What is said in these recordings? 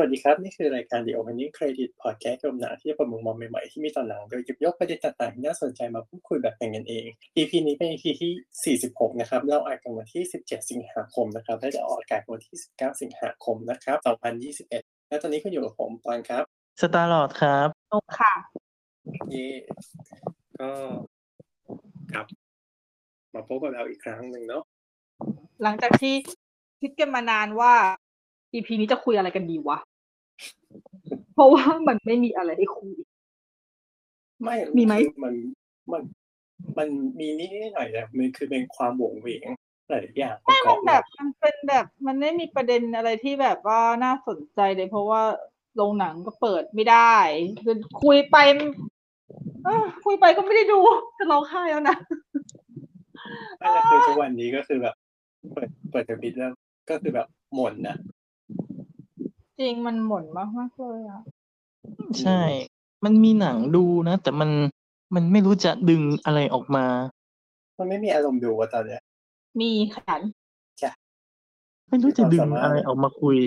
วัสดีครับ นี่คือรายการ The Opening Credit Podcast รวมหนังที่ประมุมมองใหม่ๆที่มีต่อหนัง โดยหยิบยกประเด็นต่างๆที่น่าสนใจมาพูดคุยแบบเป็นกันเอง EP นี้เป็น EP ที่ 46 นะครับ เราอัดกันวันที่ 17 สิงหาคมนะครับและจะออกอากาศวันที่ 19 สิงหาคมนะครับ 2021 และตอนนี้คุณอยู่กับผมปอนครับสตาร์ลอดครับนกค่ะเย่ก็กลับ มาพบกับเราอีกครั้งหนึ่งเนาะหลังจากที่คิดกันมานานว่า EP นี้จะคุยอะไรกันดีวะ เพราะว่ามันไม่มีอะไรให้คุย ไม่มีไหมคือมันมันมันมีนิดๆหน่อยๆแต่มันคือเป็นความหวงเหวงหลายๆอย่างประกมัอบนแบบมันเป็นแบบมันไม่มีประเด็นอะไรที่แบบว่าน่าสนใจเลย เพราะว่าโรงหนังก็เปิดไม่ได้คือคุยไปเอ้อคุยไปก็ไม่ได้ดูจะร้องไห้แล้วนะไม่แต่คือทุกวันนี้ก็คือแบบ เปิดเปิดทวิตแล้วก็คือแบบหม่นนะ จริงมันหม่นมากมากๆเลยอะใช่ มันมีหนังดูนะ แต่มันมันไม่รู้จะดึงอะไรออกมา มันไม่มีอารมณ์ดูว่าตอนเนี้ย มีขันไม่รู้จะดึงความสามารถอะไรออกมาคุย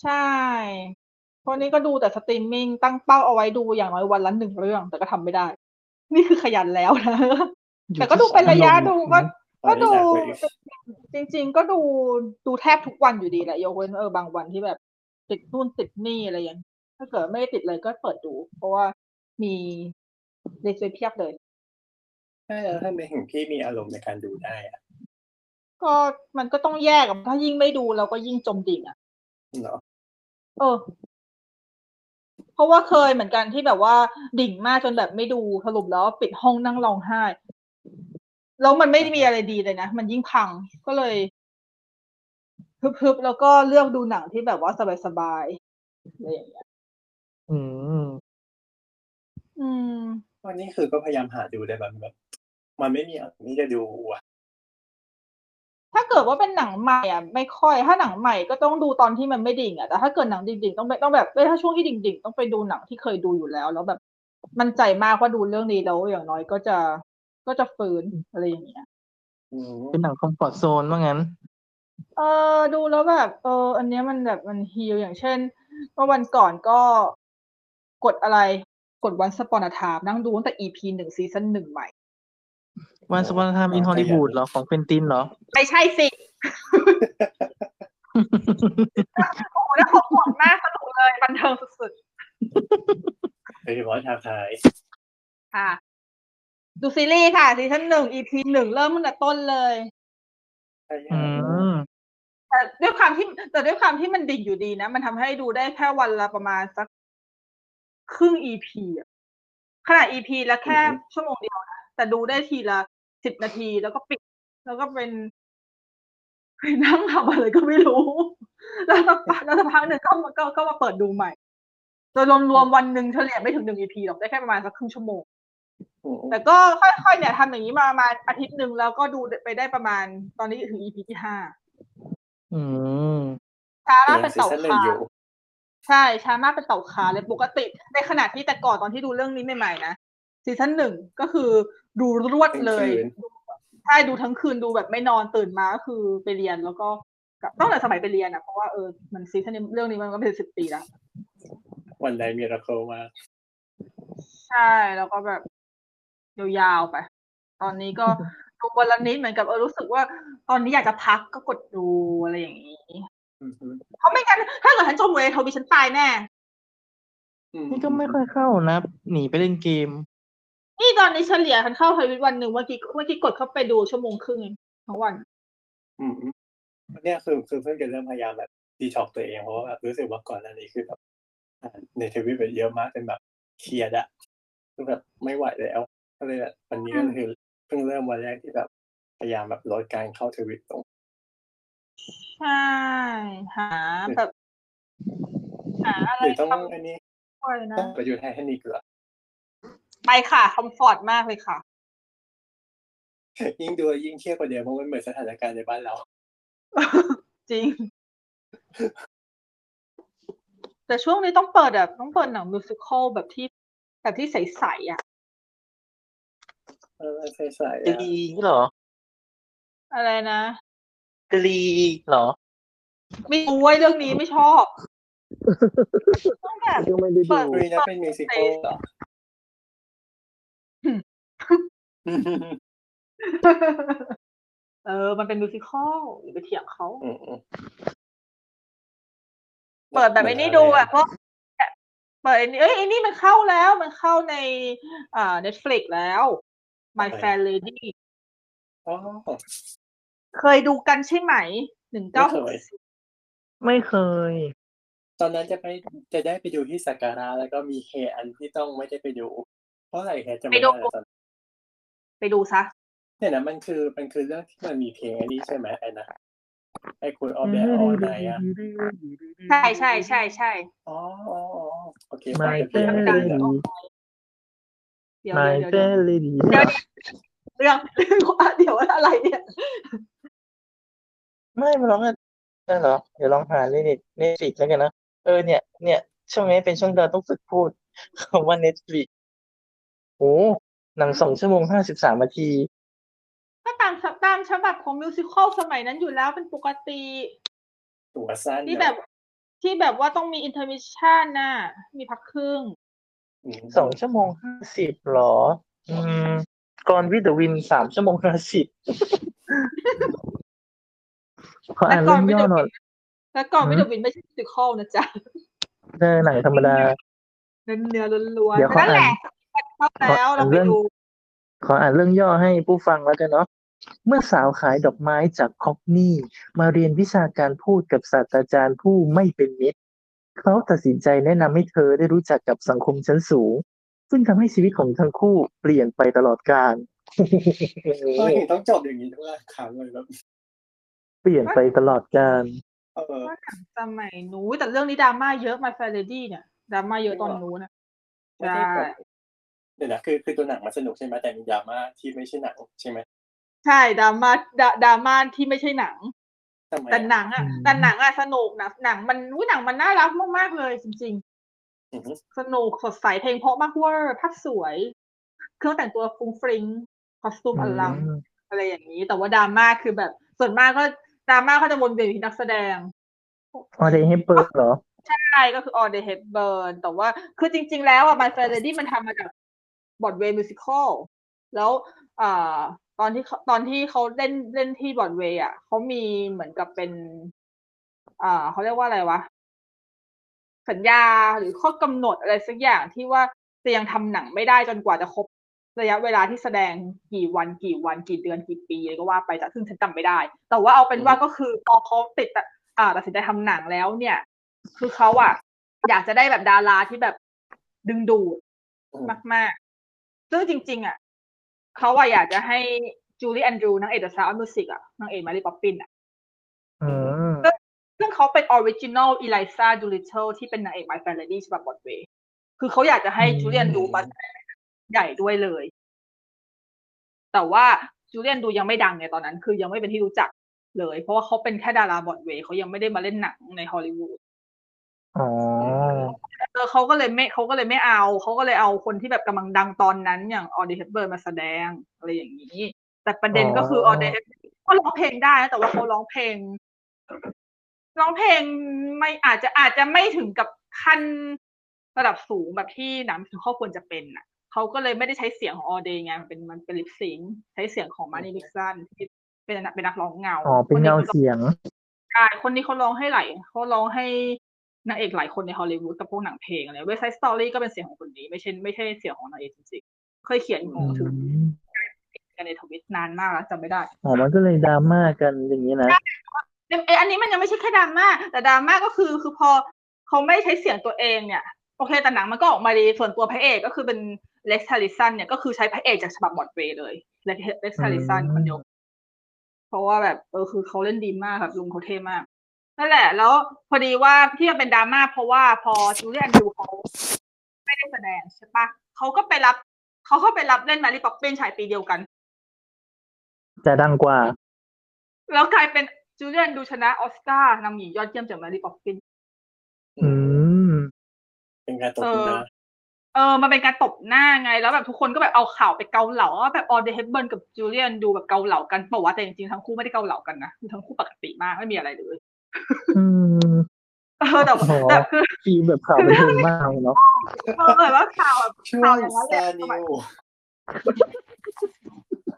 ใช่เพราะนี้ก็ดูแต่สตรีมมิ่งตั้งเป้าเอาไว้ดูอย่างน้อยวันละหนึ่งเรื่อง แต่ก็ทำไม่ได้ นี่คือขยันแล้วนะอยู่แต่ก็ดูเป็นระยะที่ดูอารมณ์ก็ตอนก็นี้ดูหนักกว่าอีก จริง ๆ ก็ดูดูแทบทุกวันอยู่ดีแหละยกเว้นเออบางวันที่แบบติดนู่นติดนี่อะไรอย่างถ้าเกิดไม่ได้ติดเลยก็เปิดดู เพราะว่ามีเลเซเพียบเลยใช่แล้วถ้าไม่ถึงพี่มีอารมณ์ในการดูได้อะก็มันก็ต้องแยกอะถ้ายิ่งไม่ดูเราก็ยิ่งจมดิ่งอะเนาะเออ เพราะว่าเคยเหมือนกันที่แบบว่าดิ่งมากจนแบบไม่ดูสรุปแล้วปิดห้องนั่งร้องไห้ แล้วมันไม่ได้มีอะไรดีเลยนะ มันยิ่งพังก็เลยฮึบๆแล้วก็เลือกดูหนังที่แบบว่าสบายๆอะไรอย่างเงี้ยอืม อืมวันนี้คือก็พยายามหาดูแต่แบบแบบมันไม่มีอะไรที่จะดูอะถ้าเกิดว่าเป็นหนังใหม่อะไม่ค่อย ถ้าหนังใหม่ก็ต้องดูตอนที่มันไม่ดิ่งอะแต่ถ้าเกิดหนังดิ่งๆต้องไปต้องแบบเอ้ยถ้าช่วงที่ดิ่งๆต้องไปดูหนังที่เคยดูอยู่แล้ว แล้วแบบ มั่นใจมากว่าดูเรื่องนี้แล้วอย่างน้อยก็จะ ก็จะฟื้นอะไรอย่างเงี้ยอืมเป็นหนัง comfort zone ว่างั้น เออดูแล้วแบบเออ อันเนี้ยมันแบบมัน heal อย่างเช่น เมื่อวันก่อนก็กดอะไรกด Once Upon a Time นั่งดูตั้งแต่ EP หนึ่ง season หนึ่งใหม่ Once Upon a Time in Hollywood เหรอ ของเควนตินเหรอ ไม่ใช่สิโอ้โหแล้วผมห่วงมากสนุกเลย บันเทิงสุดโดยเฉพาะชาวไทยๆค่ะ ดูซีรีส์ค่ะ season หนึ่ง EP หนึ่งเริ่มตั้งแต่ต้นเลยอืมแต่ด้วยความที่แต่ด้วยความที่มันดิ่งอยู่ดีนะ มันทำให้ดูได้แค่วันละประมาณสักครึ่ง EP อะขนาด EP ละแค่อือฮึชั่วโมงเดียวนะแต่ดูได้ทีละสิบนาทีแล้วก็ปิด แล้วก็เป็นไปนั่งทำอะไรก็ไม่รู้ แล้วสักพักแล้วสักพักหนึ่งก็มาก็ก็มาเปิดดูใหม่โดยรวมๆวันหนึ่งเฉลี่ยไม่ถึงหนึ่ง EP หรอกได้แค่ประมาณสักครึ่งชั่วโมงอืม แต่ก็ค่อยๆเนี่ยทำอย่างนี้มาประมาณอาทิตย์หนึ่งแล้วก็ดูไปได้ประมาณตอนนี้ถึง EP ที่ห้าอืมช้ามากยัเป็นงซีเต่าซั่นหนึ่งคาอยู่ใช่ช้ามากเป็นเต่าคาเลยปกติ ในขณะที่แต่ก่อนตอนที่ดูเรื่องนี้ใหม่ๆนะซีซั่นหนึ่งก็คือดูรวดเลยทั้งคืนใช่ดูทั้งคืนดูแบบไม่นอนตื่นมาก็คือไปเรียนแล้วก็กลับตั้งแต่สมัยไปเรียนอะเพราะว่าเออมันซีซั่นนี้เรื่องนี้มันก็เป็นสิบปีแล้ววันใดมีราโคมาใช่แล้วก็แบบ ยาวๆไป ตอนนี้ก็ดูวันละนิดเหมือนกับเออรู้สึกว่า ตอนนี้อยากจะพักก็กดดูอะไรอย่างนี้อืมอืมเพราะไม่งั้นถ้าเกิดฉันจมเวทโทบีฉันตายแน่อืมนี่ก็ไม่ค่อยเข้านะ หนีไปเล่นเกม นี่ตอนนี้เฉลี่ยฉันเข้าทวิตวันหนึ่งเมื่อกี้เมื่อกี้กดเข้าไปดูชั่วโมงครึ่งเองทั้งวันอืมอืมเนี่ยคือคือเพิ่งจะเริ่มพยายามแบบดีท็อกตัวเองเพราะว่าแบบรู้สึกว่าก่อนหน้านี้คือแบบอ่านในทวิตแบบเยอะมากจนแบบเครียดอะคือแบบไม่ไหวแล้ว ก็เลยแบบวันนี้ก็คือเพิ่งเริ่มวันแรกที่แบบพยายามแบบลดการเข้าทวิตตรง ใช่ หาแบบ หาอะไรหรือต้องทำอันนี้ด้วยนะต้องไปอยู่ไททานิกเหรอไปค่ะคอมฟอร์ตมากเลยค่ะ ยิ่งดูยิ่งเครียดกว่าเดิมเพราะมันเหมือนสถานการณ์ในบ้านเรา จริง แต่ช่วงนี้ต้องเปิดแบบต้องเปิดหนังมิวสิควลแบบที่แบบที่ใสๆอะเออใส่ใส่กรีเหรอ อะไรนะกรีเหรอ ไม่รู้ไว้ยเรื่องนี้ไม่ชอบต้องแบบ ยังไม่ได้เปิดูดคุยนะเป็นมิวสิควลเหรอ เออ มันเป็นมิวสิควลอย่าไปเถียงเขา อืมอืมเปิดแบบไอ้นี่ดูอะเพราะเปิดไอ้นี่เอ้ยไอ้นี่มันเข้าแล้ว มันเข้าในอ่า Netflix แล้ว My Fair Lady อ๋อเคยดูกันใช่ไหมหนึ่งเก้าหกไม่เคย ตอนนั้นจะไปจะได้ไปดูที่สักการะแล้วก็มีเฮอันที่ต้องไม่ได้ไปดู เพราะอะไรแฮจะไม่ได้แล้วตอนไปดูซะเนี่ยนะมันคือมันคือเรื่องที่มันมีเพลงอันนี้ใช่ไหมไอ้นะไอ้คุณออฟแดออนไนอะใช่ใช่ใช่ใช่อ๋ออ๋ออ๋อโอเคไม่ฟังกันเป็น เพลงไรแล้วเดี๋ยวไม่เดี๋ยวเป็เดี๋ยนวไรเดี๋ยวเรื่องเรื่องว่าเดี๋ยวอะไรเนี่ย ไม่มาลองกันได้เหรอ เดี๋ยวลองหาในเน็ตเน็ตฟลิกแล้วกันนะ เออเนี่ย เนี่ย ช่วงนี้เป็นช่วงเดือนต้องฝึกพูดคำว่า Netflix โอ้หนังสองชั่วโมงห้าสิบสามนาที ก็ตามตามฉบับของ musical สมัยนั้นอยู่แล้วเป็นปกติ ตัวสั้นที่แบบที่แบบว่าต้องมี intermission น่ะ มีพักครึ่งอืม สองชั่วโมงห้าสิบหรอ อืม Gone with the Wind สามชั่วโมงห้าสิบขออ่านเรื่องย่อหน่อยแล้วก่อนอืมวิดวินไม่ใช่มิวสิควลนะจ๊ะเออหนังธรรมดา เนื้อเนื้อล้วนๆเดี๋ยวขอนั่นแหละอ่านเข้าแล้วขออ่าเรานไปเรื่องดูขออ่านเรื่องย่อให้ผู้ฟังแล้วกันเนาะเมื่อสาวขายดอกไม้จากคอกนี่ มาเรียนวิชาการพูดกับศาสตราจารย์ผู้ไม่เป็นมิตร เขาตัดสินใจแนะนำให้เธอได้รู้จักกับสังคมชั้นสูง ซึ่งทำให้ชีวิตของทั้งคู่เปลี่ยนไปตลอดกาลเฮ้ยต้องจบอย่างนี้ทุกครั้งเลยแบบเปลี่ยนไปตลอดกาลเออว่าหนังสมัยนู้นแต่เรื่องนี้ดราม่าเยอะมาแฟรดี้เนี่ยดราม่าเยอะตอนนู้นนะไม่ใช่ใช่แบบเดี๋ยวนะคือคือตัวหนังมันสนุกใช่ไหมแต่มีดราม่าที่ไม่ใช่หนังใช่ไหมใช่ดราม่าดราดราม่าที่ไม่ใช่หนังทำไม แต่อะหนังอะอืมแต่หนังอะสนุกนะหนังมันอุ้ยหนังมันน่ารักมากๆเลยจริงอือฮึๆสนุกสดใสเพลงเพราะมากเวอร์ภาพสวย เครื่องแต่งตัวฟรุ้งฟริ้ง costume อลังอืมอะไรอย่างนี้ แต่ว่าดราม่าคือแบบ ส่วนมากก็ดราม่าเขาจะวนเวียนอยู่ที่นักแสดงอ Audrey Hepburn เหรอ ใช่ก็คือ Audrey Hepburn แต่ว่าคือจริง ๆ แล้วอะ My Fair Lady มันทำมาจาก Broadway musical แล้วอ่า ตอนที่เขาตอนที่เขาเล่นเล่นที่บอดเวย์อะเขามีเหมือนกับเป็น อ่าเขาเรียกว่าอะไรวะสัญญาหรือข้อกำหนดอะไรสักอย่างที่ว่าจะยังทำหนังไม่ได้จนกว่าจะครบระยะเวลาที่แสดงกี่วันกี่วันกี่เดือนกี่ปีอะไรก็ว่าไปแต่ซึ่งฉันจำไม่ได้ แต่ว่าเอาเป็นว่าก็คือพอเขาติดอะอ่าตัดสินใจทำหนังแล้วเนี่ย คือเขาอะอยากจะได้แบบดาราที่แบบดึงดูดอืมมากๆซึ่งจริง ๆอะ เขาอะอยากจะให้ Julie Andrews นางเอก The Sound of Music อะนางเอก Mary Poppins อะอืมซึ่งเขาเป็นออริจินอลอีไลซาดูลิ t เ e ที่เป็นนางเอก My Fair Lady ฉบับบอดเวย์คือเขาอยากจะให้อืม Julie Andrews มาแสดงใหญ่ด้วยเลย แต่ว่า Julie Andrews ยังไม่ดังในตอนนั้น คือยังไม่เป็นที่รู้จักเลย เพราะว่าเขาเป็นแค่ดาราบอดเวย์เขายังไม่ได้มาเล่นหนังในฮอลลีวูด อ๋อเออเขาก็เลยไม่เขาก็เลยไม่เอาเขาก็เลยเอาคนที่แบบกำลังดังตอนนั้นอย่าง Audrey Hepburn มาแสดงอะไรอย่างนี้ แต่ประเด็นก็คืออ๋อ Audreyก็ร้องเพลงได้นะแต่ว่าเขาร้องเพลงร้องเพลงไม่อาจจะอาจจะไม่ถึงกับขั้นระดับสูงแบบที่หนัง musical ควรจะเป็นอะเขาก็เลยไม่ได้ใช้เสียงของ Audrey ไงมันเป็นมันเป็น lip sync ใช้เสียงของ Marni Nixon ที่เป็นนักเป็นนักร้องเงาอ๋อเป็นเงาเสียงใช่คนนี้เขาร้องให้หลายเขาร้องให้ นางเอกหลายคนในฮอลลีวูดกับพวกหนังเพลงอะไร West Side Story ก็เป็นเสียงของคนนี้ ไม่ใช่ไม่ใช่เสียงของนางเอกจริงๆเคยเขียนอืถึงมกันในทวิตนานมากแล้วจำไม่ได้อ๋อมันก็เลยดราม่ากันอย่างนี้นะเอ้ยอันนี้มันยังไม่ใช่แค่ดราม่าแต่ดราม่าก็คือคือพอเขาไม่ใช้เสียงตัวเองเนี่ยโอเคแต่หนังมันก็ออกมาดีส่วนตัวพระเอกก็คือเป็นเล็กซ์ a ลิสันเนี่ยก็คือใช้พระเอกจากฉบับบอดเวย์เลยเล็กซ์ a ลิสันคนเดียวเพราะว่าแบบเออคือเขาเล่นดีมากครับลุงเขาเท่มาก นั่นแหละ แล้วพอดีว่าที่มันเป็นดราม่าเพราะว่าพอ Julie Andrews เขาไม่ได้แสดงใช่ปะเขาก็ไปรับเขาเข้าไปรับเล่น Mary Poppins ฉายปีเดียวกันจะดังกว่า แล้วกลายเป็น Julie Andrews ชนะออสการ์นำหญิงยอดเยี่ยมจาก Mary Poppinsอืมเป็นการตกเออนะเออมันเป็นการตบหน้าไง แล้วแบบทุกคนก็แบบเอาข่าวไปเกาเหลาว่าแบบ Audrey Hepburn กับ Julie Andrews แบบเกาเหลากันเปล่าวะแต่จริงๆทั้งคู่ไม่ได้เกาเหลากันนะคือทั้งคู่ปกติมากไม่มีอะไรเลยอืม เออแต่ว่าโอ้โหแต่คือ feel แบบข่าวบันเทิงมากเนาะเออแบบว่าข่าวแบบช่วข่าวยอย่างนั้นแซเลยนิว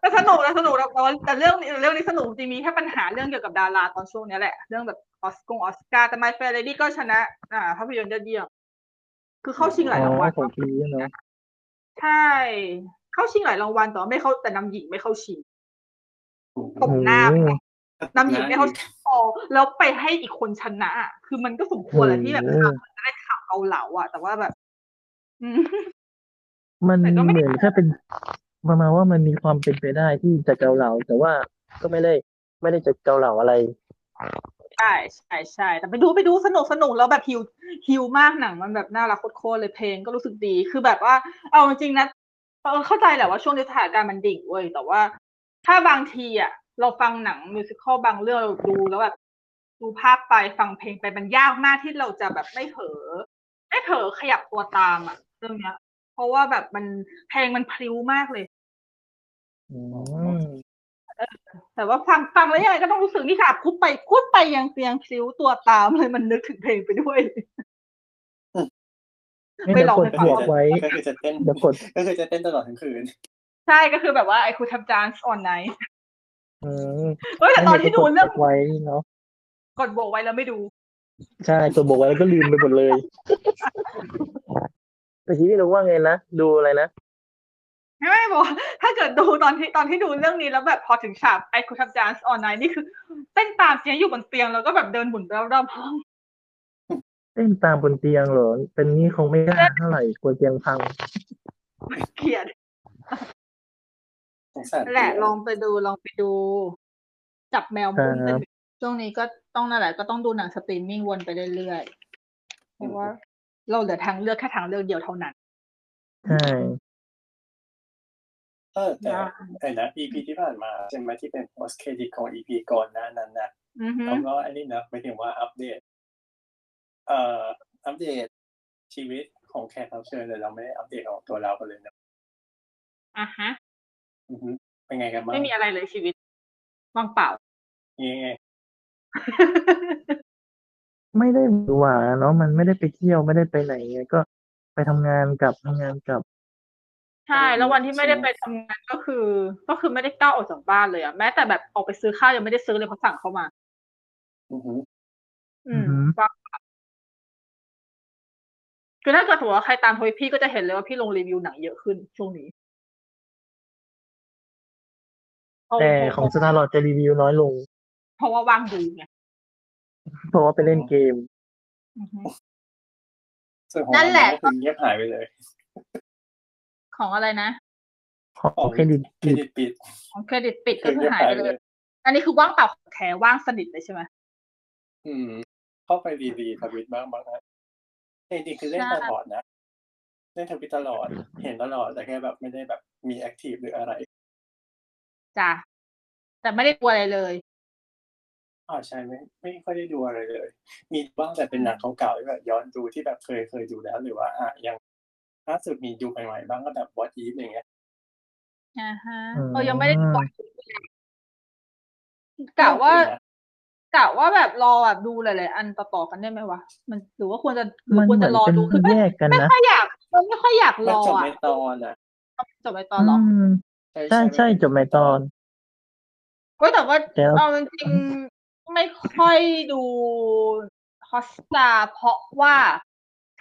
แต่สนุกแต่สนุกแต่ว่าแต่เรื่องนี้เรื่องนี้สนุกจริงมีแค่ปัญหาเรื่องเกี่ยวกับดาราตอนช่วงเนี้ยแหละ เรื่องแบบออสกงออสการ์แต่ My Fair Lady ก็ชนะ อ่าภาพยนตร์ยอดเยี่ยมคือเข้าชิงหลายรางวัลของปีเนาะใช่ เข้าชิงหลายรางวัลแต่ว่าไม่เข้าแต่นำหญิงไม่เข้าชิงตบหน้าโอ้โหนำหญิงไม่เข้าชิงพอ แล้วไปให้อีกคนชนะอะคือมันก็สมควรแหละที่แบบโอ้โหข่าวมันจะได้ข่าวเกาเหลาอะ แต่ว่าแบบอืมมันแต่ก็ไม่เหมือนแค่เป็นประมาณว่ามันมีความเป็นไปได้ที่จะเกาเหลาแต่ว่าก็ไม่ได้ ไม่ได้จะเกาเหลาอะไรใช่ใช่ใช่แต่ไปดูไปดูสนุกสนุกแล้วแบบฮิวฮิวมากหนังมันแบบน่ารักโคตรๆเลยเพลงก็รู้สึกดีคือแบบว่า เอาจริงๆนะเออเข้าใจแหละว่าช่วงนี้สถานการณ์มันดิ่งเว้ยแต่ว่า ถ้าบางทีอะ เราฟังหนังมิวสิควลบางเรื่องเราดูแล้วแบบดูภาพไปฟังเพลงไปมันยากมากที่เราจะแบบไม่เผลอไม่เผลอขยับตัวตามอะเรื่องเนี้ย เพราะว่าแบบมันเพลงมันพลิ้วมากเลยอืมแต่ว่าฟังฟังแล้วยังไงก็ต้องรู้สึกนี่ค่ะพูดไปพูดไปยังเตียงพลิ้วตัวตามเลยมันนึกถึงเพลงไปด้วยไม่ไม่เดี๋ยวลองกดให้ฟังบวกไว้ก็คือจะเต้นเดี๋ยวกดก็คือจะเต้นตลอดทั้งคืน ใช่ก็คือแบบว่า I could have danced all night อืมเฮ้ยแต่ตอนที่ดูเรื่องกดไว้เนาะกดบวกไว้แล้วไม่ดู ใช่กดบวกไว้แล้วก็ลืมไปหมดเลยแต่ทีนี้รู้ว่าไงนะดูอะไรนะไม่ไม่บอกว่าถ้าเกิดดูตอนที่ตอนที่ดูเรื่องนี้แล้วแบบพอถึงฉาก I could have danced all night นี่คือเต้นตามเสียงอยู่บนเตียงแล้วก็แบบเดินหมุนรอบๆห้องเต้นตามบนเตียงเหรอเป็นนี่คงไม่ได้เท่าไหร่กลัวเตียงพังเกลียดสงสารนั่น แหละลองไปดูลองไปดู จับแมวมุ้งครัเป็นบช่วงนี้ก็ต้องนั่นแหละก็ต้องดูหนังสตรีมมิ่งวนไปเรื่อยๆเพราะว่า เราเหลือทางเลือกแค่ทางเลือกเดียวเท่านั้นใช่เออแต่ไอ้นะ EP ที่ผ่านมาใช่ไหมที่เป็น post credit ของ EP ก่อนหน้านั้นนะอือฮึแล้วก็อันนี้นะไม่ถึงว่าอัปเดต เอ่ออัปเดตชีวิตของแขกรับเชิญแต่เราไม่ได้อัปเดตของตัวเรากันเลยนะอะฮะ อือฮึเป็นไงกันบ้างไม่มีอะไรเลยชีวิตว่างเปล่ายังไง ไม่ได้หวาเนาะมันไม่ได้ไปเที่ยวไม่ได้ไปไหนไงก็ไปทำงานกลับทำงานกลับใช่แล้ววันที่ไม่ได้ไปทำงานก็คือ ก็คือไม่ได้ก้าวออกจากบ้านเลยอะแม้แต่แบบออกไปซื้อข้าวยังไม่ได้ซื้อเลยเพราะสั่งเข้ามา อือฮึอืมอือฮึว่างเปล่าคือถ้าเกิดถือว่าใครตามทวิตพี่ก็จะเห็นเลยว่าพี่ลงรีวิวหนังเยอะขึ้นช่วงนี้ แต่ของสตาร์ลอดจะรีวิวน้อยลง เพราะว่าว่างดูไงเพราะว่าไปเล่นเกมอือฮึส่วนของนั่นแหละก็คือเงียบหายไปเลย ของอะไรนะ ของเครดิตเครดิตปิดของเครดิตปิดคืก็อคือเงียบหายหายไปไปเลเลยยอันนี้คือว่างเปล่าของแท้ว่างสนิทเลยใช่ไหมอืม เข้าไปรี retweet บ้างบางนะจริงๆคือเล่นใช่ตลอดนะเล่นทวิตตลอดเห็นตลอดแต่แค่แบบไม่ได้แบบมี active หรืออะไร จ้ะแต่ไม่ได้กลัวอะไรเลยอ๋อใช่ไม่ไม่ค่อยได้ดูอะไรเลย มีบ้างแต่เป็นหนังเก่าๆที่แบบย้อนดูที่แบบเคยเคยดูแล้ว หรือว่าอะยังล่าสุดมีดูใหม่ๆบ้างก็แบบ What If อย่างเงี้ยอ่าฮะอืมเออยังไม่ได้ดูก่อนกะว่ากะว่าแบบรอแบบดูหลายๆอันต่อๆกันได้ไหมวะมันหรือว่าควรจะหรือมันควรเหมืจะอนรอเป็นดูคือไม่แยกกันไม่นะค่อยอยากมันไม่ค่อยอยากรมันอจบอะในตอนอะจบไปตอนเหรอ อืมใช่ใช่จบในตอนก็แต่ว่าแต่เราเอาจริงๆไม่ค่อยดูฮอสตาเพราะว่า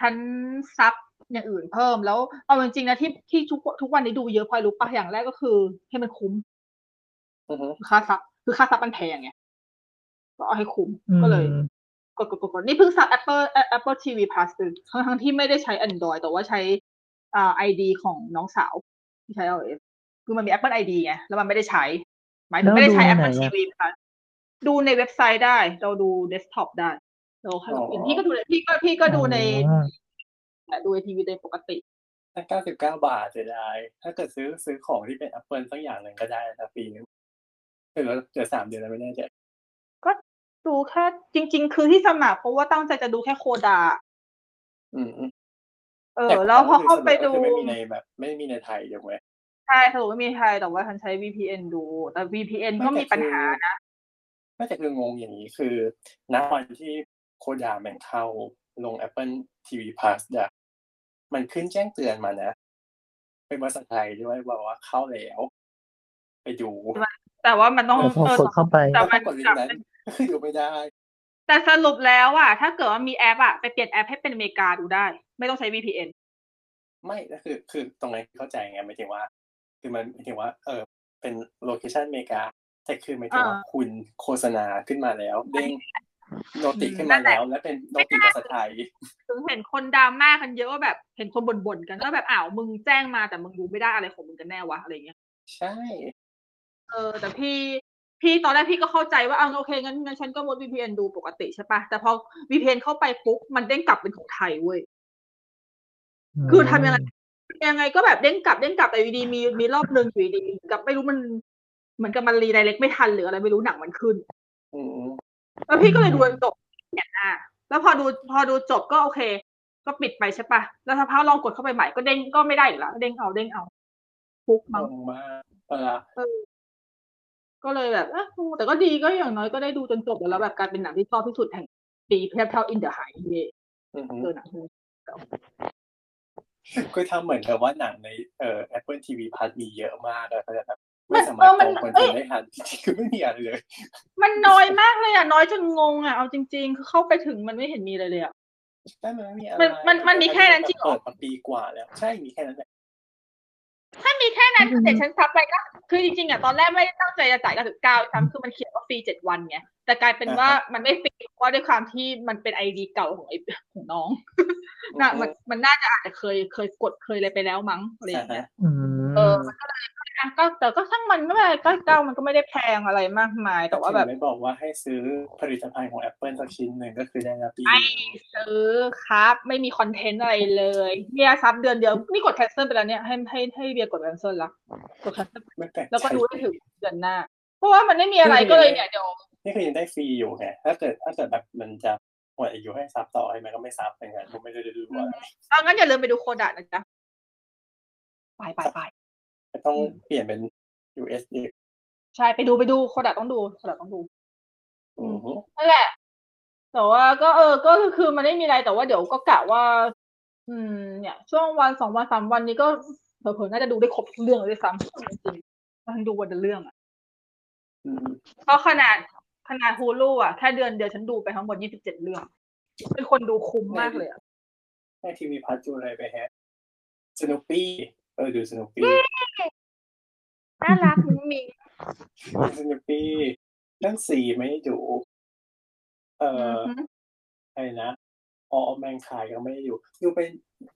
ฉันซับอย่างอื่นเพิ่มแล้ว เอาจริงๆนะที่ที่ทุกทุกวันนี้ดูเยอะเพราะรู้ปะอย่างแรกก็คือ ให้มันคุ้มอือฮึค่าซับคือค่าซับมันแพงไงก็เอาให้คุ้มอืมก็เลยกดกดกดกดนี่เพิ่งซับ Apple Apple TV Plus เลยทั้งทั้งที่ไม่ได้ใช้ Android แต่ว่าใช้อ่า ID ของน้องสาวที่ใช้ iOS คือมันมี Apple ID ไงแล้วมันไม่ได้ใช้ หมายถึงไม่ได้ใช้ Apple TV Plus ดูในเว็บไซต์ได้ เราดูเดสก์ท็อปได้เราให้ login พี่ก็ดูพี่ก็พี่ก็ดูในอ๋อดูในทีวีโดยปกติถ้าเก้าสิบเก้าบาทจะได้ ถ้าเกิดซื้อซื้อของที่เป็น Apple สักอย่างหนึ่งก็ได้นะปีนึงเหลือเหลือสามเดือนแล้วไม่แน่ใจก็ดูแค่จริง ๆ คือที่สมัครเพราะว่าตั้งใจจะดูแค่ CODA อืมเออ แล้วพอเข้าไปดูก็คือไม่มีในแบบ ไม่มีในไทยถูกไหม ใช่สรุปไม่มีไทยแต่ว่าฉันใช้ VPN ดู แต่ VPN ก็มีปัญหานะน่าจะคืองงอย่างนี้คือณวันที่โคดาแม่งเข้าลง Apple TV Plus อะมันขึ้นแจ้งเตือนมานะ เป็นภาษาไทยด้วยบอกว่าเข้าแล้ว ไปดู แต่ว่ามันต้องแต่พอเออกดเข้าไปแต่แล้วก็กดลิงก์นั้นก็คือดูไม่ได้ แต่สรุปแล้วอะ ถ้าเกิดว่ามีแอปอะ ไปเปลี่ยนแอปให้เป็นอเมริกาดูได้ ไม่ต้องใช้ VPN ไม่ก็คือ คือตรงนั้นเข้าใจไงหมายถึงว่า คือมันหมายถึงว่า เออ เป็นโลเคชันอเมริกา แต่คือหมายถึงว่าอ่าคุณโฆษณาขึ้นมาแล้ว เด้งโนติขึ้นมาแล้ว และเป็นโนติภาษาไทย ถึงเห็นคนดราม่ากันเยอะว่าแบบเห็นคนบ่นๆกันว่าแบบอ้าวมึงแจ้งมาแต่มึงดูไม่ได้อะไรของมึงกันแน่วะอะไรเงี้ย ใช่ เออ แต่พี่พี่ตอนแรกพี่ก็เข้าใจว่าเอาโอเคงั้นงั้นฉันก็มด VPN ดูปกติใช่ปะแต่พอ VPN เข้าไปปุ๊บมันเด้งกลับเป็นของไทยเว้ยคือทำยังไง ยังไงก็แบบเด้งกลับเด้งกลับแต่อยู่ดีมีมีรอบหนึ่งอยู่ดีๆกับไม่รู้มันเหมือนกับมันรีไดเรกไม่ทันหรืออะไรไม่รู้หนังมันขึ้นอืมแล้วพี่ก็เลยดูจนจบเนี่ยอะแล้วพอดูพอดูจบก็โอเค ก็ปิดไปใช่ปะแล้วถ้าพาลองกดเข้าไปใหม่ก็เด้งก็ไม่ได้อีกแล้วเด้งเอาเด้งเอาปุ๊กงมั้งงมากเวลาก็เลยแบบเอะแต่ก็ดีก็อย่างน้อยก็ได้ดูจนจบแล้วแบบกลายเป็นหนังที่ชอบที่สุดแห่งปีเพียบเท่าอินเดอะไฮเวย์อือฮึเจอหนัง เรื่องคือทำเหมือนกับว่าหนังในเอ่อ Apple TV Plus มีเยอะมากเลยแต่แบบมัไม่นสาเอมารถอมันตรงคนเอ้ดูยได้ทันจริงๆคือไม่มีอะไรเลย มันน้อยมากเลยอะน้อยจนงงอะเอาจริง ๆ คือเข้าไปถึงมันไม่เห็นมีอะไรเลยอะแต่มันไม่มีอะไรมันมันมันมีแค่นั้นจริงเหรอเปิดมาปีกว่าแล้ว ใช่มีแค่นั้นแหละ ถ้ามีแค่นั้นเด็กฉันซับไปก็คือจริงๆอะตอนแรกไม่ได้ตั้งใจจะจ่าย99ซ้ำคือมันเขียนว่าฟรีเจ็ดวันไงแต่กลายเป็นว่ามันไม่ฟรีเพราะด้วยความที่มันเป็นไอดีเก่าของไอของน้องน่ะมันมันน่าจะอาจจะเคยเคยกดเคยอะไรไปแล้วมั้งอะไรอย่างเงี้ยอืมเออมันก็เลย อะก็แต่ก็ช่างมันไม่เป็นไรก็เก้ามันก็ไม่ได้แพงอะไรมากมาย แต่ว่าแบบถึงไม่บอกว่าให้ซื้อผลิตภัณฑ์ของ Apple สักชิ้นหนึ่งก็คือได้นะปีไอ้ซื้อครับ ไม่มี content อะไรเลยเบียร์ sub เดือนเดียวนี่กด cancel ไปแล้วเนี่ยให้ให้ให้เบียร์กด cancel แล้วกด cancel ไม่แปลกแล้วก็ใจดูได้ถึงเดือนหน้า เพราะว่ามันไม่มีอะไรก็เลยเนี่ยเดี๋ยวนี่คือยังได้ฟรีอยู่ไงถ้าเกิดถ้าเกิดแบบมันจะหมดอายุให้ sub ต่อให้มันก็ไม่ sub อย่างเงี้ยผมไม่ได้ดูว่าเอางั้นอย่าลืมไปดู CODA นะจ๊ะไปไปไปจะ ต้องเปลี่ยนเป็น USD ใช่ไปดูไปดู CODA ต้องดู CODA ต้องดูอือฮึนั่นแหละ แต่ว่าก็เออ ก็คือคือมันไม่มีอะไรแต่ว่าเดี๋ยวก็กะว่า อืม เนี่ย ช่วงวันสองวันสามวันนี้ก็เผลอๆน่าจะดูได้ครบทุกเรื่องเลยด้วยซ้ำจริงๆทั้งดูวันละเรื่องอะอืมเพราะขนาดขนาดฮูลูอะแค่เดือนเดียวฉันดูไปทั้งหมดยี่สิบเจ็ดเรื่อง เป็นคนดูคุ้มมากเลยอะในทีวีพัทดูอะไรไปแฮะสนุปปี้เออดูสนุปปี้ น่ารักมุ้งมิงสนุปปี้เรื่องสี่ไม่ได้ดูเอ่ออือฮึอะไรนะออแมงคายก็ไม่ได้ดูดูไป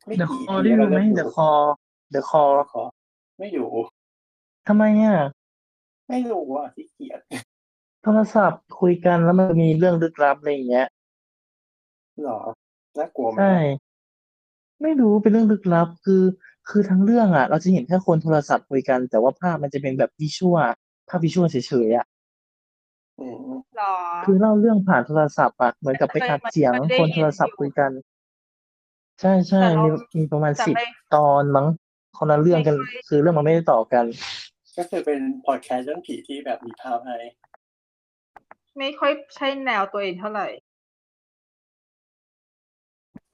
ไม่เดอะกี่คอได้ดูไหมแล้วเดอะคอเดอะคอขอไม่ดูทำไมอะไม่รู้อะที่เกียดโทรศัพท์คุยกันแล้วมันมีเรื่องลึกลับอะไรอย่างเงี้ยหรอน่ากลัวไหมใช่ไม่รู้เป็นเรื่องลึกลับคือ คือทั้งเรื่องอะ เราจะเห็นแค่คนโทรศัพท์คุยกัน แต่ว่าภาพมันจะเป็นแบบวิชวลภาพวิชวลเฉยๆอะอืมหรอคือเล่าเรื่องผ่านโทรศัพท์อะเหมือนกับไปอัดเสียงมันได้คนโทรศัพท์คุยกัน ใช่ใช่แต่เรามีมีประมาณแต่สิบไม่ตอนมั้งคนละเรื่องกันไม่เคยคือเรื่องมันไม่ได้ต่อกัน ก็คือเป็นพอดแคสต์เรื่องผีที่แบบมีภาพให้ไม่ค่อยใช่แนวตัวเองเท่าไหร่ลึ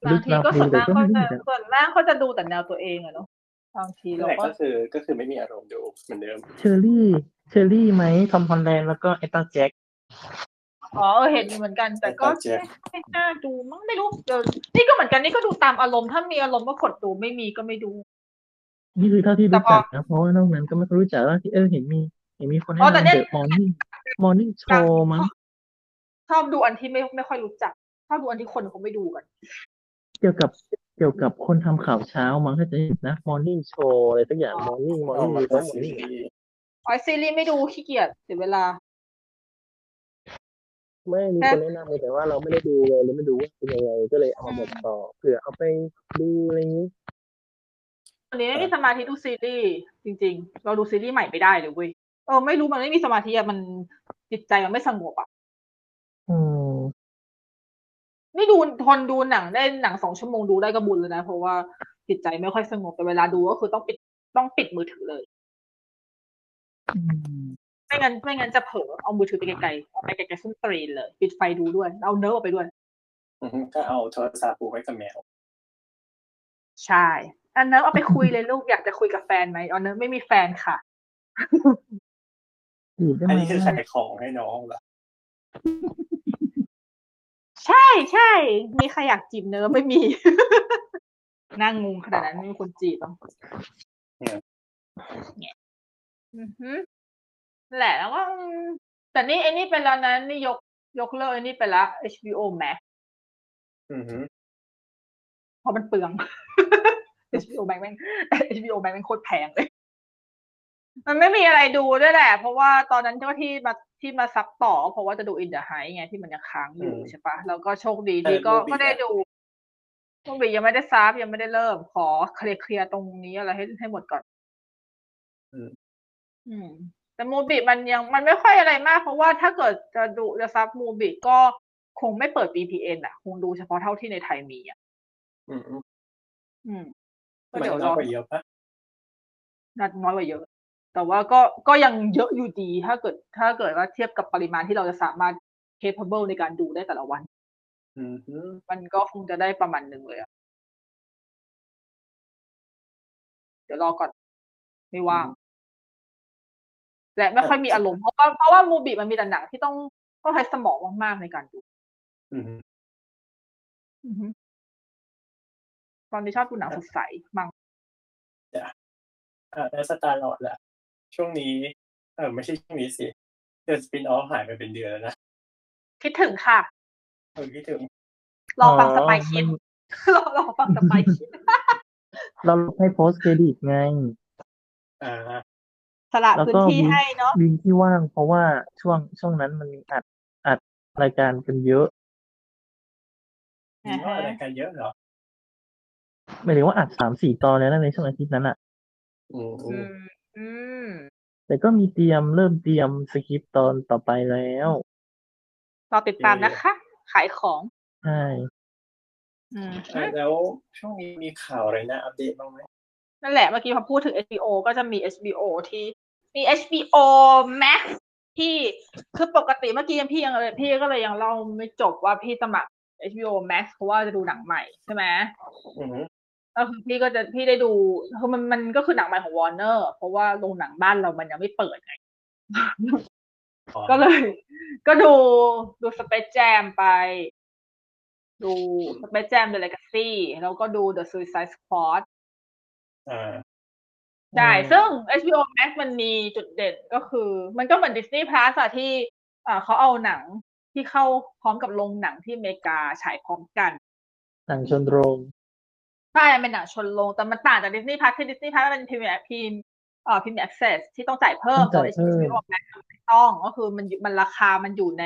บางกทีลับก็ส่วนดีมากแต่ก็เขาไม่จะได้แบบส่วนมากเขาจะดูแต่แนวตัวเองอะเนาะบางทีนั่เรานแหละก็ก็คือก็คือไม่มีอารมณ์ดูเหมือนเดิม เชอรี่ เชอรี่ไหมทอมฮอลแลนด์แล้วก็เอตตาแจ็คอ๋อเออเห็นอยู่เหมือนกัน แต่ก็แต่ไม่ไม่น่าดูมั้งไม่รู้เออนี่ก็เหมือนกันนี่ก็ดูตามอารมณ์ถ้ามีอารมณ์ก็กดดูไม่มีก็ไม่ดู นี่คือเท่าที่แต่รู้พอจักนะเพราะว่านอกนั้นก็ไม่ค่อยรู้จักว่าที่เออเห็นมีเห็นมีคนให้อ๋อแต่นำเนี่เดยอะมอร์นิ่งมอร์นิ่งโชว์มั้งชอบดูอันที่ไม่ไม่ค่อยรู้จักชอบดูอันที่คนเขาไม่ดูกัน เกี่ยวกับเกี่ยวกับคนทำข่าวเช้ามั้งถ้าจะเห็นนะมอร์นิ่งโชว์อะไรสักอย่างมอร์นิ่งมอร์ออนิ่กงมาหรือเป็นมอร์ซีนิ่งรีส์อ๋อซีรีส์ไม่ดูขี้เกียจเสียเวลา ไม่มีคนแนะนำเลยแต่ว่าเราไม่ได้ดูเลยเลยไม่ดูว่าเป็นยังไงก็เลยเอามาบอกต่อเผื่อเอาไปดูอะไรอย่างนี้วันนี้ไม่มีสมาธิดูซีรีส์จริง ๆ เราดูซีรีส์ใหม่ไม่ได้เลยเว้ยเออไม่รู้มันไม่มีสมาธิอะมันจิตใจมันไม่สงบอะอืม นี่ดูทนดูหนังได้หนังสองชั่วโมงดูได้ก็บุญเลยนะ เพราะว่าจิตใจไม่ค่อยสงบแต่เวลาดูก็คือต้องปิดต้องปิดมือถือเลยอืมไม่งั้นไม่งั้นจะเผลอเอามือถือไปไกลๆเอาไปไกลๆซุ้มตรีนเลย ปิดไฟดูด้วย เอาเนิร์ฟออกไปด้วยอือฮึก็เอาโทรศัพท์ผูกไว้กับแมวใช่อันเนิร์ฟเอาไปคุยเลยลูกอยากจะคุยกับแฟนไหมอันเนิร์ฟไม่มีแฟนค่ะจีบได้อันไหมนี้คือขายของให้น้องเหรอ ใช่ใช่มีใครอยากจีบเนิร์ฟไม่มี นั่งงงขนาดนั้นไม่มีคนจีบหรอกเนี่ยอือฮึนั่นแหละแล้วก็อืมแต่นี่ไอ้นี่เป็นแล้วนะนี่ยกยกเลิกไอ้นี่ไปละ HBO Max อือฮึเพราะมันเปลือง HBO Max แม่ง HBO Max แม่งโคตรแพงเลย มันไม่มีอะไรดูด้วยแหละ เพราะว่าตอนนั้นเจ้าที่มาที่มา sub ต่อ เพราะว่าจะดู In the Heights ไงที่มันยังค้างอยู่ใช่ปะแล้วก็โชคดีที่ก็ก็ได้ดู MUBI ยังไม่ได้ sub ยังไม่ได้เริ่ม ขอเคลียร์เคลียร์ตรงนี้อะไรให้ให้หมดก่อน อืม แต่ MUBI มันยังมันไม่ค่อยอะไรมาก เพราะว่าถ้าเกิดจะดูจะ sub MUBI ก็คงไม่เปิด VPN อะ คงดูเฉพาะเท่าที่ในไทยมีอะ อืม อืมอืมก็มันเดี๋ยวรน้อยอกว่าเยอะปะนัดน้อยกว่าเยอะ แต่ว่าก็ก็ยังเยอะอยู่ดีถ้าเกิดถ้าเกิดว่าเทียบกับปริมาณที่เราจะสามารถ capable ในการดูได้แต่ละวันอืมฮึมันก็คงจะได้ประมาณหนึ่งเลยอะเดี๋ยวรอก่อน ไม่ว่างและไม่ค่อยมีอารมณ์เพราะว่าเพราะว่ามูบิมันมีแต่หนังที่ต้องต้องใช้สมองมากๆในการดูอืมฮึอือฮึตอนนี้ชอบดูหนังสดใสมั่งอ่าแล้วสตาร์ลอดล่ะ ช่วงนี้ เออไม่ใช่ช่วงนี้สิเดือนสปินออฟหายไปเป็นเดือนแล้วนะคิดถึงค่ะเออคิดถึงรอฟังสไปคิดรอรอฟังสไปคิดเราให้โพสเครดิตไงอ่าสละแล้วพื้ก็นที่ให้เนาะวินที่ว่างเพราะว่าช่วงช่วงนั้นมันมีอัดอัดรายการกันเยอะมีว่าอะไรกันเยอะเหรอหมายถึงว่าอัดสามสี่ตอนแล้วนะในช่วงอาทิตย์นั้นอะ อืมอือืมมอืม แต่ก็มีเตรียมเริ่มเตรียมสคริปต์ตอนต่อไปแล้ว รอติดตามนะคะ ขายของ ใช่อืมอะแล้วช่วงนี้มีข่าวอะไรน่าอัปเดตบ้างไหมนั่นแหละเมื่อกี้พอพูดถึง HBO ก็จะมี HBO ที่มี HBO Max ที่คือปกติเมื่อกี้ยังพี่ยังเลยพี่ก็เลยยังเล่าไม่จบว่าพี่สมัคร HBO Max เพราะว่าจะดูหนังใหม่ใช่ไหมอืมฮึ ก็คือพี่ก็จะพี่ได้ดูคือมันมันก็คือหนังใหม่ของ Warner เพราะว่าโรงหนังบ้านเรามันยังไม่เปิดไงอ๋อก็เลย ก็ดูดูสเปซแจมไป ดูสเปซแจม The Legacy แล้วก็ดู The Suicide Squad อ่าใช่อืมซึ่ง HBO Max มันมีจุดเด่นก็คือ มันก็เหมือน Disney Plus อะที่อ่าเขาเอาหนังที่เข้าพร้อมกับโรงหนังที่อเมริกาฉายพร้อมกัน หนังชนโรง ใช่มันเป็นหนังชนโรงแต่มันต่างจาก Disney Plus ที่ Disney Plus มันเป็นพรีเมียร์พิมเอ่อพรีเมียร์ access ที่ต้องจ่ายเพิ่มต้องจ่ายเพิ่ม HBO Max ไม่ต้องก็คือมันอยู่มันราคามันอยู่ใน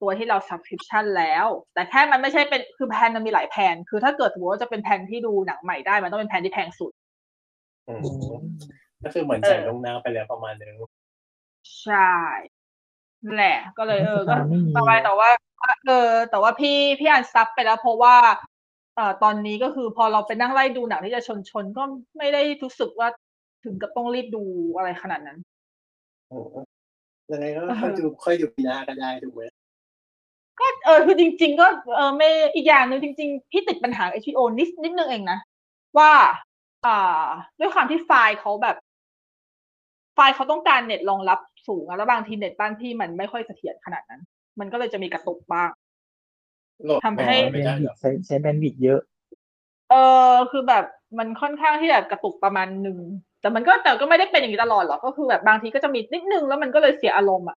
ตัวที่เรา subscription แล้ว แต่แค่มันไม่ใช่เป็นคือ plan มันมีหลาย plan คือถ้าเกิดสมมติว่าจะเป็น plan ที่ดูหนังใหม่ได้มันต้องเป็น plan ที่แพงสุดอืมอืมก็คือเหมือนเออจ่ายลวงหน้าไปแล้วประมาณนึงใช่นั่นแหละ ก็เลยเออก็ไม่มีต่อไปแต่ว่าเออ แต่ว่าพี่พี่อัน sub ไปแล้วเพราะว่าเอ่อ ตอนนี้ก็คือพอเราไปนั่งไล่ดูหนังที่จะชนชนๆก็ไม่ได้รู้สึกว่าถึงกับต้องรีบดูอะไรขนาดนั้นโอ้โหยังไงก็ค่อยดูค่อยดูปีหน้าก็ได้ถูกไหมก็เออคือจริง ๆ ก็เออไม่อีกอย่างหนึ่งจริง ๆ พี่ติดปัญหา HBO นิดนิดนึงเองนะ ว่า อ่า ด้วยความที่ไฟล์เขาแบบ ไฟล์เขาต้องการเน็ตรองรับสูงอะแล้วบางทีเน็ตบ้านพี่มันไม่ค่อยเสถียรขนาดนั้น มันก็เลยจะมีกระตุกบ้าง โหลดทำให้ไม่แบนได้ด์วิเหรดอใช้ใช้แบนด์วิดเยอะ เออคือแบบมันค่อนข้างที่แบบกระตุกประมาณหนึ่งแต่มันก็แต่ก็ไม่ได้เป็นอย่างนี้ตลอดหรอกก็คือแบบบางทีก็จะมีนิดนึงแล้วมันก็เลยเสียอารมณ์อะ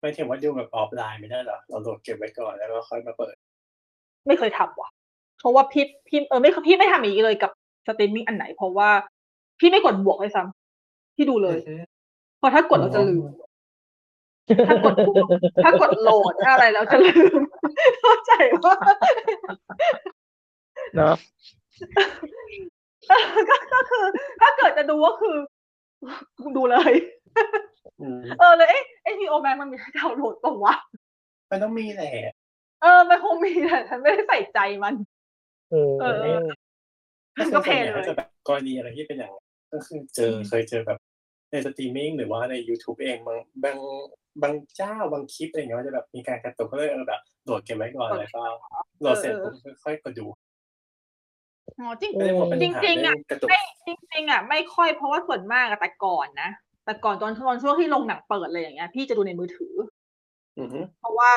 ไม่ถึงว่าดูแบบออฟไลน์ไม่ได้เหรอเราโหลดเก็บไว้ก่อนแล้วก็ค่อยมาเปิด ไม่เคยทำว่ะ เพราะว่าพี่พี่เออไม่พี่ไม่ทำอย่างนี้เลยกับสตรีมมิ่งอันไหน เพราะว่าพี่ไม่กดบวกเลยซ้ำพี่ดูเลยอือฮึเพราะถ้ากดเราจะลืม ถ้ากดถ้ากดโหลดถ้าอะไรเราจะลืมเข้าใจว่าเนาะก็ก็คือ ถ้าเกิดจะดูก็คือดูเลยอืมเออเลยเอ๊ะเอพีโอแมมันมีให้ดาวน์โหลดตรงวะมันต้องมีแหละเออมันคงมีแต่ฉันไม่ได้ใส่ใจมัน เออเออก็ก็ส่เพวนลใหญ่เลถ้ายเกิดแบบกรณีอะไรที่เป็นอย่างนั้นก็คือเจอเคยเจอแบบ ในสตรีมมิ่งหรือว่าใน YouTube เองบางบางบางเจ้าบางคลิปอะไรเงี้ยมันจะแบบมีการกระตุกก็เลยเออแบบโหลดเก็บไว้ก่อนแล้วก็โหลดเสร็จปุ๊บค่อยๆกดดูอ๋อจริงไม่ได้หมดปัญจหาริงๆเรื่อะองกระตุกไม่จริงๆอะไม่ค่อยเพราะว่าส่วนมากอะแต่ก่อนนะแต่ก่อนตอนตอนช่วงที่ลงหนังเปิดเลยอย่างเงี้ยพี่จะดูในมือถืออือฮึเพราะว่า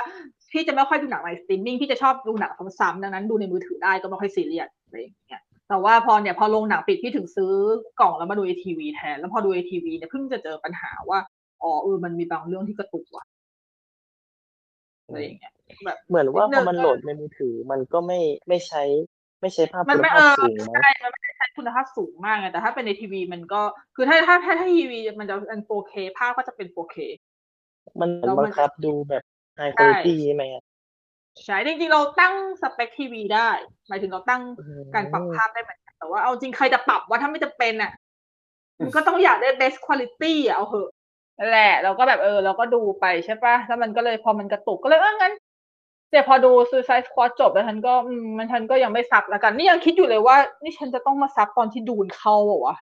พี่จะไม่ค่อยดูหนังในสตรีมมิ่งพี่จะชอบดูหนังซ้ำๆดังนั้นดูในมือถือได้ก็ไม่ค่อยซีเรียสอะไรอย่างเงี้ย แต่ว่าพอเนี่ยพอลงหนังปิดพี่ถึงซื้อกล่องแล้วมาดูไอทีวีแทน แล้วพอดูไอทีวีเนี่ยเพิ่งจะเจอปัญหาว่าอ๋อเออมันมีบางเรื่องที่กระตุกว่ะอะไรอย่างเงี้ยแบบเหมือนว่านิดนึพองมันโหลดในมือถือมันก็ไม่ไม่ใช้ ไม่ใช้ภาพมันคุณไม่ภาเอพอสูงมั้งใช่มันไม่ได้ใช้คุณภาพสูงมากไงแต่ถ้าเป็นในทีวีมันก็คือถ้าถ้าถ้าถ้าทีวีมันจะเป็น 4K ภาพก็จะเป็น 4K มันเหมือนแล้วมันบังคับดูแบบไฮคุณภาพใช่ไหมอะ ใช่จริงๆเราตั้งสเปคทีวีได้ หมายถึงเราตั้งการปรับภาพได้เหมือนกันแต่ว่าเอาจริงใครจะปรับว่าถ้าไม่จะเป็นอะมันก็ต้องอยากได้ best quality อะเอาเหอะนั่นแหละ เราก็แบบเออเราก็ดูไปใช่ปะแล้วมันก็เลยพอมันกระตุกก็เลยเอองั้นเดี๋ยวพอดู Suicide Squad จบแล้วฉันก็อืมมันฉันก็ยังไม่ซับแล้วกัน นี่ยังคิดอยู่เลยว่า นี่ฉันจะต้องมาซับตอนที่ดูนเข้าเปล่าวะ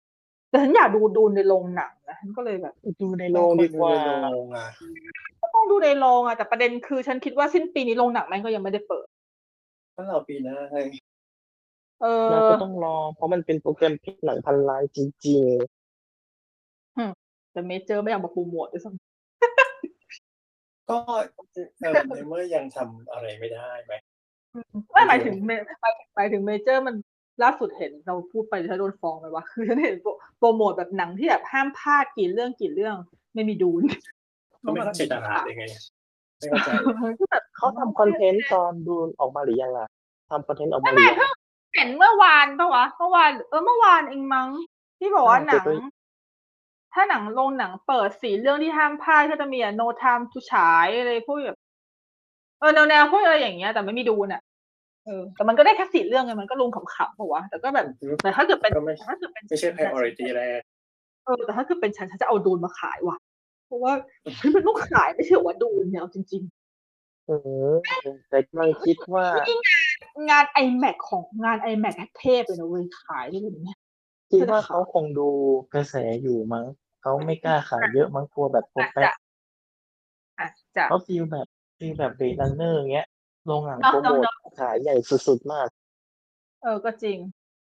แต่ฉันอยากดูดูนในโรงหนังนะฉันก็เลยแบบดูในโรงดีกว่า บงคนดูในโรงอะก็ต้องดูในโรงอะแต่ประเด็นคือฉันคิดว่าสิ้นปีนี้โรงหนังแม่งก็ยังไม่ได้เปิดก็เราปีหน้าให้เอเราอก็ต้องรอ เพราะมันเป็นโปรแกรมพิกหนังพันล้านจริงแต่เมเจอร์ไม่อยากมาโปรโมทด้วยซ้ก็เออในเมื่อยังทำอะไรไม่ได้ไหมำไม่หมายถึงเมหมายหมายถึงเมเจอร์มันล่าสุดเห็นเราพูดไปฉันโดนฟ้องไหมวะคือฉันเห็นโปรโปรโมทแบบหนังที่แบบห้ามพลาดกี่เรื่องกี่เรื่องไม่มีดูน ก็ไม่เข้าใจตลาดยังไงไม่เข้าใจก็แบบๆเขาทำคอนเทนต์ตอนดูออกมาหรือยังล่ะทำคอนเทนต์ออกมาไม่หรืไม่อยังเพิ่งเห็นเมื่อวานปะวะเมื่อวานเออเมื่อวานเองมั้งที่บอกว่าอ่าหนังเดี๋ยวไปถ้าหนังโรงหนังเปิดสี่เรื่องที่ห้ามพลาดก็จะมีอะ No Time to ฉายอะไรพวกแบบเออแนวแนวพวกอะไรอย่างเงี้ย แต่ไม่มีดูน่ะเออแต่มันก็ได้แค่สี่เรื่องไงมันก็ลงขำๆปะวะแต่ก็แบบแต่ถ้าเกิดเป็นก็ไม่แต่ถ้าเกิดเป็นไม่ใช่ priority แรกเออแต่ถ้าเกิดเป็นฉันฉันจะเอาดูนมาขายว่ะ เพราะว่าเฮ้ยมันต้องขายไม่ใช่เหรอว่าดูนเนี่ยเอาจริงเออแต่กำลังคิดว่าๆงาน iMac ของงาน iMac เทพเลยนะเว้ยขายได้เลยเนี่ยคิดว่าเขาคงดูกระแสอยู่มั้งเขาไม่กล้าขายเยอะมั้งกลัวแบบโปรอาจแป๊จะกอาจจะเขาฟีลแบบฟีลแบบเบรดันเนอร์เงี้ยโรงหนังเนาะโปรโมทเนาะขายใหญ่สุดๆมาก เออก็จริง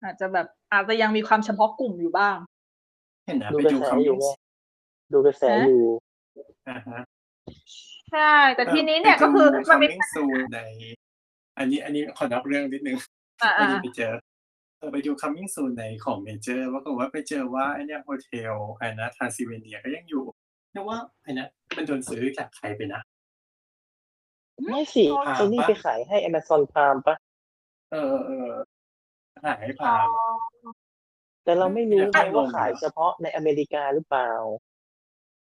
อาจจะแบบอาจจะยังมีความเฉพาะกลุ่มอยู่บ้าง เห็นนะดูไปกระดูแสคอมอยู่ไง ดูกระแสฮะอยู่อ่าฮะใช่ แต่ทีนี้เนี่ยก็คือมัมันนมีมีซูนในอันนี้อันนี้ขอนอกเรื่องนิดนึงอ่าพออ่าดีไปเจอเออไปดู coming soon ในของเมเจอร์ว่าก็ว่าไปเจอว่าไอเนี่ยโฮเทลไอนะทรานซิเวเนียก็ยังอยู่แต่ว่าไอนะมันโดนซื้อจากใครไปนะ ไม่สิอ่าโซนี่ปะไปขายให้ Amazon Prime ปะเออเออขายให้อ๋พาอมแต่เราไม่รู้แต่ไงขายลงว่าขายเฉพาะในอเมริกาหรือเปล่า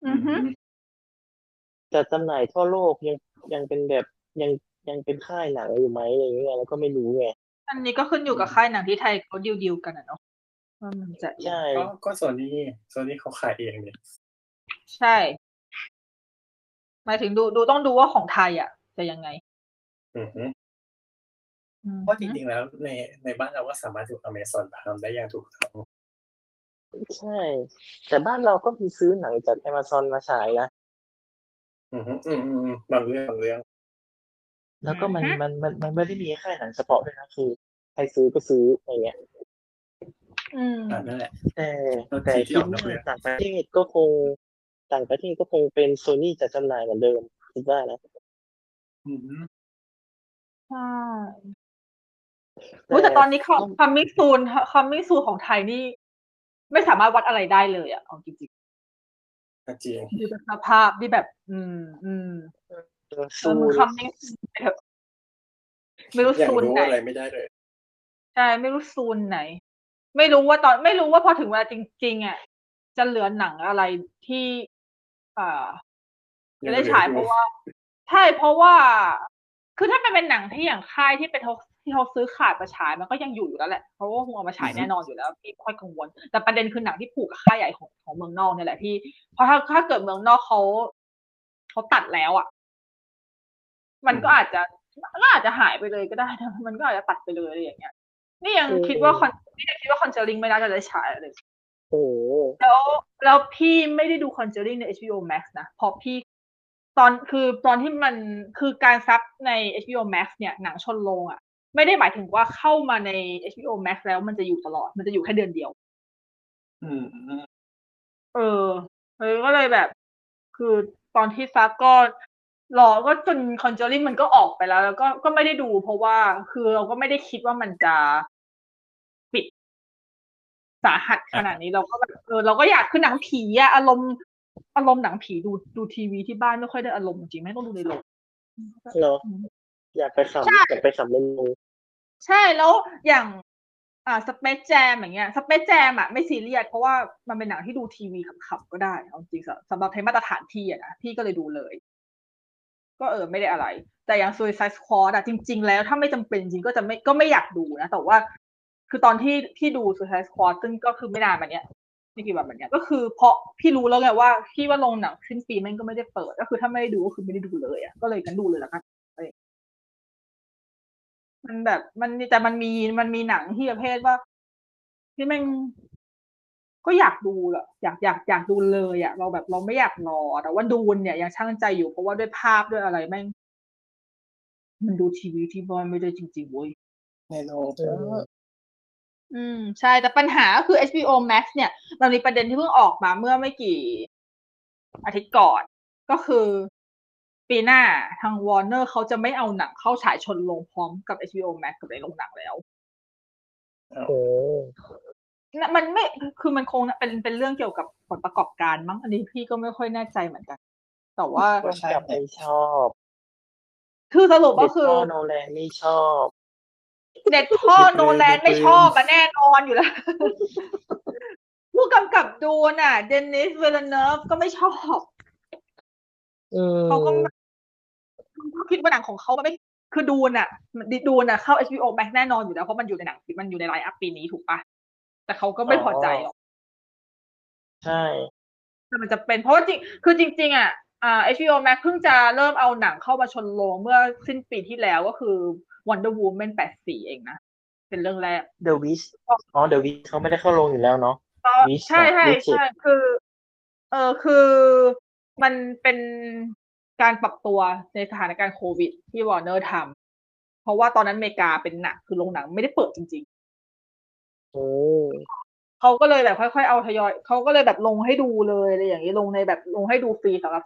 อือฮึแต่จำหน่ายทั่วโลกยังยังเป็นแบบยังยังเป็นค่ายหนังอยู่ไหมอะไรอย่างเงี้ยเราก็ไม่รู้ไง อันนี้ก็ขึ้นอยู่กับค่ายหนังที่ไทยเขาดิวดิวๆกันอะเนาะว่ามันจะใช่ ก็ก็โซนี่โซนี่เขาขายเองเนี่ยใช่หมายถึงดูดูต้องดูว่าของไทยอะ จะยังไง อือฮึอืมเพราะจริงๆแล้วในในบ้านเราก็สามารถดู Amazon พามได้อย่างถูกต้อง ใช่ แต่บ้านเราก็มีซื้อหนังจาก Amazon มาฉายนะอือฮึอืมอืมอืมบางเรื่องบางเรื่อง แล้วก็มันมันมันมันไม่ได้มีค่ายหนังเฉพาะด้วยนะคือใครซื้อก็ซื้ออะไรเงี้ย อืมอ่านั่นแหละ แต่แล้วแต่ที่คิอดอกนอกว่าเรื่องต่างประเทศก็คงต่างประเทศก็คงเป็นโซนี่จะจำหน่ายเหมือนเดิมคิดว่านะอืมใช่อุ๊ยแต่ตอนนี้ของ coming soon coming soon ของไทยนี่ ไม่สามารถวัดอะไรได้เลยอะเอาจริงจริงๆดูจากสภาพที่แบบ อืมอืมเออเอซูอมัน coming soon ไปเถอะไม่รู้อยากซูนรู้ไหนอะไรไม่ได้เลยใช่ไม่รู้ซูนไหน ไม่รู้ว่าตอน ไม่รู้ว่าพอถึงเวลาจริงๆอะจะเหลือหนังอะไรที่อ่าจะได้ฉายเพราะว่าใช่เพราะว่า คือถ้ามันเป็นหนังที่อย่างค่ายที่เป็นเขา ที่เขาซื้อขาดมาฉายมันก็ยังอยู่อยู่แล้วแหละเพราะว่าคงเอามาฉายแน่นอนอยู่แล้วพี่ไม่ค่อยกังวล แต่ประเด็นคือหนังที่ผูกกับค่ายใหญ่ของของเมืองนอกเนี่ยแหละที่ เพราะถ้าถ้าเกิดเมืองนอกเขาเขาตัดแล้วอะ มันก็อาจจะก็อาจจะหายไปเลยก็ได้นะมันก็อาจจะตัดไปเลยอะไรอย่างเงี้ย นี่ยังคิดว่าคอนนี่ยังคิดว่าคอนเจอริงไม่น่าจะได้ฉายเลยโอ้แล้วแล้วพี่ไม่ได้ดู Conjuring ใน HBO Max นะเพราะพี่ตอนคือตอนที่มันคือการซับใน HBO Max เนี่ยหนังชนโรงอะ ไม่ได้หมายถึงว่าเข้ามาใน HBO Max แล้วมันจะอยู่ตลอด มันจะอยู่แค่เดือนเดียว อืม เออเออก็เลยแบบ คือตอนที่ซับก็รอก็จน Conjuring มันก็ออกไปแล้ว แล้วก็ก็ไม่ได้ดู เพราะว่าคือเราก็ไม่ได้คิดว่ามันจะปิดสาหัสขนาดนี้เราก็แบบเออเราก็อยากคือหนังผีอะอารมณ์อารมณ์หนังผีดูดูทีวีที่บ้านไม่ค่อยได้อารมณ์จริงๆไม่ต้องดูในโรงเหรอ อยากไปขำอยากไปขำเล่นมูใช่แล้วอย่าง อ่าสเปซแจมอย่างเงี้ยสเปซแจมอะไม่ซีเรียสเพราะว่ามันเป็นหนังที่ดูทีวีขำๆก็ได้เอาจริงๆสำหรับในมาตรฐานที่อะนะพี่ก็เลยดูเลย ก็เออไม่ได้อะไร แต่อย่าง Suicide Squad อะจริง ๆ แล้วถ้าไม่จำเป็นจริงก็จะไม่ก็ไม่อยากดูนะ แต่ว่า คือตอนที่ที่ดู Suicide Squad ซึ่งก็คือไม่นานมาเนี้ยไม่กี่วันมาเนี้ยก็คือเพราะพี่รู้แล้วไงว่าพี่ว่าโรงหนังสิ้นปีแม่งก็ไม่ได้เปิด ก็คือถ้าไม่ได้ดูก็คือไม่ได้ดูเลยอะก็เลยกันดูเลยละกัน มันแบบมันแต่มันมีมันมีหนังที่ประเภทว่า ที่แม่งก็อยากดูแหละอยากอยากอยากดูเลยอะเราแบบเราไม่อยากรอ แต่ว่าดูเนี่ยยังช่างใจอยู่เพราะว่าด้วยภาพด้วยอะไรแม่งมันดูทีวีที่บ้านไม่ได้จริงๆเว้ยแน่นอนก็อืมใช่แต่ปัญหาก็คือ HBO Max เนี่ยมันมีประเด็นที่เพิ่งออกมาเมื่อไม่กี่อาทิตย์ก่อน ก็คือ ปีหน้าทาง Warner เขาจะไม่เอาหนังเข้าฉายชนโรงพร้อมกับ HBO Max กับในโรงหนังแล้วโอ้นะมันไม่คือมันคงเป็นเป็นเรื่องเกี่ยวกับผลประกอบการมั้งอันนี้พี่ก็ไม่ค่อยแน่ใจเหมือนกัน แต่ว่าก็ใช่กับไม่ชอบ คือสรุปเด็ก็กคือพ่อโนแลนไม่ชอบเด็ดพ่อโนแลนไม่ชอบอะแน่นอนอยู่แล้วผู้กำกับดูน่ะ Denis Villeneuve ก็ไม่ชอบอืมเขาก็ เขาคิดว่าหนังของเขามันไม่คือดูน่ะมันดูน่ะเข้า HBO Max แน่นอนอยู่แล้วเพราะมันอยู่ในหนังมันอยู่ใน line up ปีนี้ถูกปะแต่เขาก็ไม่พอใจหรอกใช่แต่มันจะเป็นเพราะว่าจริงคือจริง ๆ อะอ่า HBO Max เพิ่งจะเริ่มเอาหนังเข้ามาชนโรงเมื่อสิ้นปีที่แล้วก็คือ Wonder Woman 84 เองนะ เป็นเรื่องแรก The Wish อ๋อ The Wish เขาไม่ได้เข้าโรงอยู่แล้วเนาะก็ Wish ใช่ใช่ Wish ใช่คือ เออคือมันเป็น การปรับตัวในสถานการณ์โควิด ที่วอร์เนอร์ทำเพราะว่าตอนนั้นอเมริกาเป็นหนักคือโรงหนังไม่ได้เปิดจริงโอ้ๆเขาก็เลยแบบค่อยๆเอาทยอยเขาก็เลยแบบลงให้ดูเลยอะไรอย่างนี้ลงในแบบลงให้ดูฟรีสำหรับ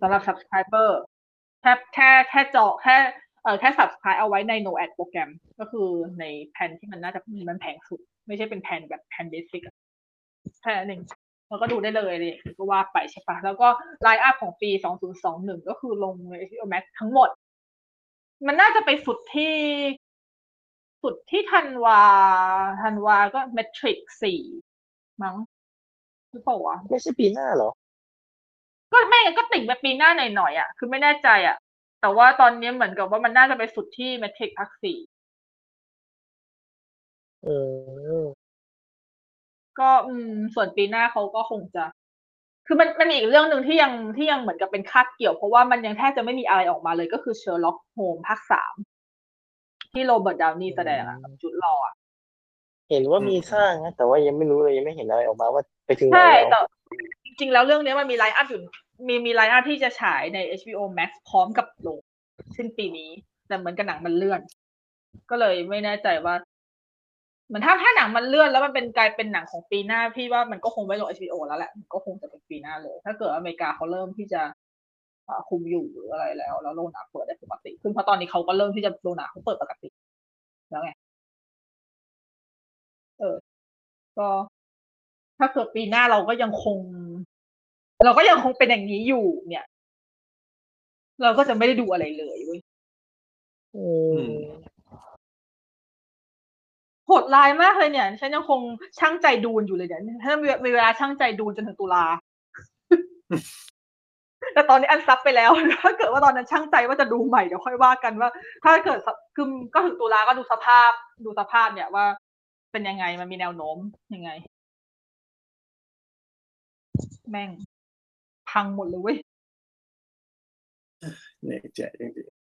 สำหรับ subscriber แค่แค่แค่จอแค่เออแค่ subscribe เอาไว้ใน no ad โปรแกรม ก็คือในแผ่นที่มันน่าจะมันแพงสุด ไม่ใช่เป็นแผ่นแบบแผ่นเบสิกแค่นั้นเอง แล้วก็ดูได้เลยเลยก็ว่าไปใช่ปะแล้วก็ไลน์อัพของปี 2021 ก็คือลงใน HBO Max ทั้งหมด มันน่าจะไปสุดที่ สุดที่ธันวาธันวาก็ Matrix 4มั้งหรือเปล่าวะไม่ใช่ปีหน้าเหรอ ก็ไม่งั้นก็ติ่งไปปีหน้าหน่อยๆอะ คือไม่แน่ใจอะ แต่ว่าตอนนี้เหมือนกับว่ามันน่าจะไปสุดที่ Matrix ภาคสี่เออ ก็อืมส่วนปีหน้าเขาก็คงจะ คือมันมันมีอีกเรื่องหนึ่งที่ยังที่ยังเหมือนกับเป็นคาบเกี่ยว เพราะว่ามันยังแทบจะไม่มีอะไรออกมาเลยก็คือ Sherlock Holmes ภาคสามที่ Robert Downey แสดงอะกับ Jude Law อะเห็นว่ามีสร้างนะแต่ว่ายังไม่รู้เลยยังไม่เห็นอะไรออกมาว่าไปถึงไหนใช่แล้วแต่จริงๆแล้วเรื่องนี้มันมี line up อยู่มีมี line up ที่จะฉายใน HBO Max พร้อมกับลงสิ้นปีนี้ แต่เหมือนกับหนังมันเลื่อน ก็เลยไม่แน่ใจว่า เหมือนถ้าถ้าหนังมันเลื่อนแล้วมันเป็นกลายเป็นหนังของปีหน้าพี่ว่ามันก็คงไม่ลง HBO แล้วแหละมันก็คงจะเป็นปีหน้าเลย ถ้าเกิดอเมริกาเขาเริ่มที่จะคุมอยู่หรืออะไรแล้ว แล้วโรงหนังเปิดได้ปกติซึ่งเพราะตอนนี้เขาก็เริ่มที่จะโรงหนังเขาเปิดปกติ แล้วไงเออ ก็ถ้าเกิดปีหน้าเราก็ยังคง เราก็ยังคงเป็นอย่างนี้อยู่ เนี่ย เราก็จะไม่ได้ดูอะไรเลยเว้ย หดร้ายมากเลยเนี่ย ฉันยังคงช่างใจดูนอยู่เลยเนี่ยถ้ามีมีเวลาช่างใจดูนจนถึงตุลา แต่ตอนนี้อันซับไปแล้วถ้าเกิดว่าตอนนั้นช่างใจว่าจะดูใหม่เดี๋ยวค่อยว่ากันว่า ถ้าเกิดคือก็ถึงตุลาก็ดูสภาพ ดูสภาพเนี่ยว่า เป็นยังไงมันมีแนวโน้มยังไง แม่ง พังหมดเลยเว้ยเหนื่อยใจจริง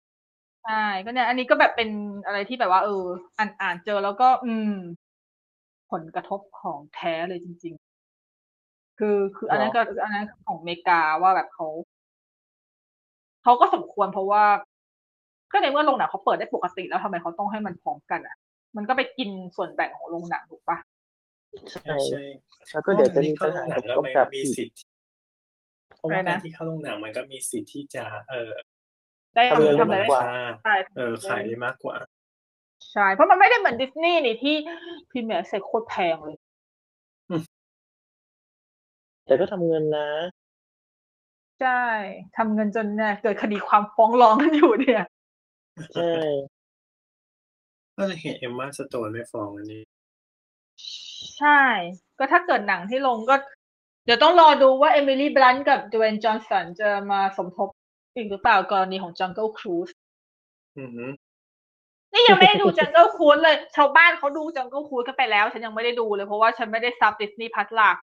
ใช่ก็เนี่ย อันนี้ก็แบบเป็นอะไรที่แบบว่า เออ อ่านอ่านเจอแล้วก็ อืม ผลกระทบของแท้เลยจริง ๆ คือคืออันนั้นก็อันนั้นของอเมริกาว่าแบบเขาเขาก็สมควรเพราะว่า ก็ในเมื่อโรงหนังเขาเปิดได้ปกติแล้วทำไมเขาต้องให้มันพร้อมกันอะ มันก็ไปกินส่วนแบ่งของโรงหนังถูกปะๆใช่ใช่ใช่แล้วก็เดี๋ยวจะมีเข้าปัญโรงหาหนักับงแล้วกมันกับมีอีกสิทธิ์เพราะว่าการที่เข้าโรงหนังมันก็มีสิทธิ์ที่จะ เออ ได้ทำเงินทำอะไรได้ได้กว่าใช่เออขายได้มากกว่า ใช่ เพราะมันไม่ได้เหมือนดิสนีย์นี่ที่พรีเมียร์เซ็ตโคตรแพงเลย แต่ก็ทำเงินนะ ใช่ทำเงินจนเนี่ยเกิดคดีความฟ้องร้องกันอยู่เนี่ย ใช่ ก็เลยเห็นเอมมาสโตนไม่ฟ้องอันนี้ ใช่ ก็ถ้าเกิดหนังที่ลงก็เดี๋ยวต้องรอดูว่าเอมิลี่บลันต์กับด w เวนจอห์นสันจะมาสมทบ อีกหรือเปล่ากรณีของ Jungle Cruise อือหือนี่ยังไม่ได้ดู Jungle Cruise เลย ชาวบ้านเขาดู Jungle Cruise กันไปแล้ว ฉันยังไม่ได้ดูเลย เพราะว่าฉันไม่ได้ sub Disney Plus หลัก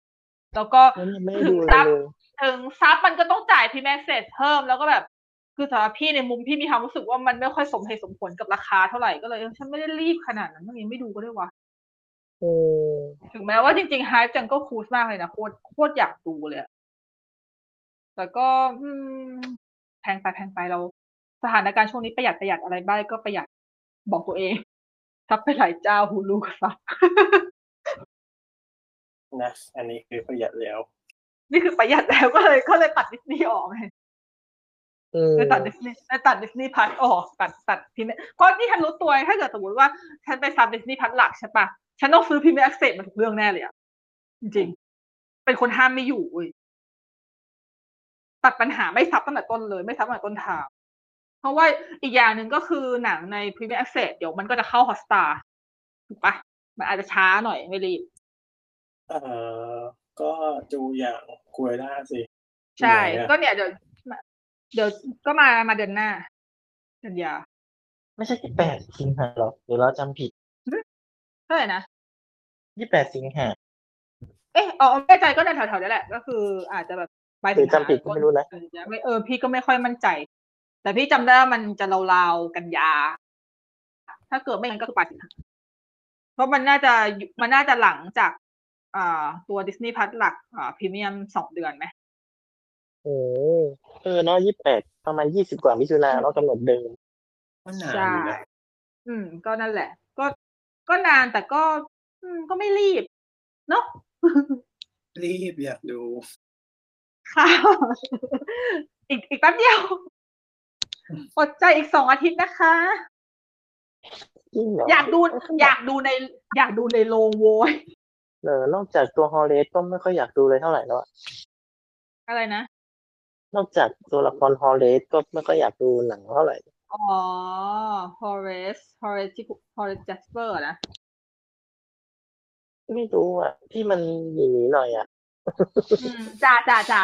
แล้วก็แล้วยังไม่ได้ดูเลย sub เลยถึง sub มันก็ต้องจ่าย Premier Access เพิ่มแล้วก็แบบ คือสำหรับพี่ในมุมพี่มีความรู้สึกว่ามันไม่ค่อยสมเหตุสมผลกับราคาเท่าไหร่ก็เลยเออฉันไม่ได้รีบขนาดนั้นยังไม่ดูก็ได้วะอืมถึงแม้ว่าจริงๆ Hype Jungle Cruise มากเลยนะโคตรโคตรอยากดูเลยอะแต่ก็อืมแพงไปแพงไปเรา สถานการณ์ช่วงนี้ประหยัดประหยัดอะไรบ้างก็ประหยัดบอกตัวเอง sub ไปหลายเจ้า Hulu ก็ subนะอันนี้คือประหยัดแล้ว นี่คือประหยัดแล้วก็เลยก็เลยตัดดิสนีย์ออกไงอืมเลยตัดดิสนีย์เลยตัด Disney Plus ออกตัดตัด Premier เพราะที่ฉันรู้ตัวถ้าเกิดสมมติว่าฉันไป sub Disney Plus หลักใช่ปะฉันต้องซื้อ Premier Access มาทุกเรื่องแน่เลยอะจริงๆเป็นคนห้ามไม่อยู่เว้ย ตัดปัญหาไม่ sub ตั้งแต่ต้นเลยไม่ sub ตั้งแต่ต้นทาง เพราะว่าอีกอย่างหนึ่งก็คือหนังใน Premier Access เดี๋ยวมันก็จะเข้า Hotstar ถูกปะมันอาจจะช้าหน่อยไม่รีบเอ่อก็ดูอย่าง Cruella สิ ใช่ไหนอะก็เนี่ยเดี๋ยวเดี๋ยวก็มามาเดือนหน้ากันยา ไม่ใช่ที่แปดสิงหาหรอหรือเราจำผิดเท่าไหร่นะยี่แปดสิงหา เอ๊ะอ๋อไม่แน่ใจก็ในแถวๆนี้แหละ ก็คืออาจจะแบบ ปลายหรือจำผิดก็ไม่รู้นะเออไม่เออพี่ก็ไม่ค่อยมั่นใจ แต่พี่จำได้ว่ามันจะราวๆกันยา ถ้าเกิดไม่งั้นก็คือปลายสิงหาเพราะมันน่าจะอยู่มันน่าจะหลังจากอ่าตัวดิสนีย์พัทหลักอ่าพรีเมียมสองเดือนไหมโอ้เออเนาะยี่แปดประมาณยี่สิบกว่ามิถุนาเนาะกำหนดเดิมก็นานใช่อยู่นะอืม ก็นั่นแหละ ก็ก็นานแต่ก็ อืม ก็ไม่รีบ เนาะรีบอยากดู ค่ะ อีกอีกแป๊บเดียว อดใจอีกสองอาทิตย์นะคะจริงเหรออยากดูอยากดูใน อยากดูในโรงโวยเออนอกจากตัวฮอลเลสก็ไม่ค่อยอยากดูเลยเท่าไหร่แล้วอะอะไรนะ นอกจากตัวละครฮอลเลสก็ไม่ค่อยอยากดูหนังเท่าไหร่ อ๋อ Horace Horace ที่ Horace Jasper นะ ไม่รู้อะ ที่มันหนีๆหน่อยอะอืม จ้าจ้าจ้า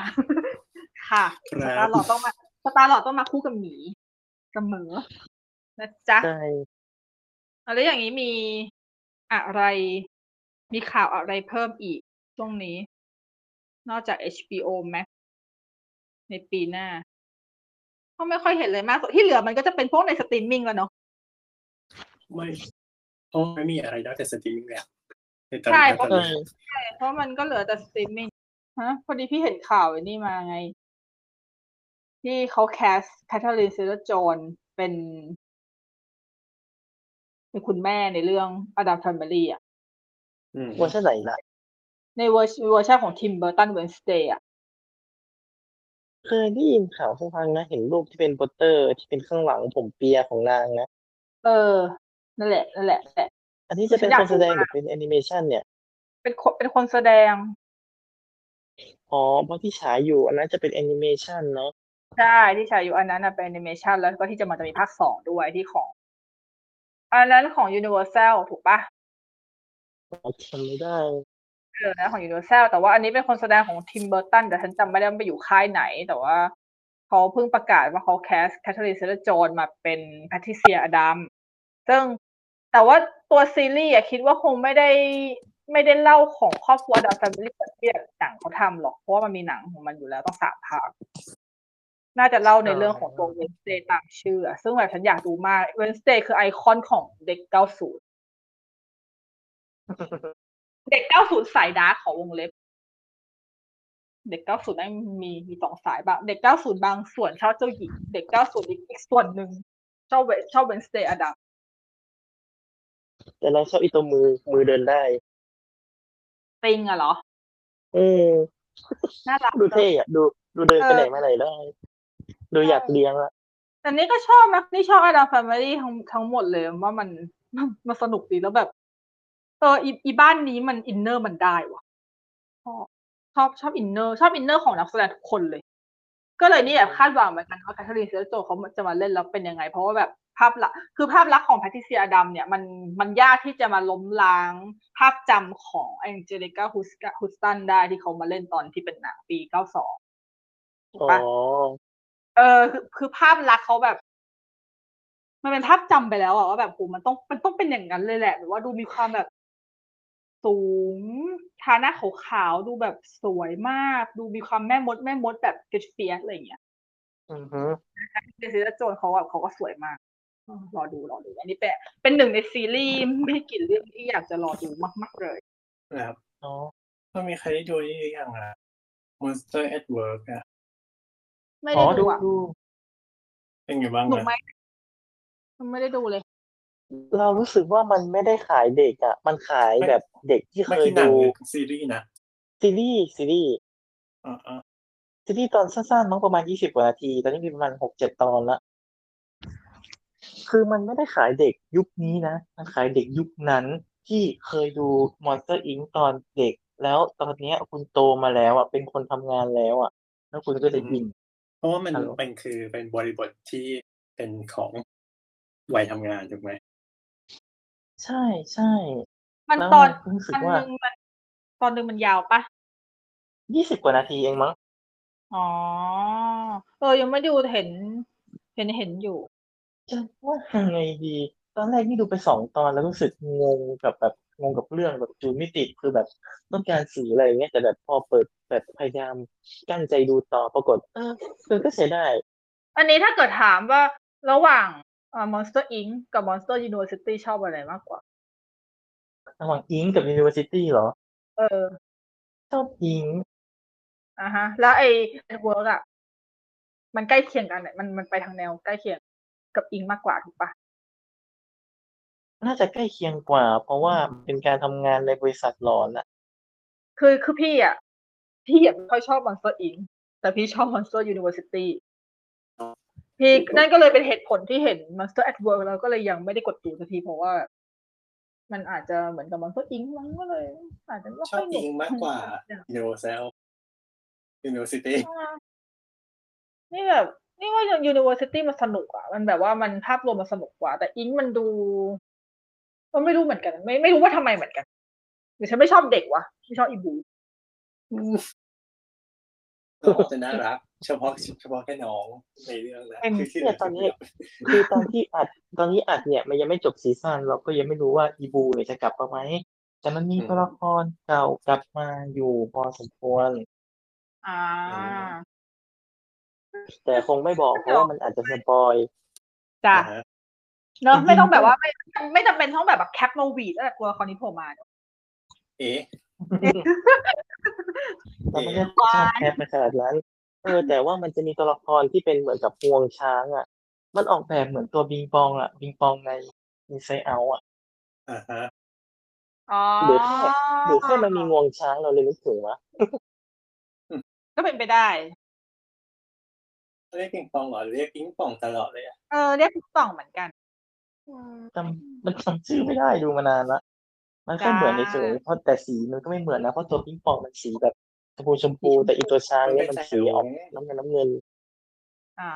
ค่ะคสรัตาบร์หลอดต้องมาสตาร์หลอดต้องมาคู่กับหมีเสมอนะจ๊ะใช่แล้วอย่างนี้มีอะไร มีข่าวอะไรเพิ่มอีกช่วงนี้ นอกจาก HBO Max ในปีหน้าก็ไม่ค่อยเห็นเลยมากสุดที่เหลือมันก็จะเป็นพวกในสตรีมมิ่งแล้วเนาะไม่เพราะไม่มีอะไรนอกจากสตรีมมิ่งแล้ว ในตอนใช่นี้เพราะตอนนี้ใช่เพราะมันก็เหลือแต่สตรีมมิ่งฮะพอดีพี่เห็นข่าวไอ้นี่มาไง ที่เขา cast Catherine Zeta-Jones เป็นเป็นคุณแม่ในเรื่อง Addams Family อะอืมเวอร์ชันไหนล่ะ ในเวอร์เวอร์ชันของ Tim Burton Wednesday อะเคยได้ยินข่าวสักครั้งนะ เห็นรูปที่เป็นโปสเตอร์ที่เป็นข้างหลังผมเปียของนางนะ เออ นั่นแหละ นั่นแหละแหละ อันนี้จะเป็นคนแสดงฉันอยากดูมากรือเป็นแอนิเมชันเนี่ย เป็นคนเป็นคนแสดง อ๋อเพราะที่ฉายอยู่ อันนั้นจะเป็นแอนิเมชันเนาะใช่ที่ฉายอยู่อันนั้นนะเป็นแอนิเมชันแล้วก็ที่จะมันจะมีภาคสองด้วยที่ของ อันนั้นของ Universal ถูกปะจำไม่ได้เออนะของ Universal แต่ว่าอันนี้เป็นคนแสดงของ Tim Burton แต่ฉันจำไม่ได้ว่าไปอยู่ค่ายไหน แต่ว่าเขาเพิ่งประกาศว่าเขา cast Catherine Zeta-Jones มาเป็น Patricia Addams ซึ่ง แต่ว่าตัวซีรีส์อะคิดว่าคงไม่ได้ไม่ได้เล่าของครอบครัว Addams Family แบบที่หนังเขาทำหรอก เพราะว่ามันมีหนังของมันอยู่แล้วต้องสามภาคน่าจะเล่าในเรื่องของตัว Wednesday ตามชื่อ ซึ่งแบบฉันอยากดูมาก Wednesday คือไอคอนของเด็ก90เด็ก90สาย dark ของวงเล็บ เด็ก90ได้มีมีสองสายบาง เด็ก90บางส่วนชอบเจ้าหญิง เด็ก90อีกอีกส่วนหนึ่งชอบเวชอบ Wednesday Addams แต่เราชอบอีตัวมือมือเดินได้ Thing อะเหรอ เออน่ารักดูเท่อะดูดูเดินไปไหนมาไหนได้ ดูอยากเลี้ยงอะแต่นี่ก็ชอบนะนี่ชอบ Addams Family ทั้งทั้งหมดเลยว่ามันมันสนุกดีแล้วแบบ เอออีอีบ้านนี้มัน inner มันได้ว่ะชอบชอบชอบ inner ชอบ inner ของนักแสดงทุกคนเลย ก็เลยนี่แอบคาดหวังเหมือนกันว่า Catherine Zeta-Jones เขาจะมาเล่นแล้วเป็นยังไง เพราะว่าแบบภาพลักษณ์คือภาพลักษณ์ของ Patricia Addams เนี่ยมันมันยากที่จะมาล้มล้างภาพจำของแองเจลิกาฮุสฮุสตันได้ที่เขามาเล่นตอนที่เป็นหนังปี 92ถูกอ๋อปะเออคือคือภาพลักษณ์เขาแบบ มันเป็นภาพจำไปแล้วอะว่าแบบโหมันต้องมันต้องเป็นอย่างนั้นเลยแหละหรือว่าดูมีความแบบสูงทาหน้าขาวๆดูแบบสวยมาก ดูมีความแม่มดแม่มดแบบเกตเฟียสอะไรอย่างเงี้ยอือฮึเดซิโจนเขาแบบเขาก็สวยมากอืม รอดูรอดู อันนี้เป็นเป็นหนึ่งในซีรีส์ไม่กี่เรื่องที่อยากจะรอดูมาก ๆ เลยนะครับอ๋อก็มีใครได้ดูนี่หรือยังอะ Monster at Work อะไม่อ๋ได้อดูดูอะดูเป็นไงบ้างหนูอะไหมไม่ได้ดูเลย เรารู้สึกว่ามันไม่ได้ขายเด็กอะมันขายแบบเด็กที่เคไม่ยใช่หนังดูหรือซีรีส์นะซีรีส์ซีรีส์อ่าอ่าซีรีส์ตอนสั้นๆมั้งประมาณยี่สิบกว่านาที ตอนนี้มีประมาณหกเจ็ดตอนละ คือมันไม่ได้ขายเด็กยุคนี้นะ มันขายเด็กยุคนั้นที่เคยดู Monster Inc ตอนเด็ก แล้วตอนเนี้ยคุณโตมาแล้วอะเป็นคนทำงานแล้วอะ แล้วคุณก็จะยิงเพราะว่ามันฮัลโหลเป็นคือเป็นบริบทที่เป็นของวัยทำงานถูกไหมใช่ใช่ มันแล้วตอนมันรู้สึกมันว่าหนึ่งมันตอนหนึ่งมันยาวปะยี่สิบกว่านาทีเองมั้ง อ๋อ เออ ยังไม่ดูเห็น เห็นเห็นอยู่ จะว่ายังไงดี ตอนแรกนี่ดูไปสองตอนแล้วรู้สึกงงกับแบบงงกับเรื่องแบบจูนไม่ติดคือแบบต้องการสื่ออะไรอย่างเงี้ยแต่แบบพอเปิดแบบพยายามกั้นใจดูต่อปรากฏ เออเออก็ใช้ได้อันนี้ถ้าเกิดถามว่าระหว่างเอ่อ Monster Inc กับ Monster University ชอบอะไรมากกว่า ระหว่างอิงกับ University เหรอ เออชอบอิงอะฮะ แล้วไอ้ At Work อะ มันใกล้เคียงกันเนี่ยมันมันไปทางแนวใกล้เคียง กับอิงมากกว่าถูกปะน่าจะใกล้เคียงกว่า เพราะว่าเป็นการทำงานในบริษัทหลอนอะคือคือพี่อะ พี่อะไม่ค่อยชอบ Monster Inc แต่พี่ชอบ Monster University พี่นั่นก็เลยเป็นเหตุผลที่เห็น Monster at Work แล้วก็เลยยังไม่ได้กดดูสักทีเพราะว่า มันอาจจะเหมือนกับ Monster Inc มั้งก็เลย อาจจะไม่ชค่ออบยหนุอิงมากกว่า Universal University นี่แบบ นี่ว่า University มันสนุกอะมันแบบว่ามันภาพรวมมันสนุกกว่า แต่อิงมันดูมันไม่รู้เหมือนกัน ไม่ไม่รู้ว่าทำไมเหมือนกันหรือฉันไม่ชอบเด็กวะไม่ชอบอีบูก็จะน่ารักเฉพาะเฉพาะแค่น้องในเรื่องนะคือที่เหลืเนี่ยตอนนี้คือตอนที่อัดตอนนี้อัดเนี่ย มันยังไม่จบซีซั่นเราก็ยังไม่รู้ว่าอีบูเนี่ยจะกลับมาไหมแต่มันมีตัวละครเก่ากลับมาอยู่พอสมควรอ่า แต่คงไม่บอกเพราะว่ามันอาจจะสปอยจ้ะนะฮะเนอะจริงๆไม่ต้องแบบว่าไม่ไม่จำเป็นต้องแบบแบบแคปโนวีดแต่ตัวละครนี้โผล่มาเนอะเอ๊ะเราไม่ได้ชอบแคปไปขนาดนั้น เออ แต่ว่ามันจะมีตัวละครที่เป็นเหมือนกับงวงช้างอะ มันออกแบบเหมือนตัวบิงปองอะ บิงปองในในไซเอาอะอ่าฮะอ๋อหรือแค่หรือแค่มันมีงวงช้างเราเลยนึกถึงวะก็เป็นไปได้ เรียกปิงปองเหรอหรือเรียกปิงปองตลอดเลยอะเออเรียกป่องเหมือนกันจำมันจำชื่อไม่ได้ดูมานานละมันแค่จ้าเหมือนเฉยๆเพราะแต่สีมันก็ไม่เหมือนนะเพราะตัวปิงปองมันสีแบบชมพูชมพูแต่อีตัวช้างเนี่ยมันสีออกน้ำเงินน้ำเงินอ่า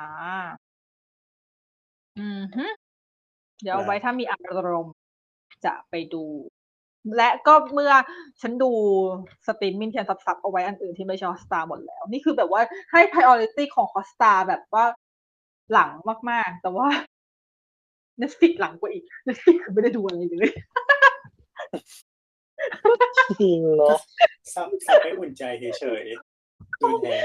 อืมฮึเดี๋ยวเอาไว้ถ้ามีอารมณ์จะไปดู และก็เมื่อฉันดูสตรีมมิ่งที่ sub ๆเอาไว้อันอื่นที่ไม่ใช่ Hotstar หมดแล้ว นี่คือแบบว่าให้ priority ของ Hotstar แบบว่าหลังมากๆ แต่ว่า Netflix หลังกว่าอีก Netflix คือไม่ได้ดูอะไรเลยจริงเนาะ sub sub ให้อุ่นใจเฉยๆดูแท้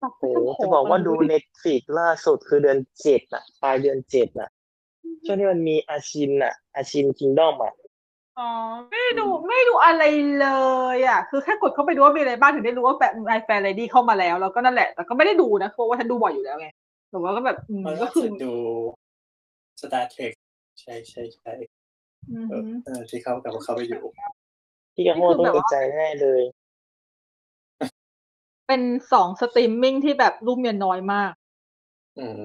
โอ้โหจะบอกว่าดู Netflix ล่าสุดคือเดือนเจ็ดอะปลายเดือนเจ็ดอะช่วงที่มันมีอาชินอะอาชิน Kingdom อะ อ๋อไม่ได้ดูไม่ได้ดูอะไรเลยอะ คือแค่กดเข้าไปดูว่ามีอะไรบ้างถึงได้รู้ว่าแฟนไอแฟนเลดี้เข้ามาแล้ว แล้วก็นั่นแหละ แต่ก็ไม่ได้ดูนะเพราะว่าฉันดูบ่อยอยู่แล้วไงแต่ว่าก็แบบอืมมันก็ล่าคือสุดดู Star Trek ใช่ใช่ใช่อืม เออเออที่เขากับเขาไปอยู่ พี่กะโฮต้องตกใจแน่เลย เป็นสองสตรีมมิ่งที่แบบรูปเมียน้อยมากอืม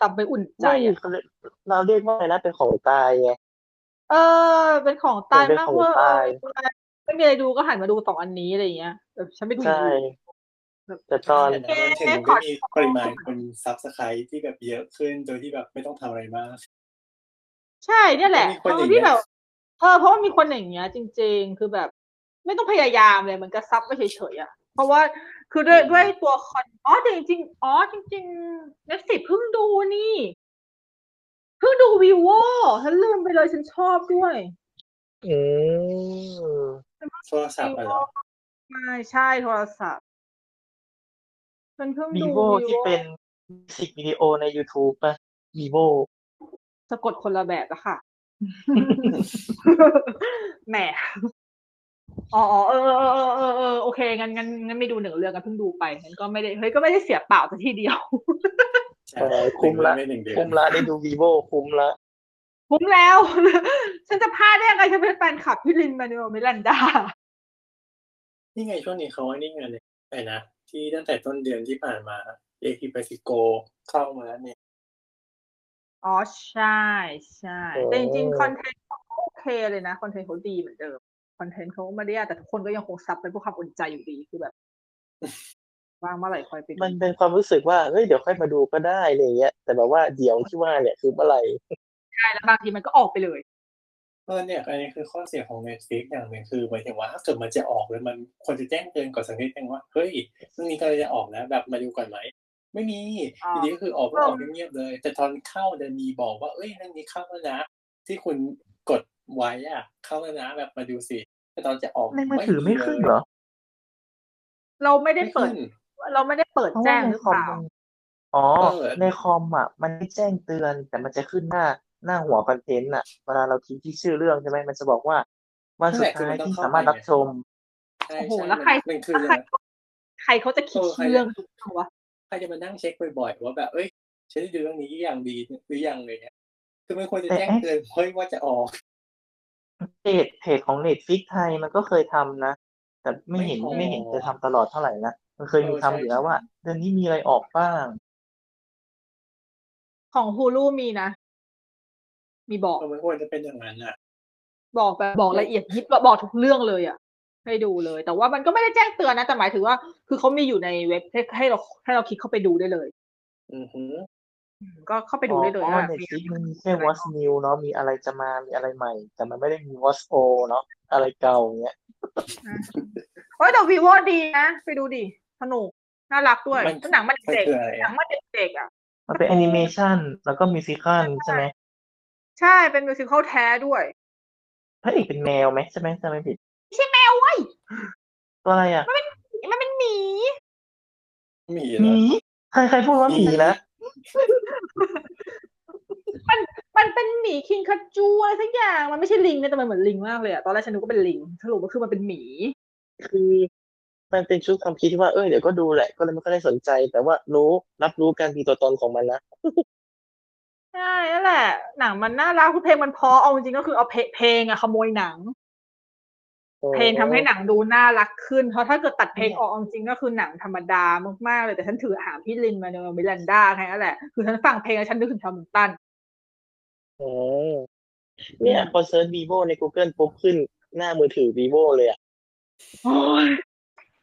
ทำไปอุ่นใจไม่อะเราเรียกว่าอะไรนะเป็นของตายไง เออ เป็นของตายเป็นมากของเว่าตายไม่มีอะไรดูก็หันมาดูสองอันนี้อะไรอย่างเงี้ยแบบฉันไม่ดูใช่แต่ตอนแต่มันถึงได้มีปริมาณคน subscribe ที่แบบเยอะขึ้นโดยที่แบบไม่ต้องทำอะไรมาก ใช่เนี่ยแหละมีคนอย่างทั้งเงี้ที่ยแบบเออเพราะว่ามีคนอย่างเงี้ย จริง ๆ คือแบบ ไม่ต้องพยายามเลยมันก็ sub ไปเฉยๆอะเพราะว่าคือด้วยด้วยตัวคอนอ๋อแต่จริงๆอ๋อจริงๆ Netflix เพิ่งดูนี่เพิ่งดูวิวโวฉันลืมไปเลยฉันชอบด้วยอืมโทรศัพท์อะเหรอไม่ใช่โทรศัพท์ฉันเพิ่งวีดูโวที่เป็นสิกวิดีโอใน YouTube ป่ะวีโวสะกดคนละแบบอะค่ะแหมอ๋ออ๋อเออเออเออเออเออโอเคงั้นงั้นงั้นไม่ดูหนึ่งเรื่องกันเพิ่งดูไปงั้นก็ไม่ได้เฮ้ยก็ไม่ได้เสียเปล่าแต่ทีเดียวใช่เออ คุ้มละไม่หนึ่งเดือนคุ้มละได้ดูวีโวคุ้มละคุ้มแล้ว ฉันจะพลาดได้ยังไงฉันเป็นแฟนคลับพี่ Lin-Manuel Miranda นี่ไงช่วงนี้เขาว่านี่ไงเนี่ยไอ้นะ ที่ตั้งแต่ต้นเดือนที่ผ่านมา HBO GO เข้ามาแล้วเนี่ยอ๋อใช่ใช่แต่จริงๆคอนเทนต์เขาโอเคเลยนะคอนเทนต์เขาดีเหมือนเดิมคอนเทนต์เขาไม่ได้แย่แต่ทุกคนก็ยังคง sub เป็นพวกความอุ่นใจอยู่ดีคือแบบ ว่างเมื่อไหร่คอยไปดูมันเป็นความรู้สึกว่าเฮ้ยเดี๋ยวค่อยมาดูก็ได้อะไรอย่างเงี้ย แต่แบบว่าเดี๋ยวที่ว่าเนี่ยคือเมื่อไหร่ใช่แล้วบางทีมันก็ออกไปเลยเออเนี่ยอันนี้คือข้อเสียของ Netflix อย่างหนึ่งคือหมายถึงว่าถ้าเกิดมันจะออกเลยมันควรจะแจ้งเตือนก่อนสักนิดนึงว่าเฮ้ยเรื่องนี้ก็เลยจะออกแล้วแบบมาดูก่อนไหมไม่มีอ๋อทีนี้ก็คือออกก็ออกเงียบๆเลย แต่ตอนเข้าจะมีบอกว่าเอ้ยเรื่องนี้เข้าแล้วนะ ที่คุณกดไว้อะ เข้าแล้วนะแบบมาดูสิแต่ตอนจะออกในมือถือไม่ขึ้นเหรอเราไม่ได้ไม่เปิดขึ้น เราไม่ได้เปิดเพราะแจ้ว่างในหรือคอเปมล่ามันอ๋อเออในคอมอะ มันไม่แจ้งเตือน แต่มันจะขึ้นหน้าหน้าหัวคอนเทนต์อะ เวลาเราคลิกที่ชื่อเรื่องใช่ไหมมันจะบอกว่าวันสุดท้ายที่สามารถรับชมใช่โอ้โหใช่แล้วใครมันคือแล้วใครใครเขาจะคิดเออใครเรื่องถูกวะใครจะมานั่งเช็คบ่อยๆว่าแบบเอ้ยฉันได้ดูเรื่องนี้อย่างดีหรือยังเลยเนี่ยคือมันควรจะแจ้งเตือนเฮ้ยว่าจะออกเพจเพจของเน็ตฟิกไทยมันก็เคยทำนะ แต่ไม่เห็นไม่พอไม่เห็นจะทำตลอดเท่าไหร่นะ มันเคยมีเออทำใช่อยู่แล้วใช่ว่าเดือนนี้มีอะไรออกบ้าง ของฮูลูมีนะ มีบอกเออมันควรจะเป็นอย่างนั้นอะ บอกแบบบอกละเอียดยิบบอกทุกเรื่องเลยอะ ให้ดูเลย แต่ว่ามันก็ไม่ได้แจ้งเตือนนะแต่หมายถึงว่า คือเขามีอยู่ในเว็บให้ให้เราให้เราคลิกเข้าไปดูได้เลย อือหืออืมก็เข้าไปดูได้เลยอ๋อว่า Netflix มันมีแค่ What's New เนาะมีอะไรจะมามีอะไรใหม่ แต่มันไม่ได้มี What's Old เนาะอะไรเก่าอย่างเงี้ยโอ้ยแต่วีโวดีนะ ไปดูดิ สนุกน่ารักด้วยมันแล้วหนังมันมันเด็กคืออะไรหนัอะงมันเด็กๆอะ มันเป็นแอนิเมชันแล้วก็ musical ใช่ไหมใช่เป็น musical แท้ด้วยพระเอกเป็นแมวไหมใช่ไหมจำไม่ผิด ไม่ใช่แมวเว้ยตัวอะไรอะมันเป็นหมีมีหเหรมีอใครใครพูดว่าหมีนะ มันเป็นหมีคิงคัจจูอะไรสักอย่างมันไม่ใช่ลิงนะแต่มันเหมือนลิงมากเลยอะตอนแรกฉันนึกว่าเป็นลิงสรุปว่าคือมันเป็นหมี คือ มันเป็นชุดความคิดที่ว่าเออเดี๋ยวก็ดูแหละ ก็เลยไม่ค่อยได้สนใจ แต่ว่ารู้รับรู้การมีตัวตนของมันนะใช่นั่นแหละ หนังมันน่ารักคือเพลงมันเพอเอาจริงๆก็คือเอาเพลเพลงอะขโมยหนัง เพลงทำให้หนังดูน่ารักขึ้นเพราะถ้าเกิดตัดเพลงออกเอาจริงๆก็คือหนังธรรมดามากๆเลยแต่ฉันถือหาพี่ลินมาเนอะมิลันดาแค่นั้นแหละคือฉันฟังเพลงแล้วฉันนึกถึงชาวเมุนตันอ๋อเนี่ยพอเซิร์ช vivo ใน Google ปุ๊บขึ้นหน้ามือถือ vivo เลยอะโอ้ย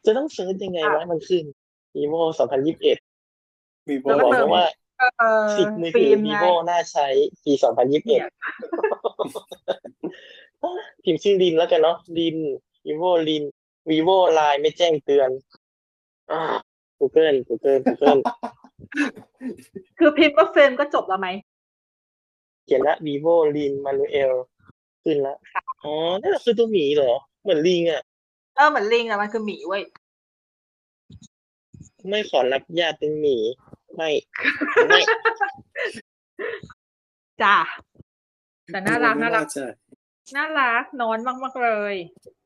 จะต้องเซิร์ชยังไงวะมันขึ้น vivo 2021มีโบแล้วบอกเติมนะว่าเออสิบมือฟิถือล์มไง vivo น่าใช้ปีสองพันยี่สิบเอ็ดพิมพ์ชื่อลินแล้วกันเนาะลิน vivo ลิน vivo ไลน์ไม่แจ้งเตือนอ่า Google Google Google คือพิมพ์ว่าเฟรมก็จบแล้วไหม เขียนละ vivo ลินมานูเอลขึ้นละ อ๋อนั่นคือตัวหมีเหรอ เหมือนลิงอะเออเหมือนลิงอะมันคือหมีเว้ยไม่ขอรับญาติเป็นหมีไม่ไม่จ้าแต่น่ารักไม่น่ารักจะน่ารักนอนมากมากๆเลย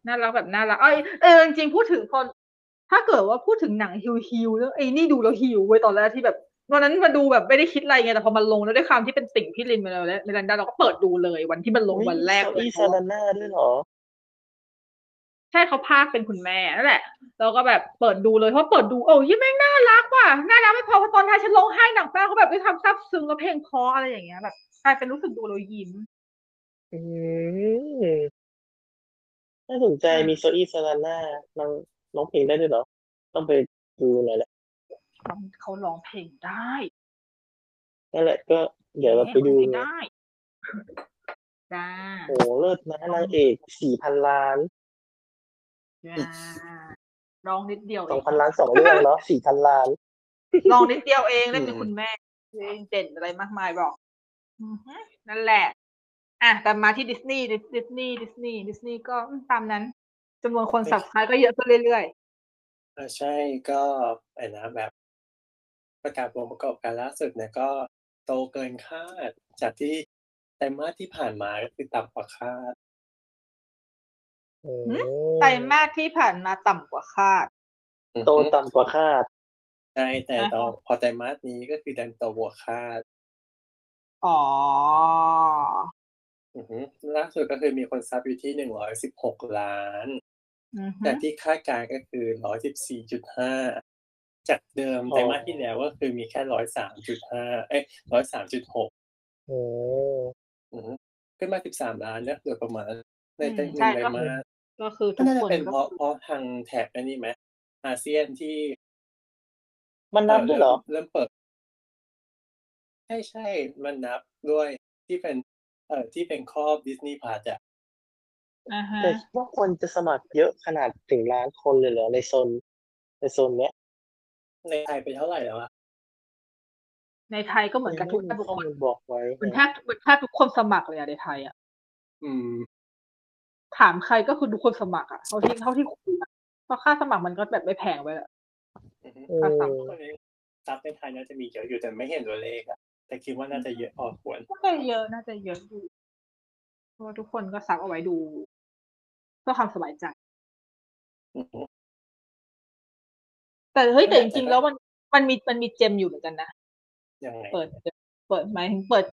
น่ารักแบบน่ารักเอยเออจริงๆพูดถึงคน ถ้าเกิดว่าพูดถึงหนังฮิวฮิวแล้วไอ้นี่ดูแล้วฮิวเว้ยตอนแรกที่แบบวันนั้นมาดูแบบไม่ได้คิดอะไรไงแต่พอมันลงแล้วด้วยความที่เป็นติ่งพี่ลินมาแล้วและเมลันดาเราก็เปิดดูเลยวันที่มันลงวันแรกโซเลยอี้ซาลาน่าด้วยเหรอใช่เขาพากย์เป็นคุณแม่นั่นแหละแล้วก็แบบเปิดดูเลยเพราะเปิดดูโอ้ยแม่งน่ารักว่ะน่ารักไม่พอเพราะตอนท้ายฉันร้องไห้หนังแป้งเขาแบบด้วยความซาบซึ้งแล้วเพลงเพราะอะไรอย่างเงี้ยแบบกลายเป็นรู้สึกดูแล้วยิ้มอืมน่าสนใจมีโซอี้ซาลาน่าน้องน้องเพลงได้ด้วยเหรอ ต้องไปดูหน่อยแหละเขาร้องเพลงได้นั่นแหละก็เดี๋ยวเราไปดูร้องเพลงนะได้จ้าโอ้เลิศนะนางเอกสี่พันล้านจ้า ร้องนิดเดียวสเอองงพันล้านสองเรื่องเนาะสี่พันล้านร้องนิดเดียวเองเล่นเป็นคุณแม่เพลงเด่นอะไรมากมายบอกอือฮึนั่นแหละอะแต่มาที่ดิสนีย์ดิสนีย์ดิสนีย์ดิสนีย์ก็ตามนั้นจำนวนคน subscribe ก็เยอะขึ้นเรื่อยเออใช่ก็ไอ้นะแบบ ประกาศผลประกอบการล่าสุดเนี่ยก็โตเกินคาด จากที่ไตรมาสที่ผ่านมาก็คือต่ำกว่าคาด โอ้ๆไตรมาสที่ผ่านมาต่ำกว่าคาด โตต่ำกว่าคาด ใช่ แต่อ่าฮะต่อพอไตรมาสนี้ก็คือดันโตบวกคาด อ๋ออือฮึล่าสุดก็คือมีคนซับอยู่ที่หนึ่งร้อยสิบหกล้านอือฮึแต่ที่คาดการณ์ก็คือร้อยสิบสี่จุดห้าจากเดิมอ๋อไตรมาสที่แล้วก็คือมีแค่ร้อยสามจุดห้าเอ้ยร้อยสามจุดหกโอ้ขึ้นมาสิบสามล้านนะโดยประมาณในแต่หนึ่ใช่งไตรก็มาส ก็คือก็ทุกน่าจะคนเป็นก็เพราะเพราะทางแถบอันนี้ไหมอาเซียนที่ มันนับด้วยเหรอ เริ่มเปิด ใช่ใช่มันนับด้วยที่เป็น เอ่อที่เป็นครอบดิสนีย์พาร์อะอ่าฮะแต่ว่าคนจะสมัครเยอะขนาดถึงล้านคนเลยเหรอในโซนในโซนเนี้ย ในไทยไปเท่าไหร่แล้วอะในไทยก็เหมือนกันทุกยังไม่มีทุกข้อคนมูลบอกไว้เหมือนแทบเหมือนแทบทุกคนสมัครเลยอะในไทยอะอืม ถามใครก็คือทุกคนสมัครอะเท่าที่เท่าที่คุยอะเพราะค่าสมัครมันก็แบบไม่แพงไปแหละอือฮึอืค่าซับมคนนี้ซับในไทยน่าจะมีเยอะอยู่แต่ไม่เห็นตัวเลขอะแต่คิดว่าน่าจะเยอะพอควรน่าจะเยอะน่าจะเยอะอยู่เพราะว่าทุกคนก็ซับเอาไว้ดูเพื่อความสบายใจอือฮึแต่เฮ้ยแต่แต่จริงๆแต่แล้วมันมันมีมันมีเจมอยู่เหมือนกันนะยังไงเปิดเจอเปิดหมายถึงเปิด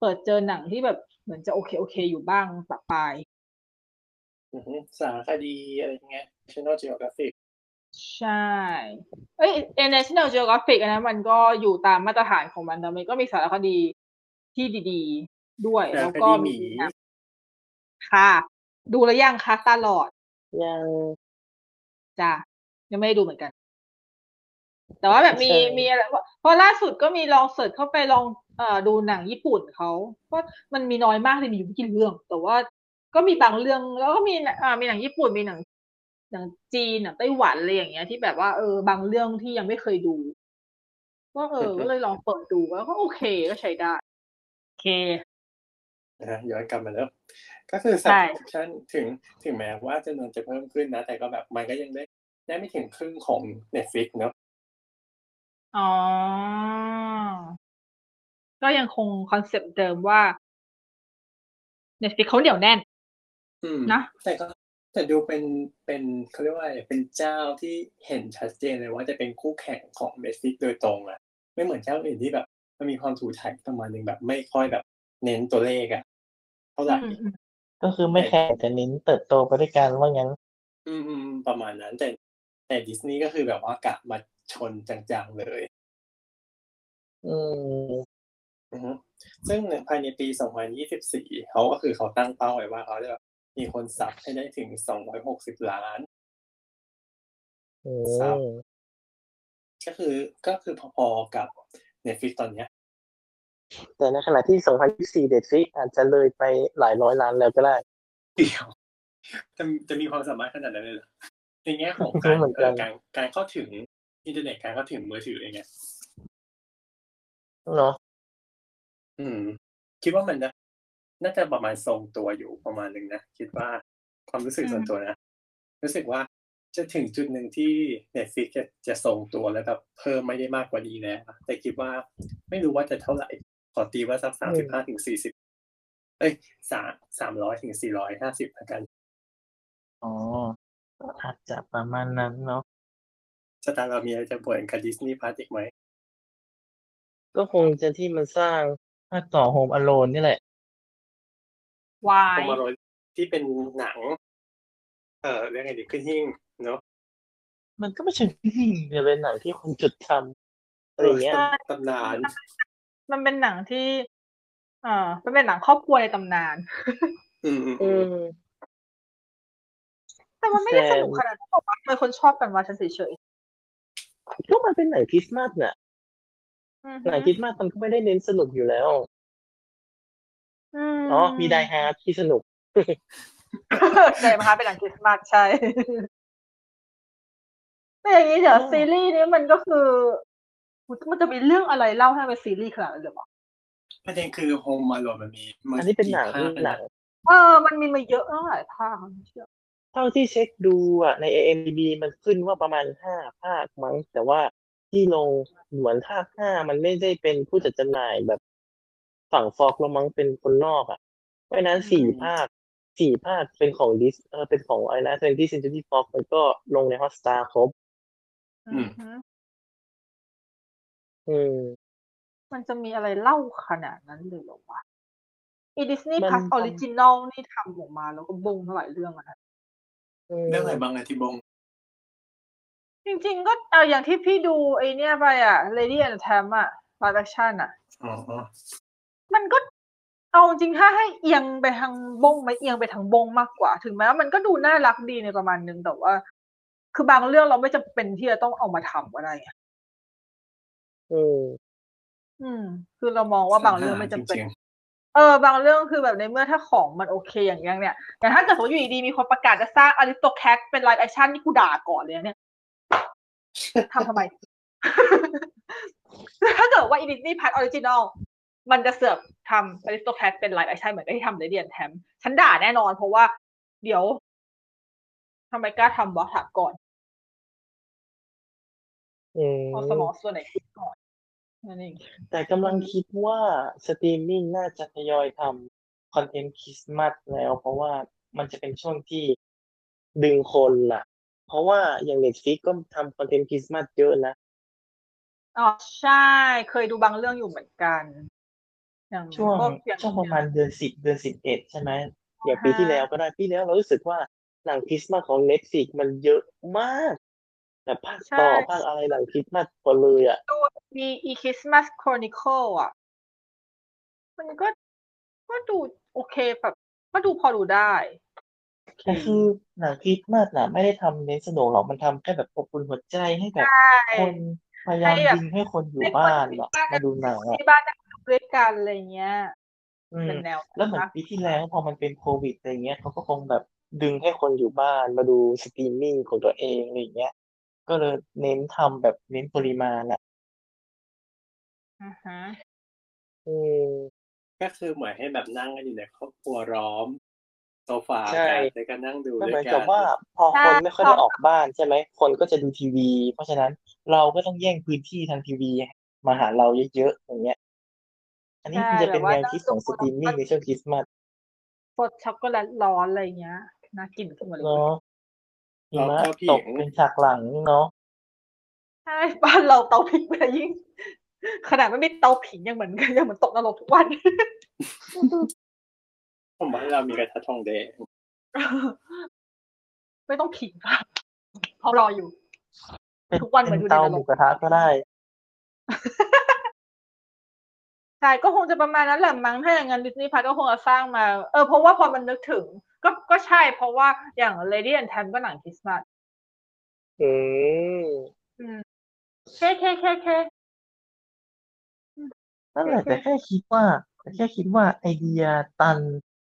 เปิดเจอหนังที่แบบเหมือนจะโอเคโอเคอยู่บ้างปะปลายอือฮึ สารคดีอะไรเงี้ย National Geographic ใช่ เอ้ย National Geographic อันนั้นมันก็อยู่ตามมาตรฐานของมันแต่มันก็มีสารคดีที่ดีๆ ด้วยสารแล้วคก็ดีหมีมีหนังค่ะ ดูแล้วยังคะตาหลอด ยังจ้ะยังไม่ได้ดูเหมือนกัน แต่ว่าแบบมีใช่มีอะไรเพราะล่าสุดก็มีลองเสิร์ชเข้าไปลองเอ่อดูหนังญี่ปุ่นเขาเพราะมันมีน้อยมากเลยมีอยู่ไม่กี่เรื่อง แต่ว่า ก็มีบางเรื่องแล้วก็มีอ่ามีหนังญี่ปุ่นมีหนังหนังจีนหนังไต้หวันอะไรอย่างเงี้ย ที่แบบว่าเออบางเรื่องที่ยังไม่เคยดูก็เออ ก็เลยลองเปิดดูแล้วก็โอเคก็ใช้ได้โอเคนะฮะย้อนกลับมาแล้วก็คือใช่ subscription ถึงถึงแม้ว่าจำนวนจะเพิ่มขึ้นนะ แต่ก็แบบมันก็ยังได้ได้ไม่ถึงครึ่งของ Netflix เนอะอ๋อ ก็ยังคงคอนเซปต์เดิมว่า Netflix เขาเหนียวแน่นอืม นะแต่ก็แต่ดูเป็นเป็นเขาเรียกว่าอะไรเป็นเจ้าที่เห็นชัดเจนเลยว่าจะเป็นคู่แข่งของ Netflix โดยตรงอะไม่เหมือนเจ้าอื่นที่แบบมันมีความถูถ่ายประมาณหนึงแบบ ไม่ค่อยแบบ เน้นตัวเลขอะเท่าไหร่อืมอืมก็คือไม่แข่งแต่เน้นเติบโตไปด้วยกันว่างั้น อืมอืมประมาณนั้น แต่แต่ดิสนีย์ก็คือแบบว่ากะมาชนจังๆเลย อืมอือฮึซึ่งในภายในปี 2024 เขาก็คือเขาตั้งเป้าไว้ว่าเขาจะ มีคนสับให้ได้ถึง260ล้านอืครับมก็คือก็คือพอๆกับ Netflix ตอนเนี้ย แต่ในขณะที่ 2024 Netflix อาจจะเลยไปหลายร้อยล้านแล้วก็ได้เดียวจะจะมีความสามารถขนาดนั้นเลยเหรอในแง่ของไม่การเหมือนกันเอ่อการการเข้าถึงอินเทอร์เน็ตการเข้าถึงมือถือเองไงเนาะอืม คิดว่ามันนะ น่าจะประมาณทรงตัวอยู่ประมาณหนึ่งนะคิดว่าความรู้สึกส่วนตัวนะ รู้สึกว่าจะถึงจุดหนึ่งที่ Netflix จะจะทรงตัวแล้วแบบเพิ่มไม่ได้มากกว่านี้แล้วแต่คิดว่าไม่รู้ว่าจะเท่าไหร่ ขอตีว่าสักสามสิบห้าถึงสี่สิบเอ้ยสามสามร้อยถึงสี่ร้อยห้าสิบละกัน อ๋อ อาจจะประมาณนั้นเนาะสตาร์เรามีอะไรจะบ่นกับ Disney Plus อีกไหม ก็คงจะที่มันสร้างภาคต่อ Home Alone นี่แหละ วาโฮยมาโรที่เป็นหนัง เอ่อเรื่องไงดีขึ้นหิ้งเนาะมันก็ไม่ใช่หิ่งแต่เป็นหนังที่คนจุดทำอะไรอย่างเงี้ยตำนาน มันเป็นหนังที่เอ่อมันเป็นหนังครอบครัวในตำนาน อืมอืมอือืมมแต่มันไม่ได้แต่สนุกขนาดนั้นหรอกว่าทำไมคนชอบกันวะฉันเฉยก็มันเป็นหนังคริสต์มาสน่ะๆอือหนังคริสต์มาสมันก็ไม่ได้เน้นสนุกอยู่แล้ว มอ๋อมีไดฮาร์ดที่สนุก เดมคะเป็นหนังคริสต์มาสใช่แต่อย่างนี้เดี๋ยวอ๋อซีรีส์นี้มันก็คือ มันจะมีเรื่องอะไรเล่าให้เป็นซีรีส์ขนาดนั้นเลยเหรอประเด็นคือโฮมมาโรมันมีมัอันนี้เป็นหนังกี่ภาคหนัง เออ มันมีมาเยอะตั้งหลายภาคไม่เชื่อเท่าที่เช็คดูอะใน AMDB มันขึ้นว่าประมาณห้าภาคมั้ง แต่ว่าที่ลงเหมือนภาคห้ามันไม่ได้เป็นผู้จัดจำหน่ายแบบ ฝั่งฟอกแล้วมั้งเป็นคนนอกอะเพราะฉะนั้นสี่ภาคสี่ภาคเป็นของดิสเออเป็นของอะไรนะเป็นที่ Century Fox มันก็ลงใน Hotstar ครบ อือฮึอืม มันจะมีอะไรเล่าขนาดนั้นเลยเหรอวะอีดิสนีย์มันพัสทำออริจินอลนี่ทำออกมาแล้วก็บงเท่าไหร่เรื่องอะนะเรื่องอะไรบ้างอะที่บง จริง ๆ ก็เอาอย่างที่พี่ดูไอเนี้ยไปอะ Lady and t a m อะ live action อะอ๋อ มันก็เอาจริงถ้าให้เอียงไปทางบงไหมเอียงไปทางบงมากกว่า ถึงแม้ว่ามันก็ดูน่ารักดีในประมาณนึงแต่ว่า คือบางเรื่องเราไม่จำเป็นที่จะต้องเอามาทำก็ได้ไงอืมอืม คือเรามองว่าบางเรื่องไม่จำเป็นจริงเออ บางเรื่องคือแบบในเมื่อถ้าของมันโอเคอย่างอย่างเนี้ยแต่ถ้าเกิดสมมติอยู่ดีๆมีคนประกาศจะสร้างอ r ริสโตแคทเป็นไลฟ์แอคชั่นนี่กูด่าก่อนเลยนะเนี่ยทำทำไม ถ้าเกิดว่าอี Disney Plus Original มันจะเสือกทำอ r ริสโตแคทเป็นไลฟ์แอคชั่นเหมือนกับที่ทำใน Lady and Tramp ฉันด่าแน่นอนเพราะว่า เดี๋ยวทำไมกล้าทำวะถามก่อนอืมเอาสมองส่วนไหนคิดก่อนนั่นเองแต่กำลังคิดว่าสตรีมมิ่งน่าจะทยอยทำ content คริสต์มาสแล้ว เพราะว่ามันจะเป็นช่วงที่ดึงคนล่ะ เพราะว่าอย่าง Netflix ก็ทำ content คริสต์มาสเยอะนะอ๋อใช่ เคยดูบางเรื่องอยู่เหมือนกัน อย่างช่วงพกอย่างช่วงประมาณเดือนสิบเดือนสิบเอ็ดใช่ไหมอย่างปีที่แล้วก็ได้ปีที่แล้วเรารู้สึกว่าหนังคริสต์มาสของ Netflix มันเยอะมากแบบภาคต่อภาคอะไรหนังคริสต์มาสหมดเลยอะ ดูมีอี Christmas Chronicles อะ มันก็ก็ดูโอเคแบบก็ดูพอดูได้โอเคแต่คือหนังคริสต์มาสน่ะ ไม่ได้ทำเน้นสนุกหรอกมันทำแค่แบบอบอุ่นหัวใจให้แบบใช่ คนพยายามให้แบบ ดึงให้คนอยู่ให้คนบ้านอยู่อะบ้านมาดูหนังอะ ที่บ้านนั่งดู ด้วยกันอะไรเงี้ยอืมเป็นแนวแล้วเหมือนปีที่แล้วพอมันเป็นโควิดอะไรเงี้ยเขาก็คงแบบดึงให้คนอยู่บ้านมาดูสตรีมมิ่งของตัวเองอะไรเงี้ย ก็เลยเน้นทำแบบเน้นปริมาณอะอือฮะอืมก็คือเหมือนให้แบบนั่งกันอยู่ในครอบครัวล้อมโซฟาใช่กันแล้วก็นั่งดูก็ด้เหมือนกับว่าพอคนไม่ค่อยได้ออกบ้านใช่ไหมคนก็จะดูทีวี เพราะฉะนั้นเราก็ต้องแย่งพื้นที่ทางทีวีมาหาเราเยอะๆอย่างเงี้ย อันนี้มันจะเป็นแนวคิดของสตรีมมิ่งในช่วงคริสต์มาสซดช็อกโกแลตร้อนอะไรเงี้ยน่ากินขึ้นมาเลยเนาะหิมะแล้วก็ผิงตกเป็นฉากหลังเนาะใช่บ้านเราเตาผิงไปยิ่ง ขนาดไม่มีเตาผิงยังเหมือนยังเหมือนตกนรกทุกวันผมว่าเรามีกระทะทองแดงไม่ต้องผิงค่ะเพราะรออยู่เป็นทุกวันเหมือนอยู่ในเตานรกหมูกระทะก็ได้ใช่ก็คงจะประมาณนั้นแหละมั้งถ้าอย่างนั้นดิสนีย์พัทก็คงจะสร้างมา เออเพราะว่าพอมันนึกถึง ก็ก็ใช่เพราะว่าอย่าง Lady and Tramp ก็หนังคริสต์มาสอืมอืมแค่แค่แค่แค่นั่นแหละแต่แค่คิดว่าแต่แค่คิดว่าไอเดียตัน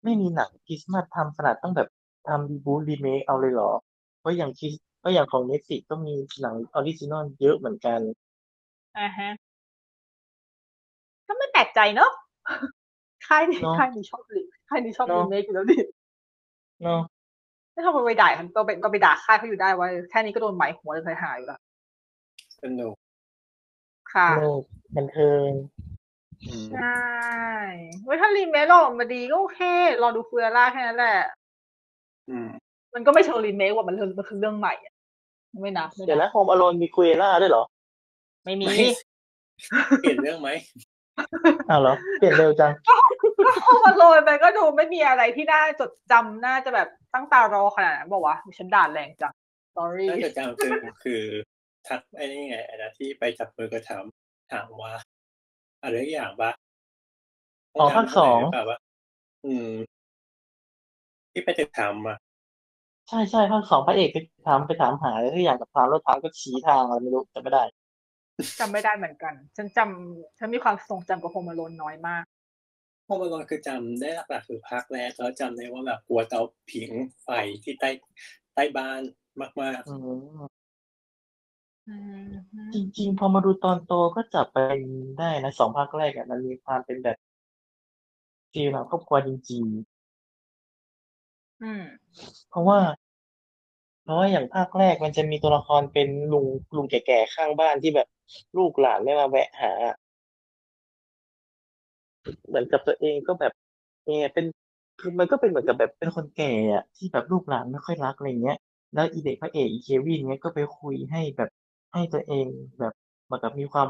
ไม่มีหนังคริสต์มาสทำขนาดต้องแบบทำ reboot remake เอาเลยเหรอ เพราะอย่างคริสเพราะอย่างของ Netflix ก็มีหนัง original เยอะเหมือนกันอ่าฮะ ก็ไม่แปลกใจเนอะค่ายนี้เนอะค่ายนี้ชอบรีค่ายนี้ชอบเนรีอะเมคอยู่แล้วดิเนาะไม่ชอบไปด่ามันก็เป็นก็ไปด่าค่ายเขาอยู่ได้ว่าแค่นี้ก็โดนไหมหัวเลยเคยหายอยู่แล้วสนุกค่ะโลกบันเทิงอืมใช่เว้ยถ้ารีเมคออกมาดีก็โอเค รอดูฟูเอล่าแค่นั้นแหละอืมมันก็ไม่เชิงรีเมคว่ามันเรื่องมันคือเรื่องใหม่อะไม่นับไม่เดี๋ยวนันะบโฮมอโลนมีคุยล่าด้วยเหรอ ไม่มีไม่เปลี่ยนเรื่องไหม อ้าวเหรอเปลี่ยนเร็วจังก็เข้ามาโรยไปก็ดูไม่มีอะไรที่น่าจดจำน่าจะแบบตั้งตารอขนาดนั้นบอกว่าวะฉันด่าแรงจัง sorry น่าจะจำคือคือทักไอ้นี่ไงไอ้นะที่ไปจับมือก็ถามถามว่า อะไรอย่างปะอ๋อภาคสองถมะไรหรืเปล่าวะอืม ที่ไปติดถามอะใช่ใช่ภาคสองพระเอกไปถามไปถามหาแล้วที่อย่างกับทางรถทางก็ชี้ทางอะไรไม่รู้จำไม่ได้ จำไม่ได้เหมือนกัน ฉันจำฉันมีความทรงจำกับโฮมอโลนน้อยมากพอมาลอนคือจำได้หลักๆคือภาคแรกแล้วจำได้ว่าแบบกลัวเตาผิงไฟที่ใต้ใต้บ้านมากอืมอืมจริงๆ พอมาดูตอนโตก็จับไปได้นะสองภาคแรกอะมันมีความเป็นแบบฟีลแบบครอบครัวจริงอืมๆเพราะว่าเพราะว่าอย่างภาคแรกมันจะมีตัวละครเป็นลุงลุงแก่ๆข้างบ้านที่แบบ ลูกหลานไม่มาแวะหา เหมือนกับตัวเองก็แบบเอเป็นคือมันก็เป็นเหมือนกับแบบเป็นคนแก่อะที่แบบลูกหลานไม่ค่อยรักอะไรเงี้ย แล้วอีเด็กพระเอกอีเควินเนี้ยก็ไปคุยให้แบบให้ตัวเองแบบเหมือนกับมีความ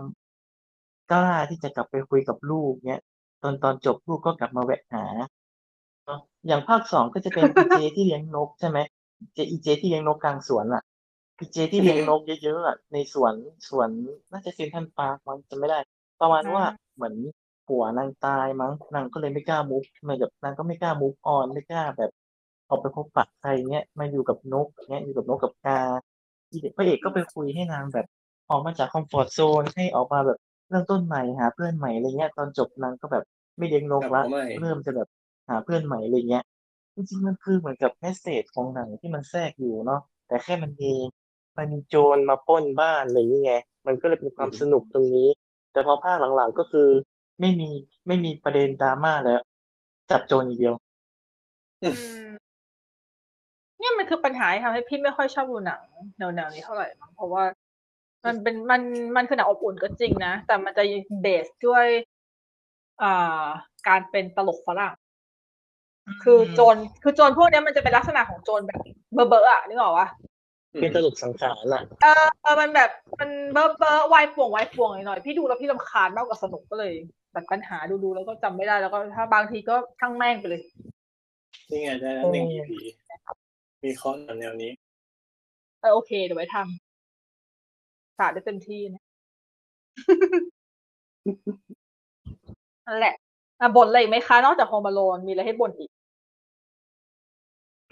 กล้าที่จะกลับไปคุยกับลูกเนี้ยตอนตอนจบลูกก็กลับมาแวะหาเนาะอย่างภาคสองก็จะเป็นอีเจที่เลี้ยงนกใช่ไหมเจอีเจที่เลี้ยงนกกลางสวนอะ อีเจที่เลี้ยงนกเยอะๆอะในสวนสวนน่าจะเซ็นทรัลปาร์คมั้งจำไม่ได้ ประมาณว่าเหมือนผัวนางตายมั้งนางก็เลยไม่กล้ามุกเหมือนกับนางก็ไม่กล้ามุกออนไม่กล้าแบบออกไปพบปะใครเงี้ยมาอยู่กับนกเงี้ยอยู่กับนกกับกาอีเด็กพระเอกก็ไปคุยให้นางแบบออกมาจากคอมฟอร์ z โซนให้ออกมาแบบเริ่มต้นใหม่หาเพื่อนใหม่อะไรเงี้ยตอนจบนางก็แบบไม่เลี้ยงนกละกลับมาใหม่เริ่มจะแบบหาเพื่อนใหม่อะไรเงี้ยจริงๆมันคือเหมือนกับแมสเซจของหนังที่มันแทรกอยู่เนาะแต่แค่มันมี มันมีโจรมาปล้นบ้านอะไรอย่างเงี้ยมันก็เลยเป็นความสนุกตรงนี้ แต่พอภาคหลังๆก็คือไม่มีไม่มีประเด็นดราม่าแล้ว จับโจรอย่างเดียวอืมเนี่ยมันคือปัญหาที่ทำให้พี่ไม่ค่อยชอบดูหนังแนวๆนี้เท่าไหร่มั้งเพราะว่า มันเป็นมันมันคือหนังอบอุ่นก็จริงนะ แต่มันจะเบสด้วยอ่าการเป็นตลกฝรั่งคือโจรคือโจรพวกเนี้ยมันจะเป็นลักษณะของโจรแบบเบอร์เบอร์อะนึกออกปะ เป็นตลกสังขารอะเออเออมันแบบมันเบอร์เบอร์วายป่วงวายป่วงหน่อยๆพี่ดูแล้วพี่รำคาญมากกว่าสนุกก็เลยแบบปัญหาดูดูๆแล้วก็จำไม่ได้แล้วก็ถ้าบางทีก็ช่างแม่งไปเลยนี่ไงได้แล้วหนึ่ง EP มีข้อหนังแนวนี้เออโอเคเดี๋ยวไว้ทำสาดได้เต็มที่นะนั่นแหละอะบ่นอะไรอีกไหมคะนอกจากโฮม a โลนมีอะไรให้บ่นอีก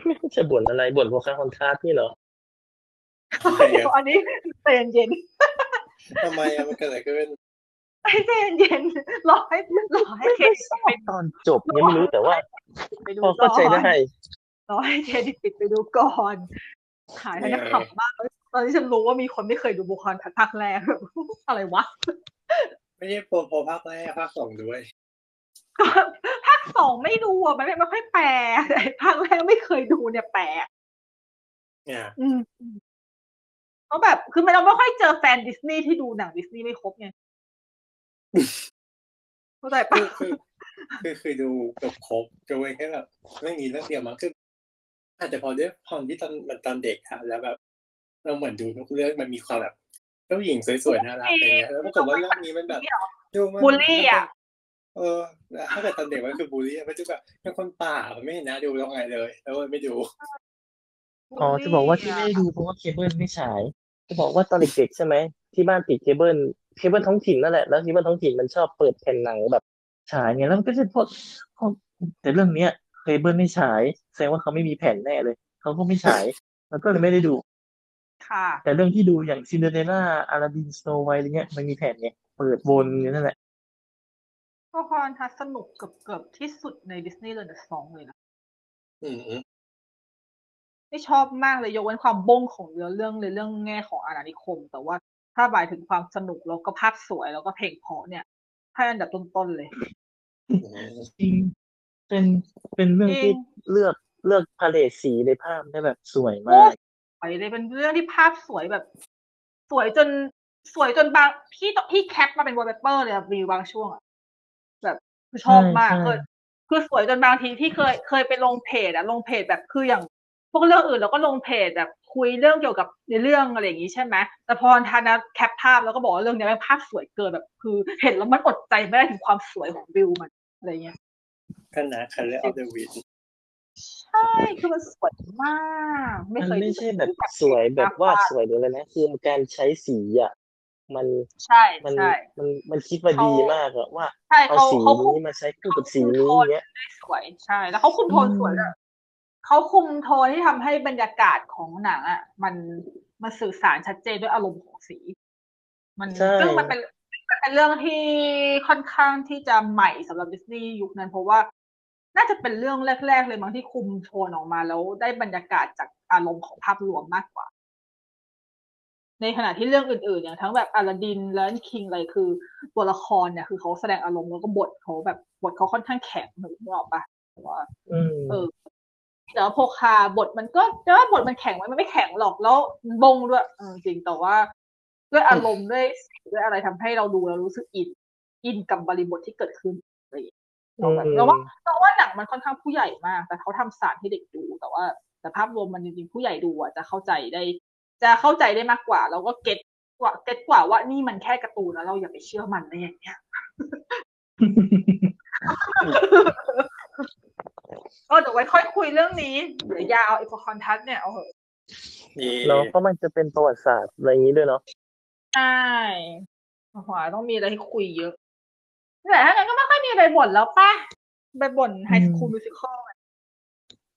ไม่รู้จะบ่นอะไรบ่นโพคาฮอนทาสนี่เหรอ ใช่ครับอันนี้ใจเย็นทำไมอะมันเกิดอะไรขึ้นๆใจเย็นๆรอให้รอให้เครดิตไปตอนจบยังไม่รู้แต่ว่าไปดูพอก่เข้าใจอนได้รอให้เครดิตปิดไปดูก่อนขายแล้วขำมากตอนที่ฉันรู้ว่ามีคนไม่เคยดูบุคอนภาคแรกแบบอะไรวะ ไม่ใช่โปรโปรภาคแรกภาคสองด้วยก็ภาคสองไม่ดูอะมันไม่ไม่ค่อยแปลแต่ภาคแรกไม่เคยดูเนี่ยแปลกเนี่ยอืม เพราะแบบคือมันเราไม่ค่อยเจอแฟนดิสนีย์ที่ดูหนังดิสนีย์ไม่ครบไงเข้าใจปะคือคือคือคือดูเกือบครบจะเว้นแค่แบบไม่มีเรื่องเดียวมั้งคืออาจจะพอด้วยความที่ตอนมันตอนเด็กค่ะแล้วแบบเราเหมือนดูทุกเรื่องมันมีความแบบเจ้าหญิงสวยๆน่ารักอะไรเงี้ยแล้วปรากฏว่าเรื่องนี้มันแบบดูมันบูลลี่อะเออแล้วถ้าเกิดตอนเด็กมันคือบูลลี่อะมันจะแบบเป็นคนป่ามันไม่เห็นนะดูแล้วไงเลย แล้วมันไม่ดูอ๋อจะบอกว่าที่ไม่ได้ดูเพราะว่าเคเบิลไม่ฉายจะ บอกว่าตอนเด็กๆใช่ไหมที่บ้านติดเคเบิลเคเบิลท้องถิ่นนั่นแหละแล้วเคเบิลท้องถิ่นมันชอบเปิดแผ่นหนังแบบฉายไงแล้วมันก็จะพวกพวกแต่เรื่องเนี้ยเคเบิลไม่ฉาย แสดงว่าเขาไม่มีแผ่นแน่เลยเขาก็ไม่ฉายแล้วก็เลยไม่ได้ดู ค่ะ แต่เรื่องที่ดูอย่าง Cinderella Aladdin Snow White อะไรเงี้ยมันมีแผ่นไงเปิดวนอยู่นั่นแหละก็พรทัศน์สนุกเกือบเกือบที่สุดในดิสนีย์เลยนะสองเลยนะอืม ไม่ชอบมากเลยยกเว้นความบ้งของเนื้อเรื่องในเรื่องแง่ของอาณานิคม แต่ว่าถ้าหมายถึงความสนุกแล้วก็ภาพสวยแล้วก็เพลงเพราะเนี่ยให้อันดับต้นๆเลยอืมจริงเป็นเป็นเรื่องจริที่งเลือกเลือกพาเลทสีในภาพได้แบบสวยโอ้มากสวยเลยเป็นเรื่องที่ภาพสวยแบบ สวยจนสวยจนบางพี่พี่แคปมาเป็นวอลเปเปอร์เลยอะวิวบางช่วงอะแบบคือชอบมากใช่คือคือสวยจนบางทีที่เคยเคยไปลงเพจอะลงเพจแบบคืออย่าง พวกเรื่องอื่นเราก็ลงเพจแบบคุยเรื่องเกี่ยวกับในเรื่องอะไรอย่างนี้ใช่ไหมแต่พอทานะแคปภาพแล้วก็บอกว่าเรื่องนี้แม่งภาพสวยเกินแบบคือ เห็นแล้วมันอดใจไม่ได้ถึงความสวยของวิวมันอะไรเงี้ยก็นะ Color of the Wind ใช่คือมันสวยมากไม่มันเคยไม่ดูใช่แบบรู้จักสวยแบบภพวาดสวยหรืออะไรนะคือการใช้สีอะมันใช่มันใช่มันมันคิดมาเขาดีมากอะว่าใช่เอาเขาสีเขาคุมนี้มาใช้คู่กับสีนี้เงี้ยได้สวยใช่ แล้วเขาคุมโทนอืมสวยด้วย เขาคุมโทนที่ทำให้บรรยากาศของหนังอะ มันมันสื่อสารชัดเจนด้วยอารมณ์ของสี มันใช่ซึ่งมันเป็นมันเป็นเรื่องที่ค่อนข้างที่จะใหม่สำหรับดิสนีย์ยุคนั้น เพราะว่าน่าจะเป็นเรื่องแรก ๆ เลยมั้งที่คุมโทนออกมาแล้วได้บรรยากาศจากอารมณ์ของภาพรวมมากกว่า ในขณะที่เรื่องอื่นๆ อย่างทั้งแบบอลาดินและคิงอะไรคือตัวละครเนี่ยคือเขาแสดงอารมณ์แล้วก็บทเขาแบบบทเขาค่อนข้างแข็งหนูนึกออกปะแต่ว่าอืมเออ แต่ว่าโพคาบทมันก็แต่ว่าบทมันแข็งไหมมันไม่แข็งหรอกแล้วมันบงด้วยเออจริงแต่ว่าด้วยอารมณ์ด้วยด้วยอะไรทำให้เราดูแล้วรู้สึกอิน อินกับบริบทที่เกิดขึ้นอะไรอย่างเงี้ยเราแบบอืมเราว่าเราว่าหนังมันค่อนข้างผู้ใหญ่มาก แต่เขาทำสารให้เด็กดูแต่ว่า แต่ภาพรวมมันจริงๆผู้ใหญ่ดูอะจะเข้าใจได้ จะเข้าใจได้มากกว่า แล้วก็เก็ตกว่าเก็ตกว่าว่านี่มันแค่การ์ตูนแล้วเราอย่าไปเชื่อมันอะไรอย่างเงี้ย ก็เดี๋ยวไว้ค่อยคุยเรื่องนี้เดี๋ยวยาวไอ้พอคอนทัสเนี่ยเอาเหอะนี่เนาะเพราะมันจะเป็นประวัติศาสตร์อะไรอย่างนี้ด้วยเนาะใช่โอ้โหต้องมีอะไรให้คุยเยอะแต่ถ้างั้นก็ไม่ค่อยมีอะไรบ่นแล้วป่ะไปบ่น High School Musical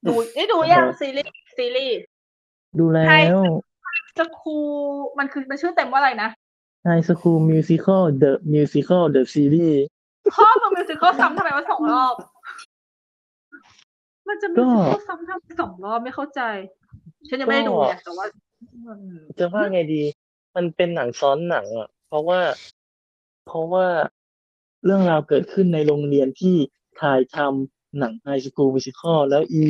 ดูนี่ดูยังซีรีส์ซีรีส์ดูแล้วใช่ School มันคือมันชื่อเต็มว่าอะไรนะ High School Musical The Musical The Series ข้อตัว musical ซ้ำทำไมว่าสองรอบ มันจะ musical ซ้ำทำไมสองรอบไม่เข้าใจ ฉันยังไม่ได้ดูไงแต่ว่าอืมจะว่าไงดี มันเป็นหนังซ้อนหนังอะ เพราะว่า เพราะว่าเรื่องราวเกิดขึ้นในโรงเรียนที่ถ่ายทำหนัง High School Musical แล้วอี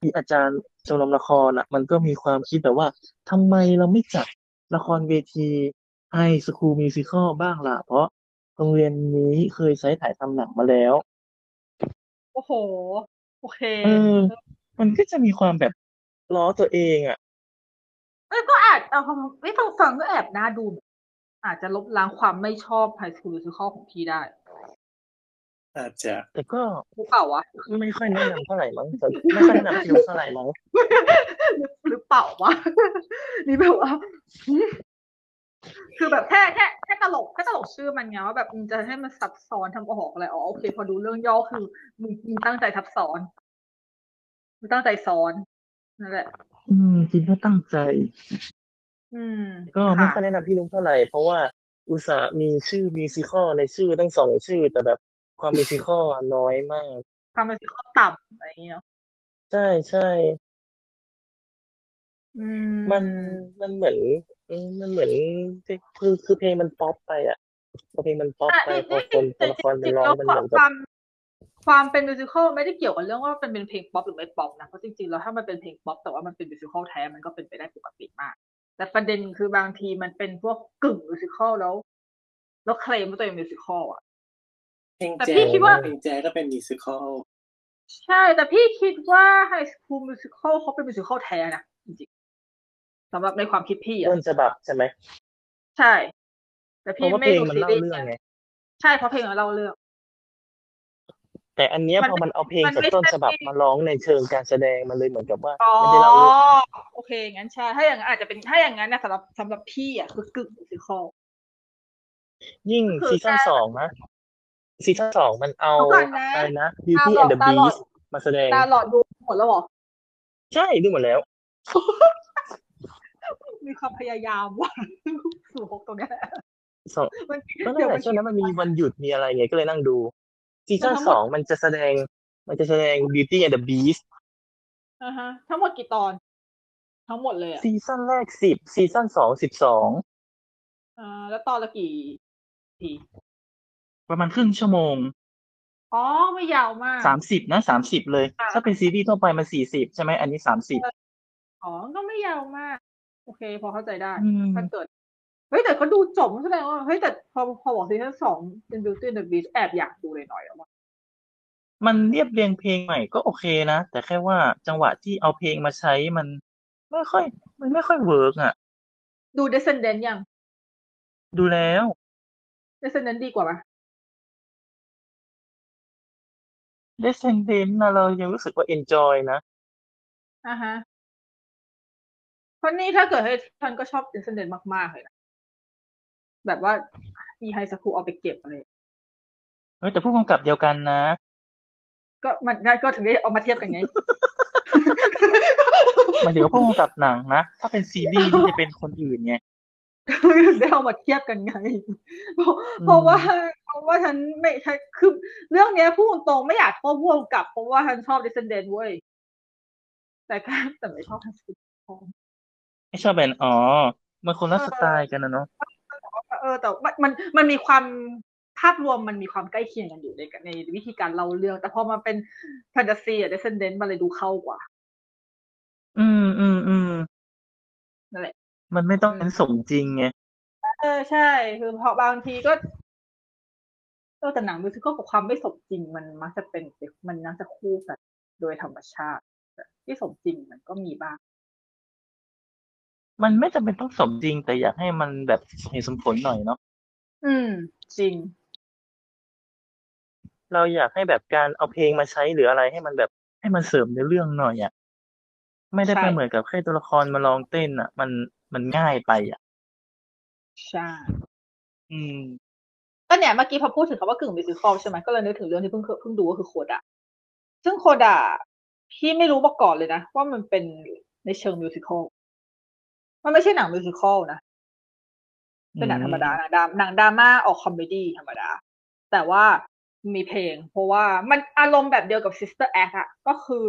อีอาจารย์ชมรมละครอะ มันก็มีความคิดแบบว่าทำไมเราไม่จัดละครเวที High School Musical บ้างล่ะ เพราะโรงเรียนนี้เคยใช้ถ่ายทำหนังมาแล้ว โอ้โห โอเค เออ มันก็จะมีความแบบล้อตัวเองอะเอ้ยก็อาจเอาไม่ฟังฟังก็แอบน่าดูอาจจะลบล้างความไม่ชอบ High School Musical ของพี่ได้อาจจะแต่ก็หรือเปล่าวะ ไม่ค่อยแนะนำเท่าไหร่มั้งแต่ไม่ค่อยแนะนำพี่ลุงเท่าไหร่มั้งหรือเปล่าวะนี่แบบว่าคือแบบแค่แค่แค่ตลกแค่ตลกชื่อมันไงว่าแบบมึงจะให้มันซับซ้อนทำออกอะไรอ๋อโอเค พอดูเรื่องย่อคือมึงมึงตั้งใจทับซ้อน มึงตั้งใจซ้อนนั่นแหละ อืมคิดว่าตั้งใจ อืม ก็ไม่ค่ะค่อยแนะนำพี่ลุงเท่าไหร่ เพราะว่าอุตส่าห์มีชื่อมิวสิคอลในชื่อตั้งสองชื่อ แต่แบบความมิวสิคอลอะน้อยมาก ความเป็นสิข้อต่ำอะไรอย่างเงี้ยเนอะใช่ใช่อืมมันมันเหมือนอืมมันเหมือนคือคือเพลงมันป๊อปไปอะพอเพลงมันป๊อปอะไปจริงพอคนตัวละครจเป็นริงร้องแล้วมันคเหวามมือนกับความ ความเป็น musical ไม่ได้เกี่ยวกับเรื่องว่าเป็นเป็นเพลงป๊อปหรือไม่ป๊อปนะเพราะจริงๆแล้วถ้ามันเป็นเพลงป๊อปแต่ว่ามันเป็น musical แท้มันก็เป็นไปได้ปกติมาก แต่ประเด็นคือบางทีมันเป็นพวกกึ่ง musical แล้ว แล้วเคลมว่าตัวเอง musical อะเพลงแต่แจ๊สพี่คิดว่าเพลงแจ๊สก็เป็น musicalใช่ แต่พี่คิดว่า High School Musical เขาเป็น musical แท้นะจริงๆสำหรับในความคิดพี่อะ ต้นฉบับใช่ไหมใช่ แต่เพพี่ราะว่าไม่เพลงดูมันซีเล่ารีส์เรื่องไงใช่เพราะเพลงมันเล่าเรื่อง แต่อันเนี้ยมันพอมันเอาเพลงมันจากไม่ต้นใช่ฉบับมาร้องในเชิงการแสดงมันเลยเหมือนกับว่าอ๋อไม่ได้เล่าเรื่องโอเคงั้นใช่ถ้าอย่างนั้นอาจจะเป็นถ้าอย่างนั้นนะสำหรับสำหรับพี่อะคือกึ่งมิวสิคอลยิ่งคือซีซั่นแค่สองนะซีซั่นสองมันเอาเอาก่อนนะอะไรนะ Beauty ตาหลอ and ด the ตาหลอด Beast มาแสดงตาหลอดดูหมดแล้วเหรอ ใช่ดูหมดแล้ว มีความพยายามว่ะสู่หกตรงเนี้ยสองมันก็นั่นแหละเดี๋นยวแหมันช่วงนั้นมันมีวันหยุดมีอะไรไงก็เลยนั่งดู ซีซั่นสองมันจะแสดง มันจะแสดง Beauty and the Beast อ่าฮะ ทั้งหมดกี่ตอน ทั้งหมดเลยอะซีซั่นแรกสิบซีซั่นสองสิบสองอ่าแล้วตอนละกี่ทีประมาณครึ่งชั่วโมง อ๋อ ไม่ยาวมากสามสิบนะสามสิบเลยค่ะถ้าเป็นซีรีส์ทั่วไปมันสี่สิบใช่ไหมอันนี้สามสิบอ๋อ ก็ไม่ยาวมาก โอเค พอเข้าใจได้อืมถ้าเกิด เฮ้ยแต่ก็ดูจบแสดงว่าเฮ้ยแต่พอพอบอกซีซั่นสองเป็น Beauty and the Beast แอบอยากดูเลยหน่อยอะว่ามันเรียบเรียงเพลงใหม่ก็โอเคนะ แต่แค่ว่าจังหวะที่เอาเพลงมาใช้มันไม่ค่อย มันไม่ค่อย work อะ ดู Descendant ยัง ดูแล้ว Descendant ดีกว่าปะ Descendant นะเรายังรู้สึกว่า enjoy นะอ่าฮะเพราะนี่ถ้าเกิดให้ฉันก็ชอบ Descendant มากๆเลยนะ แบบว่ามีไฮสคูลเอาไปเก็บอะไรเฮ้ยแต่ผู้กำกับเดียวกันนะ ก็มันงั้นก็ถึงได้เอามาเทียบกันไงหมายถึงว่าผู้กำกับหนังนะถ้าเป็นซีรีส์นี่จะเป็นคนอื่นไงได้เอามาเทียบกันไง เพราะเพราะว่าเพราะว่าฉันไม่ใช่คือเรื่องเนี้ยพูดตรงๆไม่อยากโทษผู้กำกับเพราะว่าฉันชอบ Descendant เว้ยแต่ก็แต่ไม่ชอบ High School Musical ไม่ชอบเป็นอ๋อมันคนละสไตล์กันนะเนาะ เออแต่ว่ามันมันมีความภาพรวมมันมีความใกล้เคียงกันอยู่ในในวิธีการเล่าเรื่อง แต่พอมาเป็นแฟนตาซีอะ Descendant มันเลยดูเข้ากว่า อืมอืมอืมนั่นแหละมันไม่ต้องเป็นสมจริงไงเออใช่ คือเพอบางทีก็เออแต่หนังมิวสิควลกับความไม่สมจริง มันมักจะเป็นมันมักจะคู่กันโดยธรรมชาติแต่ที่สมจริงมันก็มีบ้าง มันไม่จำเป็นต้องสมจริง แต่อยากให้มันแบบสมเหตุสมผลหน่อยเนาะอืม จริง เราอยากให้แบบการเอาเพลงมาใช้หรืออะไรให้มันแบบให้มันเสริมในเรื่องหน่อยอะไม่ได้ใช่ไปเหมือนกับแค่ตัวละครมาลองเต้นอะ มันมันง่ายไปอะใช่อืมก็เนี่ยเมื่อกี้พอพูดถึงคำว่ากึ่ง musical ใช่ไหมก็เลยนึกถึงเรื่องที่เพิ่งเคยเพิ่งดูก็คือ CODA ซึ่ง CODAพี่ไม่รู้มาก่อนเลยนะ ว่ามันเป็นในเชิง musical มันไม่ใช่หนัง musical นะ เป็นหนังธรรมดาหนังดราหนังดราม่าออกคอมเมดี้ธรรมดา แต่ว่ามีเพลง เพราะว่ามันอารมณ์แบบเดียวกับ Sister Act อะก็คือ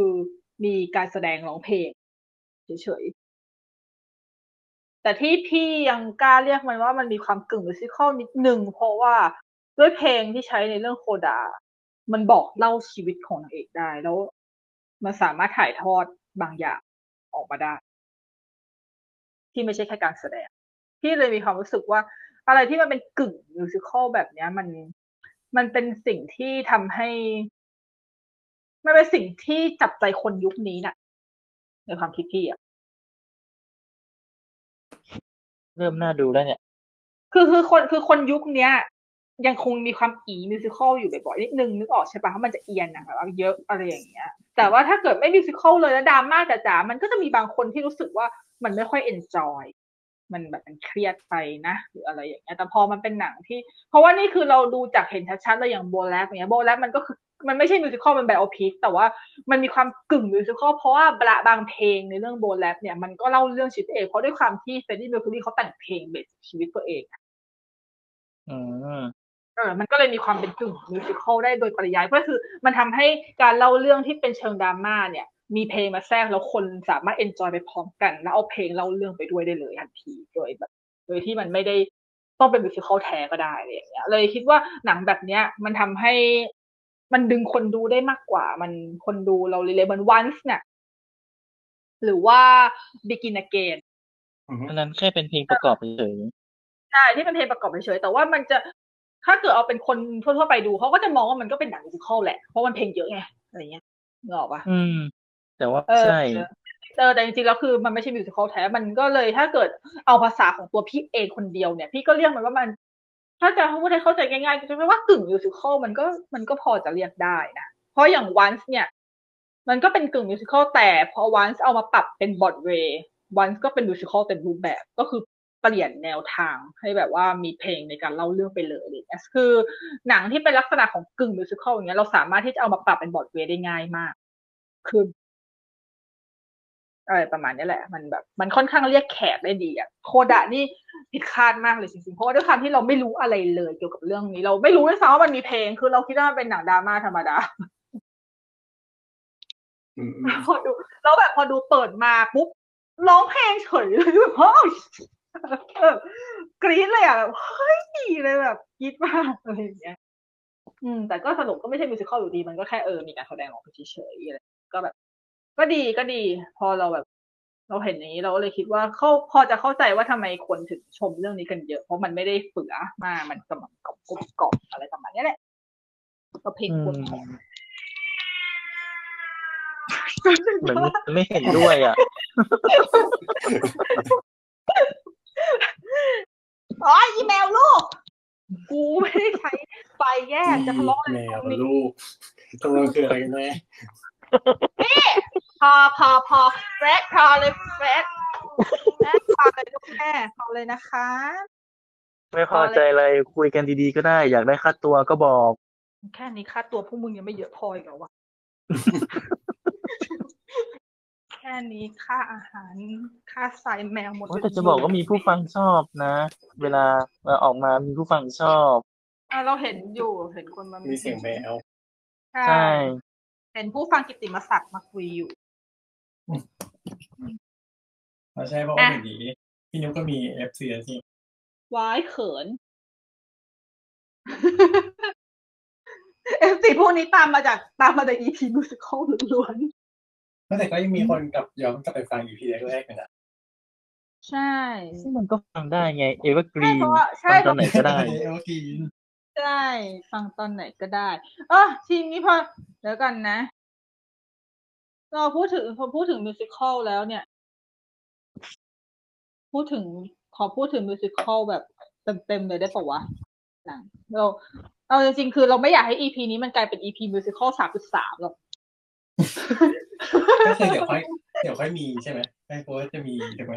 มีการแสดงร้องเพลงเฉยๆ แต่ที่พี่ยังกล้าเรียกมันว่ามันมีความกึ่งมิวสิควลนิดนึงเพราะว่าด้วยเพลงที่ใช้ในเรื่องโคดา มันบอกเล่าชีวิตของนางเอกได้แล้ว มันสามารถถ่ายทอดบางอย่างออกมาได้ ที่ไม่ใช่แค่การแสดงพี่เลยมีความรู้สึกว่า อะไรที่มันเป็นกึ่งมิวสิควลแบบเนี้ยมันมันเป็นสิ่งที่ทำให้มันเป็นสิ่งที่จับใจคนยุคนี้น่ะ ในความคิดพี่อะเริ่มน่าดูแล้วเนี่ย คือคือคนคือคนยุคเนี้ย ยังคงมีความอีมิวสิควลอยู่บ่อยๆนิดนึงนึกออกใช่ปะเพราะมันจะเอียนนะแบบว่าเยอะอะไรอย่างเงี้ย แต่ว่าถ้าเกิดไม่มิวสิควลเลยแล้วดราม่าจ๋าๆมันก็จะมีบางคนที่รู้สึกว่า มันไม่ค่อย enjoy มันแบบมันเครียดไปนะหรืออะไรอย่างเงี้ยแต่พอมันเป็นหนังที่ เพราะว่านี่คือเราดูจากเห็นชัดๆเลยอย่างโบแรปอย่างเงี้ยโบแรปมันก็คือมันไม่ใช่ musical มัน biopic แต่ว่ามันมีความกึ่ง musical เพราะว่าบางเพลงในเรื่องโบแรปเนี่ยมันก็เล่าเรื่องชีวิตตัวเองเพราะด้วยความที่เฟรดดี้เมอร์คิวรีเขาแต่งเพลง base ชีวิตตัวเองอืมเออมันก็เลยมีความเป็นกึ่ง musical ได้โดยปริยายก็คือ มันทำให้การเล่าเรื่องที่เป็นเชิงดราม่าเนี่ย มีเพลงมาแทรกแล้วคนสามารถเอนจอยไปพร้อมกัน แล้วเอาเพลงเล่าเรื่องไปด้วยได้เลยทันทีโดยแบบ โดยที่มันไม่ได้ต้องเป็นมิวสิควลแท้ก็ได้อะไรอย่างเงี้ย เลยคิดว่าหนังแบบเนี้ย มันทำให้มันดึงคนดูได้มากกว่า มันคนดูเราเลยเลยมัน once เนี่ยหรือว่า begin again อือฮึอันนั้นแค่เป็นเพลงประกอบเฉยใช่ที่เป็นเพลงประกอบเฉยๆแต่ว่ามันจะถ้าเกิดเอาเป็นคนทั่วๆไปดูเขาก็จะมองว่ามันก็เป็นหนังมิวสิควลแหละเพราะมันเพลงเยอะไงอะไรเงี้ยนึกออกปะๆอืม แต่ว่าเออใช่เออแต่จริงๆแล้วคือมันไม่ใช่มิวสิควลแท้ มันก็เลยถ้าเกิดเอาภาษาของตัวพี่เองคนเดียวเนี่ย พี่ก็เรียกมันว่ามัน ถ้าจะพูดให้เข้าใจง่ายๆก็จะเรียกว่ากึ่งมิวสิควลมันก็มันก็พอจะเรียกได้นะ เพราะอย่าง once เนี่ย มันก็เป็นกึ่งมิวสิควลแต่พอ once เอามาปรับเป็นบอดเวย์ once ก็เป็นมิวสิควลเต็มรูปแบบก็คือเปลี่ยนแนวทางให้แบบว่ามีเพลงในการเล่าเรื่องไปเลยอะไรอย่างเงี้ยคือ หนังที่เป็นลักษณะของกึ่งมิวสิควลอย่างเงี้ยเราสามารถที่จะเอามาปรับเป็นบอดเวย์ได้ง่ายมากคือเออะไรประมาณนี้แหละ มันแบบ มันค่อนข้างเรียกแขกได้ดีอะโคดะนี่ผิดคาดมากเลยจริงๆเพราะว่าด้วยความที่เราไม่รู้อะไรเลยเกี่ยวกับเรื่องนี้ เราไม่รู้ด้วยซ้ำว่ามันมีเพลง คือเราคิดว่ามันเป็นหนังดราม่าธรรมดาอืมพอดูแล้วแบบพอดูเปิดมาปุ๊บร้องเพลงเฉยเลยแบบเฮ้ยแบบกรี๊ดเลยอะแบบเฮ้ยเลยแบบกรี๊ดมากอะไรอย่างเงี้ย อืม แต่ก็สรุปก็ไม่ใช่มิวสิควลอยู่ดี มันก็แค่เออมีการแสดงออกเฉยๆอะไรก็แบบ ก็ดีก็ดี พอเราแบบ เราเห็นอย่างนี้เราก็เลยคิดว่าเขาพอจะเข้าใจว่าทำไมคนถึงชมเรื่องนี้กันเยอะ เพราะมันไม่ได้เฟือมากมันกำลังกรอบกรุบกรอบอะไรประมาณนี้แหละก็เพลงอืคนมของเหมือนไม่เห็นด้วยอะอ๋ออีเมลลูก กูไม่ได้ใช้ไฟแยกจะทะเลาะอะไรแมตวรงนี้ลูกตกลงคืออะไรกันแน่พ อพอพอเฟรดพอเลยเฟรดแม่พอเลยลูกแม่พอเลยนะคะ ไม่พอใจอะไรคุยกันดีๆก็ได้ อยากได้ค่าตัวก็บอก แค่นี้ค่าตัวพวกมึงยังไม่เยอะพออีกเหรอวะแค่นี้ค่าอาหารค่าใส่แมวหมดโอ้ยแต่จะบอกว่ามีผู้ฟังชอบนะ เวลาเราออกมามีผู้ฟังชอบอะเราเห็นอยู่เห็นคนมามีเสียงแมวใช่ใช่เห็นผู้ฟังกิตติมศักดิ์มาคุยอยู่ ไม่ใช่เพราะว่าเดี๋ยวนี้พี่นุ๊กก็มี FC ที่ว้ายเขินFC พวกนี้ตามมาจากตามมาจาก EP musical ล้วนแต่ก็ยังมีคนกลับย้อนกลับไปฟัง EP แรกๆอยู่นะๆใช่ ซึ่งมันก็ฟังได้ไง evergreen ใช่เพราะว่าใช่ฟังตอนไหนก็ได้โอเคใช่ ฟังตอนไหนก็ได้ เออทีนี้พอเดี๋ยวกันนะ เราพูดถึงพอพูดถึง musical แล้วเนี่ย พูดถึงขอพูดถึง musical แบบเต็มๆเลยได้ปะวะหนังเราเอาจริงๆคือเราไม่อยากให้ EP นี้มันกลายเป็น EP มิวสิคอลสามจุดสามหรอกก็คือเดี๋ยวค่อยเดี๋ยวค่อยมีใช่ไหมไม่เพราะว่าจะมีถูกไหม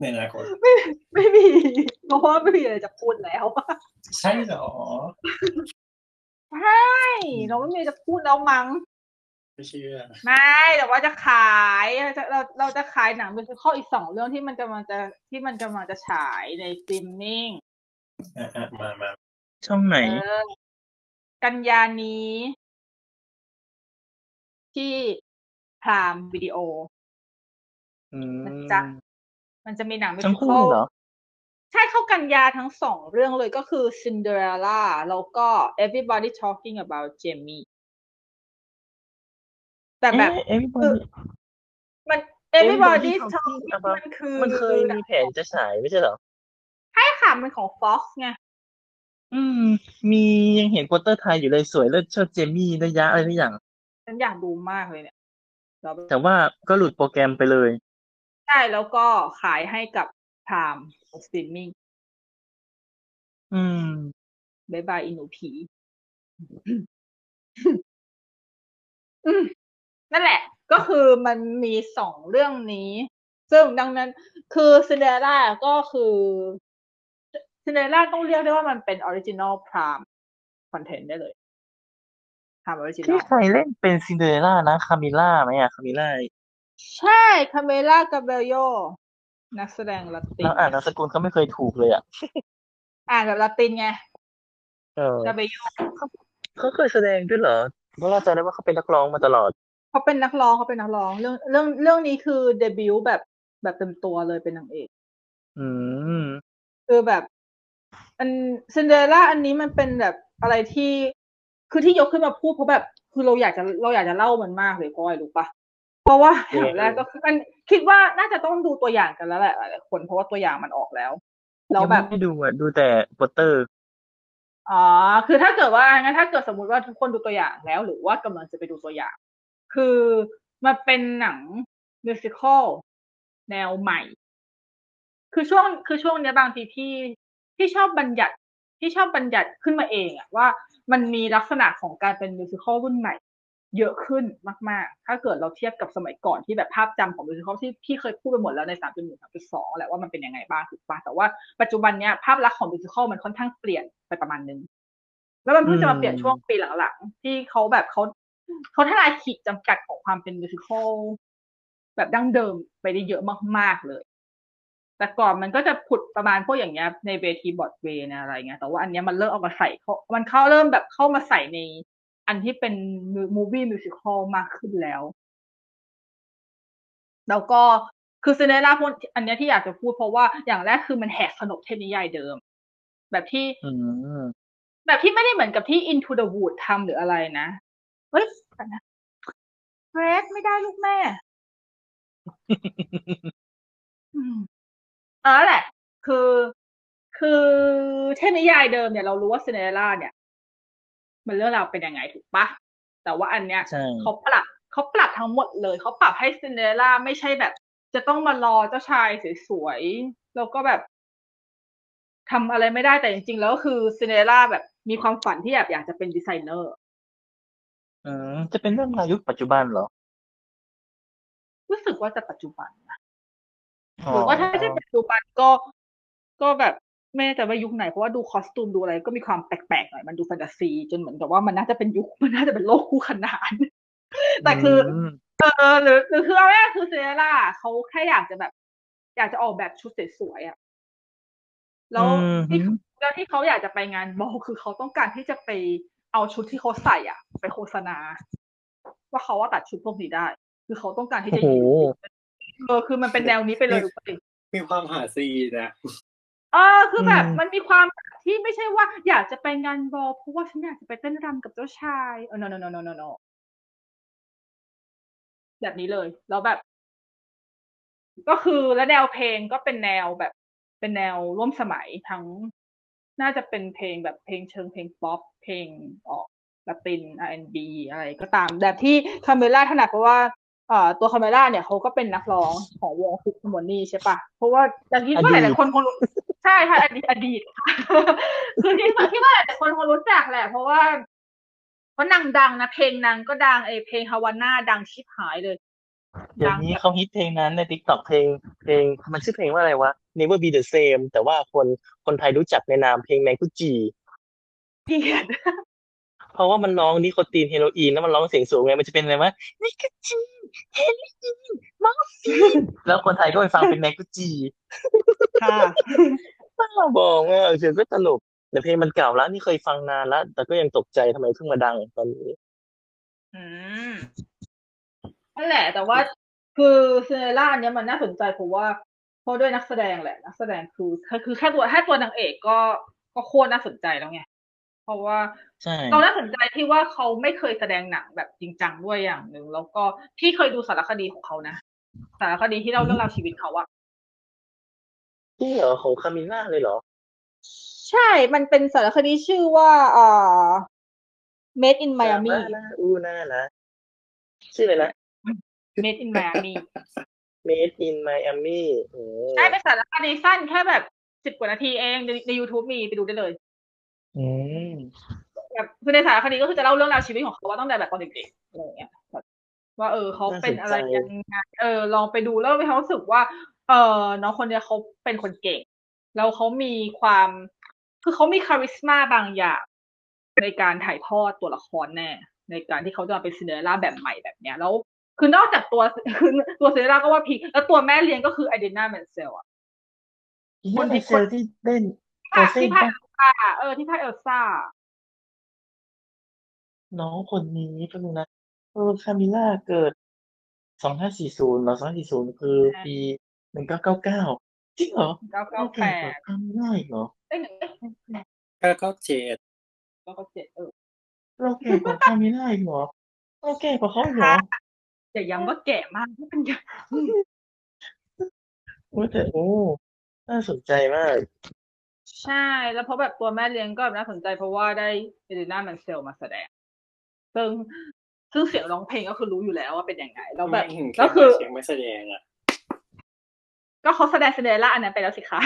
ในอนาคตไม่มีเพราะว่าไม่มีอะไรจะพูดแล้วใช่เหรอใช่เราไม่มีอะไรจะพูดแล้วมั้ง ไม่เชื่อ ไม่แต่ว่าจะขายจะเราเราจะขายหนังมิวสิคอลอีกสองเรื่องที่มันกำลังจะที่มันกำลังจะฉายในสตรีมมิ่งอะอะมามาช่องไหนเออกันยานี้ ที่ Prime Videoอืมนะจ๊ะมันจะมีหนัง musical ทั้งสิคคู่เหรอใช่เข้ากันยาทั้งสองเรื่องเลยก็คือ Cinderella แล้วก็ Everybody Talking About Jamie แต่แบบเอ๊ะ everybody มัน Everybody Everybody Talking Talking About มันคือมันเคยมีแผนจะฉายไม่ใช่เหรอใช่ค่ะมันของ Fox ไงอืม มียังเห็นโปสเตอร์ไทยอยู่เลยสวยเลิศเชิดเจมี่ระยะอะไรทุกอย่างฉันอยากดูมากเลยเนี่ยแล้วแต่ว่าก็หลุดโปรแกรมไปเลย ใช่แล้วก็ขายให้กับ Primeสตรีมมิ่งอืมบายบายอินูผีอืม นั่นแหละ ก็คือมันมีสองเรื่องนี้ ซึ่งดังนั้นคือซินเดอเรลล่าก็คือซินเดอเรลล่าต้องเรียกได้ว่ามันเป็น original Prime content ได้เลย Prime original ที่ใครเล่นเป็นซินเดอเรลล่านะคามิล่าไหมอะคามิล่าใช่คาเมล่ากาเบลโยนักแสดงละตินเราอ่านนามสกุลเขาไม่เคยถูกเลยอะ อ่านแบบละตินไงเออกาเบลโยเขาเคยแสดงด้วยเหรอเพราะเราจำได้ว่าเขาเป็นนักร้องมาตลอด เขาเป็นนักร้องเขาเป็นนักร้อง เรื่องเรื่องเรื่องนี้คือเดบิวต์แบบแบบเต็มตัวเลยเป็นนางเอก อืม คือแบบ อันซินเดอเรลล่าอันนี้มันเป็นแบบอะไรที่คือที่ยกขึ้นมาพูดเพราะแบบ คือเราอยากจะเราอยากจะเล่ามันมากเลยเพราะอะไรรู้ปะเพราะว่าอยังไงย่างแรกก็คือมันคิดว่าน่าจะต้องดูตัวอย่างกันแล้วแหละหลายๆคนเพราะว่าตัวอย่างมันออกแล้วแล้วยังแบบไม่ได้ดูอะดูแต่โปสเตอร์อ๋อคือถ้าเกิดว่างั้นถ้าเกิดสมมุติว่าทุกคนดูตัวอย่างแล้ว หรือว่ากำลังจะไปดูตัวอย่าง คือมันเป็นหนัง musical แนวใหม่ คือช่วงคือช่วงเนี้ยบางทีที่ที่ชอบบัญญัติที่ชอบบัญญัติขึ้นมาเองอะว่ามันมีลักษณะของการเป็น musical รุ่นใหม่ เยอะขึ้นมาก ๆ ถ้าเกิดเราเทียบกับสมัยก่อนที่แบบภาพจำของ musical ที่พี่เคยพูดไปหมดแล้วในสามจุดหนึ่งสามจุดสองแหละว่ามันเป็นยังไงบ้างถูกปะแต่ว่าปัจจุบันเนี้ยภาพลักษณ์ของมิวสิควลมันค่อนข้างเปลี่ยนไปประมาณนึงแล้วมันเพิ่งจะมาเปลี่ยนช่วงปีหลังๆที่เขาแบบเขา เขาทลายขีดจำกัดของความเป็นมิวสิควลแบบดั้งเดิมไปได้เยอะมากๆเลย แต่ก่อนมันก็จะผุดประมาณพวกอย่างเงี้ย ในเวทีบอร์ดเวย์นะอะไรเงี้ยแต่ว่าอันเนี้ยมันเริ่มเอามาใส่เขามันเข้าเริ่มแบบเข้ามาใส่ใน อันที่เป็นมูวี่มิวสิควลมากขึ้นแล้ว แล้วก็คือซีเนล่าพวกอันเนี้ยที่อยากจะพูดเพราะว่าอย่างแรกคือมันแหกขนบเทพนิยายเดิม แบบที่อืมแบบที่ไม่ได้เหมือนกับที่ Into the Wood ทำหรืออะไรนะ เฮ้ยกันนะเกรดไม่ได้ลูกแม่อืมเออแหละ คือ คือเทพนิยายเดิมเนี่ยเรารู้ว่าซินเดอเรลล่าเนี่ย มันเรื่องราวเป็นยังไงถูกปะแต่ว่าอันเนี้ยใช่เขาปรับเขาปรับทั้งหมดเลย เขาปรับให้ซินเดอเรลล่าไม่ใช่แบบ จะต้องมารอเจ้าชายสวยๆแล้วก็แบบทำอะไรไม่ได้แต่จริงๆ แล้วก็คือซินเดอเรลล่าแบบมีความฝันที่แบบอยากจะเป็นดีไซเนอร์ อืม จะเป็นเรื่องราวยุคปัจจุบันเหรอ รู้สึกว่าจะปัจจุบันนะหรือว่าถ้าไม่ใช่ปัจจุบัน ก็ ก็แบบไม่แน่ใจว่ายุคไหน เพราะว่าดู costume ดูอะไร ก็มีความแปลก ๆ หน่อย มันดูแฟนตาซี จนเหมือนกับว่ามันน่าจะเป็นยุค มันน่าจะเป็นโลกคู่ขนานแต่คืออม เออ หรือ หรือคือเอาง่าย ๆ คือเซเรล่าเขาแค่อยากจะแบบ อยากจะออกแบบชุดสวย ๆอะแล้วอืมที่แล้วที่เขาอยากจะไปงานบอลคือเขาต้องการที่จะไป เอาชุดที่เขาใส่อะ ไปโฆษณา ว่าเขาว่าตัดชุดพวกนี้ได้ คือเขาต้องการที่โอ้จะโหยืนเออคือมันเป็นแนวนี้ไปเลยดูไปมีความหาซีนะเออคือแบบอืมมันมีความที่ไม่ใช่ว่า อยากจะไปงานบอลเพราะว่าฉันอยากจะไปเต้นรำกับเจ้าชายเออ no no no no no no แบบนี้เลย แล้วแบบ ก็คือแล้วแนวเพลงก็เป็นแนวแบบ เป็นแนวร่วมสมัยทั้ง น่าจะเป็นเพลงแบบเพลงเชิงเพลงป๊อปเพลงออกละติน R&B อะไรก็ตามแบบที่คาเมล่าถนัดเพราะว่าเอ่อตัวคาเมล่าเนี่ยเขาก็เป็นนักร้องของวง Fifth Harmony ใช่ปะเพราะว่าอย่างที่ว่าอดีตหลายๆคนคงรู้ใช่ค่ะอดีตอดีตค่ะคือที่ที่ว่าหลายๆคนคงรู้จักแหละ เพราะว่าเพราะนางดังนะเพลงนางก็ดังไอเพลงฮาวาน่าดังชิบหายเลย เดี๋ยวนี้เขาฮิตเพลงนั้นใน t ิ k t o k เพลงเพลงมันชื่อเพลงว่าอะไรวะ Never Be the Same แต่ว่าคนคนไทยรู้จักในนามเพลงแมงกุจีเกลียดเพราะว่ามันร้องนิโคตีนเฮโรอีนแล้วมันร้องเสียงสูงไงมันจะเป็นอะไรวะนิโคตีนเฮโรอีนมอร์ฟีนแล้วคนไทยก็ไปฟังเป็นแมงกุดจี่ค่ะบ้าบอกอะเสียงก็ตลกแต่เพลงมันเก่าแล้วนี่เคยฟังนานแล้ว แต่ก็ยังตกใจทำไมเพิ่งมาดังตอนนี้ อืม นั่นแหละ แต่ว่าคือซินเดอเรลล่าอันเนี้ยมันน่าสนใจเพราะว่าเพราะด้วยนักแสดงแหละ นักแสดงคือคือคือแค่ตัวแค่ตัวนางเอกก็ก็โคตรน่าสนใจแล้วไงเพราะว่าใช่เราน่าสนใจที่ว่าเขาไม่เคยแสดงหนังแบบจริงจังด้วยอย่างหนึ่งแล้วก็พี่เคยดูสารคดีของเขานะสารคดีที่เล่าเรื่องราวชีวิตเขาอะที่เหรอของคามิล่าเลยเหรอ ใช่มันเป็นสารคดีชื่อว่าเอ่อ Made in Miami น่านะอู้น่านะชื่ออะไรนะ Made in Miami Made in Miami โอ้ใช่เป็นสารคดีสั้นแค่แบบสิบกว่านาทีเองในใน YouTube มีไปดูได้เลยอืมแบบคือในสารคดีก็คือจะเล่าเรื่องราวชีวิตของเขาว่าตั้งแต่แบบตอนเด็กๆอะไรอย่างเงี้ยแบบว่าเออเขาเป็นอะไรยังไงเออ ลองไปดูแล้วมีความรู้สึกว่า เออน้องคนเนี้ยเขาเป็นคนเก่ง แล้วเขามีความ คือเขามี charisma บางอย่าง ในการถ่ายทอดตัวละครแน่ ในการที่เขาจะมาเป็นซินเดอเรลล่าแบบใหม่แบบเนี้ย แล้ว คือนอกจากตัวคือตัวซินเดอเรลล่าก็ว่า peak แล้วตัวแม่เลี้ยงก็คือ Idina Menzel อะคนที่เซลที่เล่นโอเซที่นภาคปะเอลซ่าเออที่ภาคเอลซ่าน้องคนนี้เพิ่งนะเออคามิล่าเกิดสองห้าสี่ศูนย์เหรอสองห้าสี่ศูนย์คือปีหนึ่งเก้าเก้าเก้าจริงเหรอเก้าเก้าแปแก่กว่าดคามิล่าอีกเหรอเอ้ยหนึ่งเอ้ยก็ก็เจ็ดเก้าเก้าเจ็ดเออเราแก่กว่าคามิล่าอีกเหรอเราแก่กว่าเขาอีกเหรอ อย่าย้ำว่าแก่มากไม่เป็นอย่างโอ้แต่โอ้น่าสนใจมาก ใช่ แล้วเพราะแบบตัวแม่เลี้ยงก็น่าสนใจเพราะว่าได้เอเดนาแมนเซลมาแสดง ซึ่งซึ่งเสียงร้องเพลงก็คือรู้อยู่แล้วว่าเป็นยังไงแล้วแบบไม่ถึงก็คือเสียงไม่แสดงอะก็เขาแสดงซินเดอเรลล่าอันนั้นไปแล้วสิคะ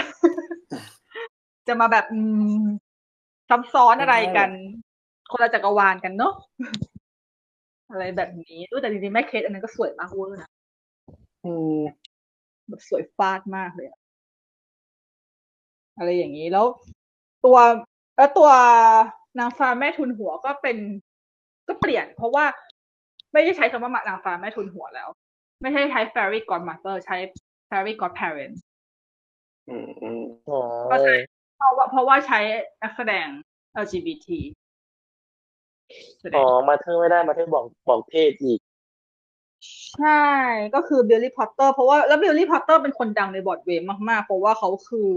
จะมาแบบ อืมซับซ้อนอะไรกัน คนละจักรวาลกันเนาะ อะไรแบบนี้อุ๊ยแต่จริงๆแม่เคสอันนั้นก็สวยมากเวอร์นะอืมแบบสวยฟาดมากเลยอะอะไรอย่างนี้แล้ว ตัวแล้วตัวนางฟ้าแม่ทุนหัวก็เป็น ก็เปลี่ยน เพราะว่าไม่ได้ใช้คำว่านางฟ้าแม่ทุนหัวแล้ว ไม่ใช่ใช้ fairy godmother ใช้ fairy godparent อืมอืมอ๋อก็ใช่เพราะว่าเพราะว่าใช้นักแสดง LGBT แสดอ๋องมาเธอไม่ได้มาเธอบอกบอกเพศอีก ใช่ก็คือ Billy Porter เพราะว่าแล้ว Billy Porter เป็นคนดังในบอร์ดเวย์มาก ๆ เพราะว่าเขาคือ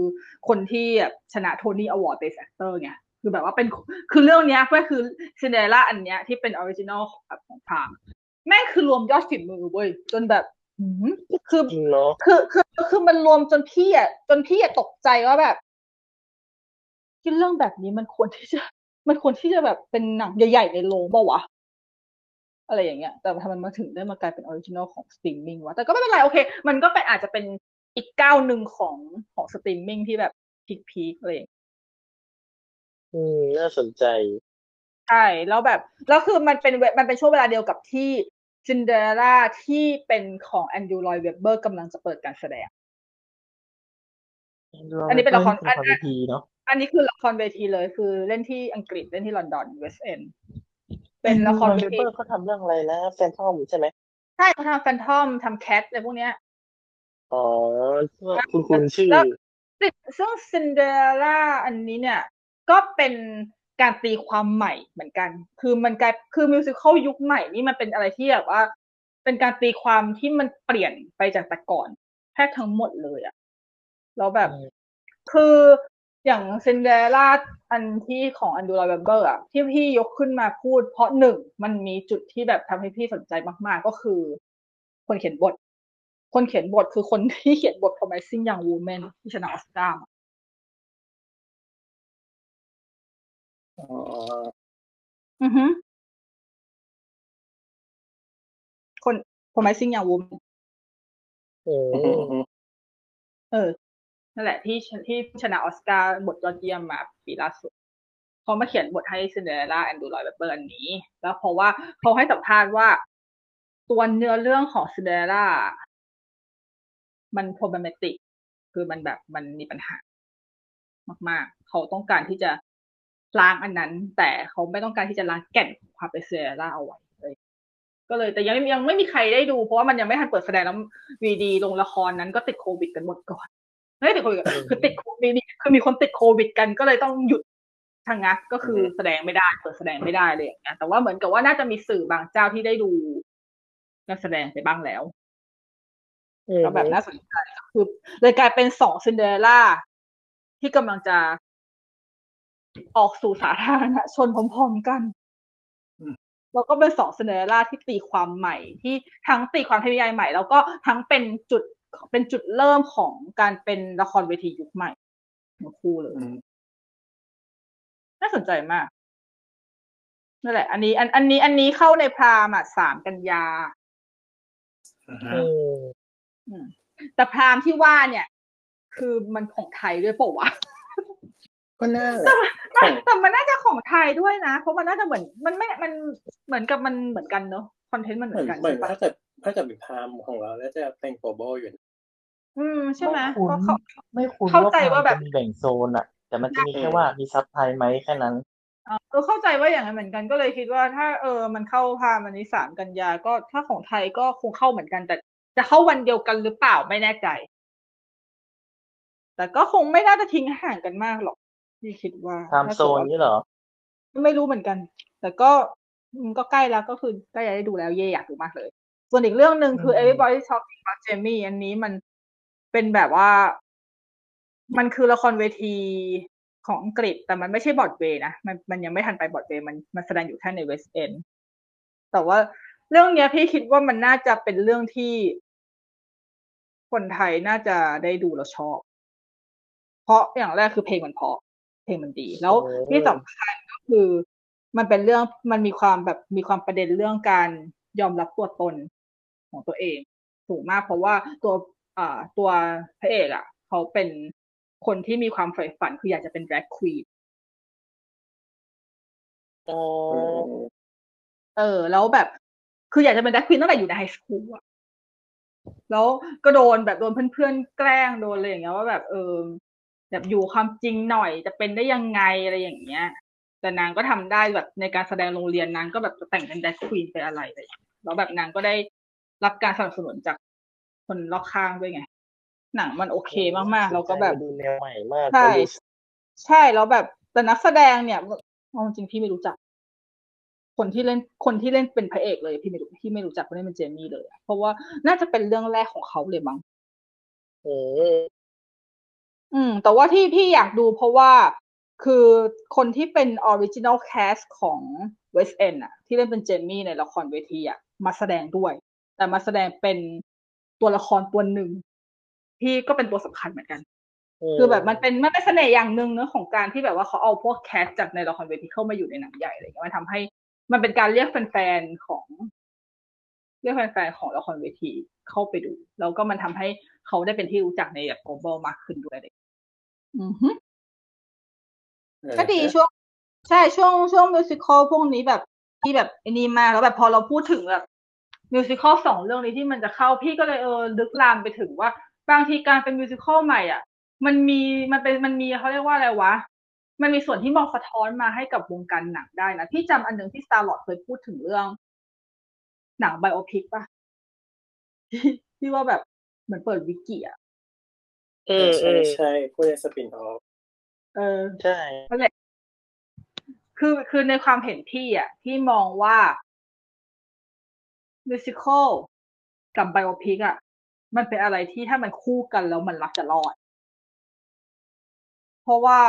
คนที่แบบชนะ Tony Award Best Actor ไงคือแบบว่าเป็นคือเรื่องเนี้ยก็คือซินเดอเรลล่าอันเนี้ยที่เป็น original ของ Prime แม่งคือรวมยอดฝีมือเว้ยจนแบบหืมคือ จริงเนาะคือคือคือมันรวมจนพี่อะจนพี่อะตกใจว่าแบบที่เรื่องแบบนี้มันควรที่จะ มันควรที่จะแบบเป็นหนังใหญ่ๆในโรงเปล่าวะอะไรอย่างเงี้ย แต่ทำไมมาถึงได้มากลายเป็น original ของสตรีมมิ่งวะ แต่ก็ไม่เป็นไรโอเค มันก็เป็นอาจจะเป็นอีกก้าวหนึ่งของของสตรีมมิ่งที่แบบ peak ๆอะไรอย่างเงี้ยอืม น่าสนใจ ใช่ แล้วแบบ แล้วคือมันเป็นเวมันเป็นช่วงเวลาเดียวกับที่ซินเดอเรลล่าที่เป็นของ Andrew Lloyd Webber กำลังจะเปิดการแสดง อันนี้เป็นละครละครเวทีเนาะ อันนี้คือละครเวทีเลยคือเล่นที่อังกฤษเล่นที่ลอนดอน West Endเป็นละครเวเบทีเบอร์เขาทำเรื่องอะไรนะ Phantom ใช่ไหมใช่เขาทำ Phantom ทำ Cats อะไรพวกเนี้ยอ๋อคุณคุณชื่อแล้วซึ่งซินเดอเรลล่าอันนี้เนี่ย ก็เป็นการตีความใหม่เหมือนกัน คือมันกลายคือ musical ยุคใหม่นี่มันเป็นอะไรที่แบบว่า เป็นการตีความที่มันเปลี่ยนไปจากแต่ก่อนแทบทั้งหมดเลยอะแล้วแบบอืมคือ อย่างซินเดอเรลล่าอันที่ของอันดูลาเบเบอร์อะที่พี่ยกขึ้นมาพูด เพราะหนึ่งมันมีจุดที่แบบทำให้พี่สนใจมาก ๆ ก็คือ คนเขียนบท คนเขียนบทคือคนที่เขียนบท Promising Young Woman ที่ชนะออสการ์มาอ๋ออือฮึคน Promising Young Woman โอ้อืมอืมเออ นั่นแหละที่ที่ชนะออสการ์บทยอดเยี่ยมมาปีล่าสุดเขามาเขียนบทให้ซินเดอเรลล่า Andrew Lloyd Webber อันนี้ แล้วเพราะว่าเขาให้สัมภาษณ์ว่า ตัวเนื้อเรื่องของซินเดอเรลล่ามัน problematic คือมันแบบมันมีปัญหามาก ๆ เขาต้องการที่จะล้างอันนั้น แต่เขาไม่ต้องการที่จะล้างแก่นความเป็นซินเดอเรลล่าเอาไว้เลย ก็เลยแต่ยังยังไม่มีใครได้ดู เพราะว่ามันยังไม่ทันเปิดแสดงแล้ววีดีลงละครนั้นก็ติดโควิดกันหมดก่อน ไม่ได้ติดโควิดคือติดโควิดคือมีคนติดโควิดกันก็เลยต้องหยุดทางงักก็คือแสดงไม่ได้เปิดแสดงไม่ได้เลยอย่างเงี้ยแต่ว่าเหมือนกับว่าน่าจะมีสื่อบางเจ้าที่ได้ดูการแสดงไปบ้างแล้วก็แบบน่าสนใจคือเลยกลายเป็นสองซินเดอเรลล่าที่กำลังจะออกสู่สาธารณชนพร้อมๆกันแล้วก็เป็นสองซินเดอเรลล่าที่ตีความใหม่ที่ทั้งตีความเทพนิยายใหม่ แล้วก็ทั้งเป็นจุด เป็นจุดเริ่มของการเป็นละครเวทียุคใหม่ทั้งคู่เลยอืมน่าสนใจมากนั่นแหละ อันนี้ อัน อันนี้ อันนี้เข้าใน Prime อะสามกันยาอ่าฮะอืมแต่ Prime ที่ว่าเนี่ย คือมันของไทยด้วยเปล่าวะก็น่าแต่ของแต่มันน่าจะของไทยด้วยนะ เพราะมันน่าจะเหมือน มันไม่ มันเหมือนกับมันเหมือนกันเนอะคอนเทนต์มันเหเหมืมืออนนกันเหมือนใช่ปะถ้าเกิดถ้าเกิดเป็นพามของเรา แล้วจะเป็นโกลบอลอยู่นะ อืมใช่ไหมคุ้นเพราะเขา ไม่คุ้นเข้าใจว่าแบบพรมจะมีแบ่งโซนอะแต่มันจะมีแค่ว่ามีซับไทยไหมแค่นั้น เออเออเข้าใจว่าอย่างนั้นเหมือนกันก็เลยคิดว่าถ้าเออมันเข้าพามอันนี้สามกันยาก็ถ้าของไทยก็คงเข้าเหมือนกัน แต่จะเข้าวันเดียวกันหรือเปล่าไม่แน่ใจ แต่ก็คงไม่น่าจะทิ้งห่างกันมากหรอกที่คิดว่าตามโซนนี่เหรอ ไม่รู้เหมือนกัน แต่ก็อืมก็ใกล้แล้วก็คือใกล้จะได้ดูแล้วเย่อยากดูมากเลย ส่วนอีกเรื่องหนึ่งคือ อืม Everybody Talking About Jamie อันนี้มัน เป็นแบบว่า มันคือละครเวทีของอังกฤษ แต่มันไม่ใช่บอดเวย์นะมันมันยังไม่ทันไปบอดเวย์มันมันแสดงอยู่แค่ในเวสต์เอนแต่ว่าเรื่องเนี้ยพี่คิดว่ามันน่าจะเป็นเรื่องที่ คนไทยน่าจะได้ดูแล้วชอบ เพราะอย่างแรกคือเพลงมันเพราะเพลงมันดี แล้วโอ้ที่สำคัญก็คือ มันเป็นเรื่องมันมีความแบบมีความประเด็นเรื่องการยอมรับตัวตนของตัวเองสูงมากเพราะว่าตัว อ่าตัวพระเอกอะ เขาเป็นคนที่มีความใฝ่ฝันคืออยากจะเป็นแดร g ควีนอ๋อเออ แล้วแบบ คืออยากจะเป็นแดร g ควีนตั้งแต่อยู่ในไฮสคูลอะแล้วก็โดนแบบโดนเพื่อนๆแกล้งโดนอะไรอย่างเงี้ยว่าแบบเออแบบอยู่ความจริงหน่อยจะเป็นได้ยังไงอะไรอย่างเงี้ย แต่นางก็ทำได้แบบในการแสดงโรงเรียนนางก็แบบจะแต่งเป็นแดร g ควีนไปอะไรเลยแล้วแบบนางก็ได้รับการสนับสนุนจาก คนรอบข้างด้วยไง หนังมันโอเคมากๆ แล้วก็แบบดูแนวใหม่มากใช่ก็รู้ใช่แล้วแบบแต่นักแสดงเนี่ยเอาจริงๆพี่ไม่รู้จัก คนที่เล่นคนที่เล่นเป็นพระเอกเลย พี่ไม่รู้พี่ไม่รู้จักคนที่เป็นเจมี่เลยอะเพราะว่าน่าจะเป็นเรื่องแรกของเขาเลยมั้งเอออืม แต่ว่าที่พี่อยากดูเพราะว่าคือคนที่เป็นออริจิน l ลแคสของ West End อะที่เล่นเป็นเจมี่ในละครเวทีอะมาแสดงด้วย แต่มาแสดงเป็น ตัวละครตัวหนึ่งที่ก็เป็นตัวสำคัญเหมือนกัน คือแบบมันเป็นมันเป็นเสน่ห์อย่างหนึ่งเนอะของการที่แบบว่าเขาเอาพวกแคสจากในละครเวทีเข้ามาอยู่ในหนังใหญ่อะไรเงี้ยมันทำให้ มันเป็นการเรียกแฟนๆของ เรียกแฟนๆของละครเวทีเข้าไปดู แล้วก็มันทำให้เขาได้เป็นที่รู้จักในแบบ global มากขึ้นด้วยเลยอือฮึก็ดีช่วง ใช่ช่วงช่วงมิวสิควลพวกนี้แบบที่แบบไอ้นี่มากแล้วแบบพอเราพูดถึงแบบ มิวสิควลสองเรื่องนี้ที่มันจะเข้าพี่ก็เลยเออลึกลามไปถึงว่า บางทีการเป็น musical ใหม่อะ มันมีมันเป็นมันมีเขาเรียกว่าอะไรวะ มันมีส่วนที่มองสะท้อนมาให้กับวงการหนังได้นะพี่จำอันหนึ่งที่ Star Lord เคยพูดถึงเรื่อง หนัง biopic ป่ะที่ที่ว่าแบบเหมือนเปิดวิกิอะเออเอใช่อใช่พูดใน spin-off เออใช่นั่นแหละคือคือในความเห็นพี่อะพี่มองว่า musical กับ biopic อะ มันเป็นอะไรที่ถ้ามันคู่กันแล้วมันมักจะรอด เพราะว่า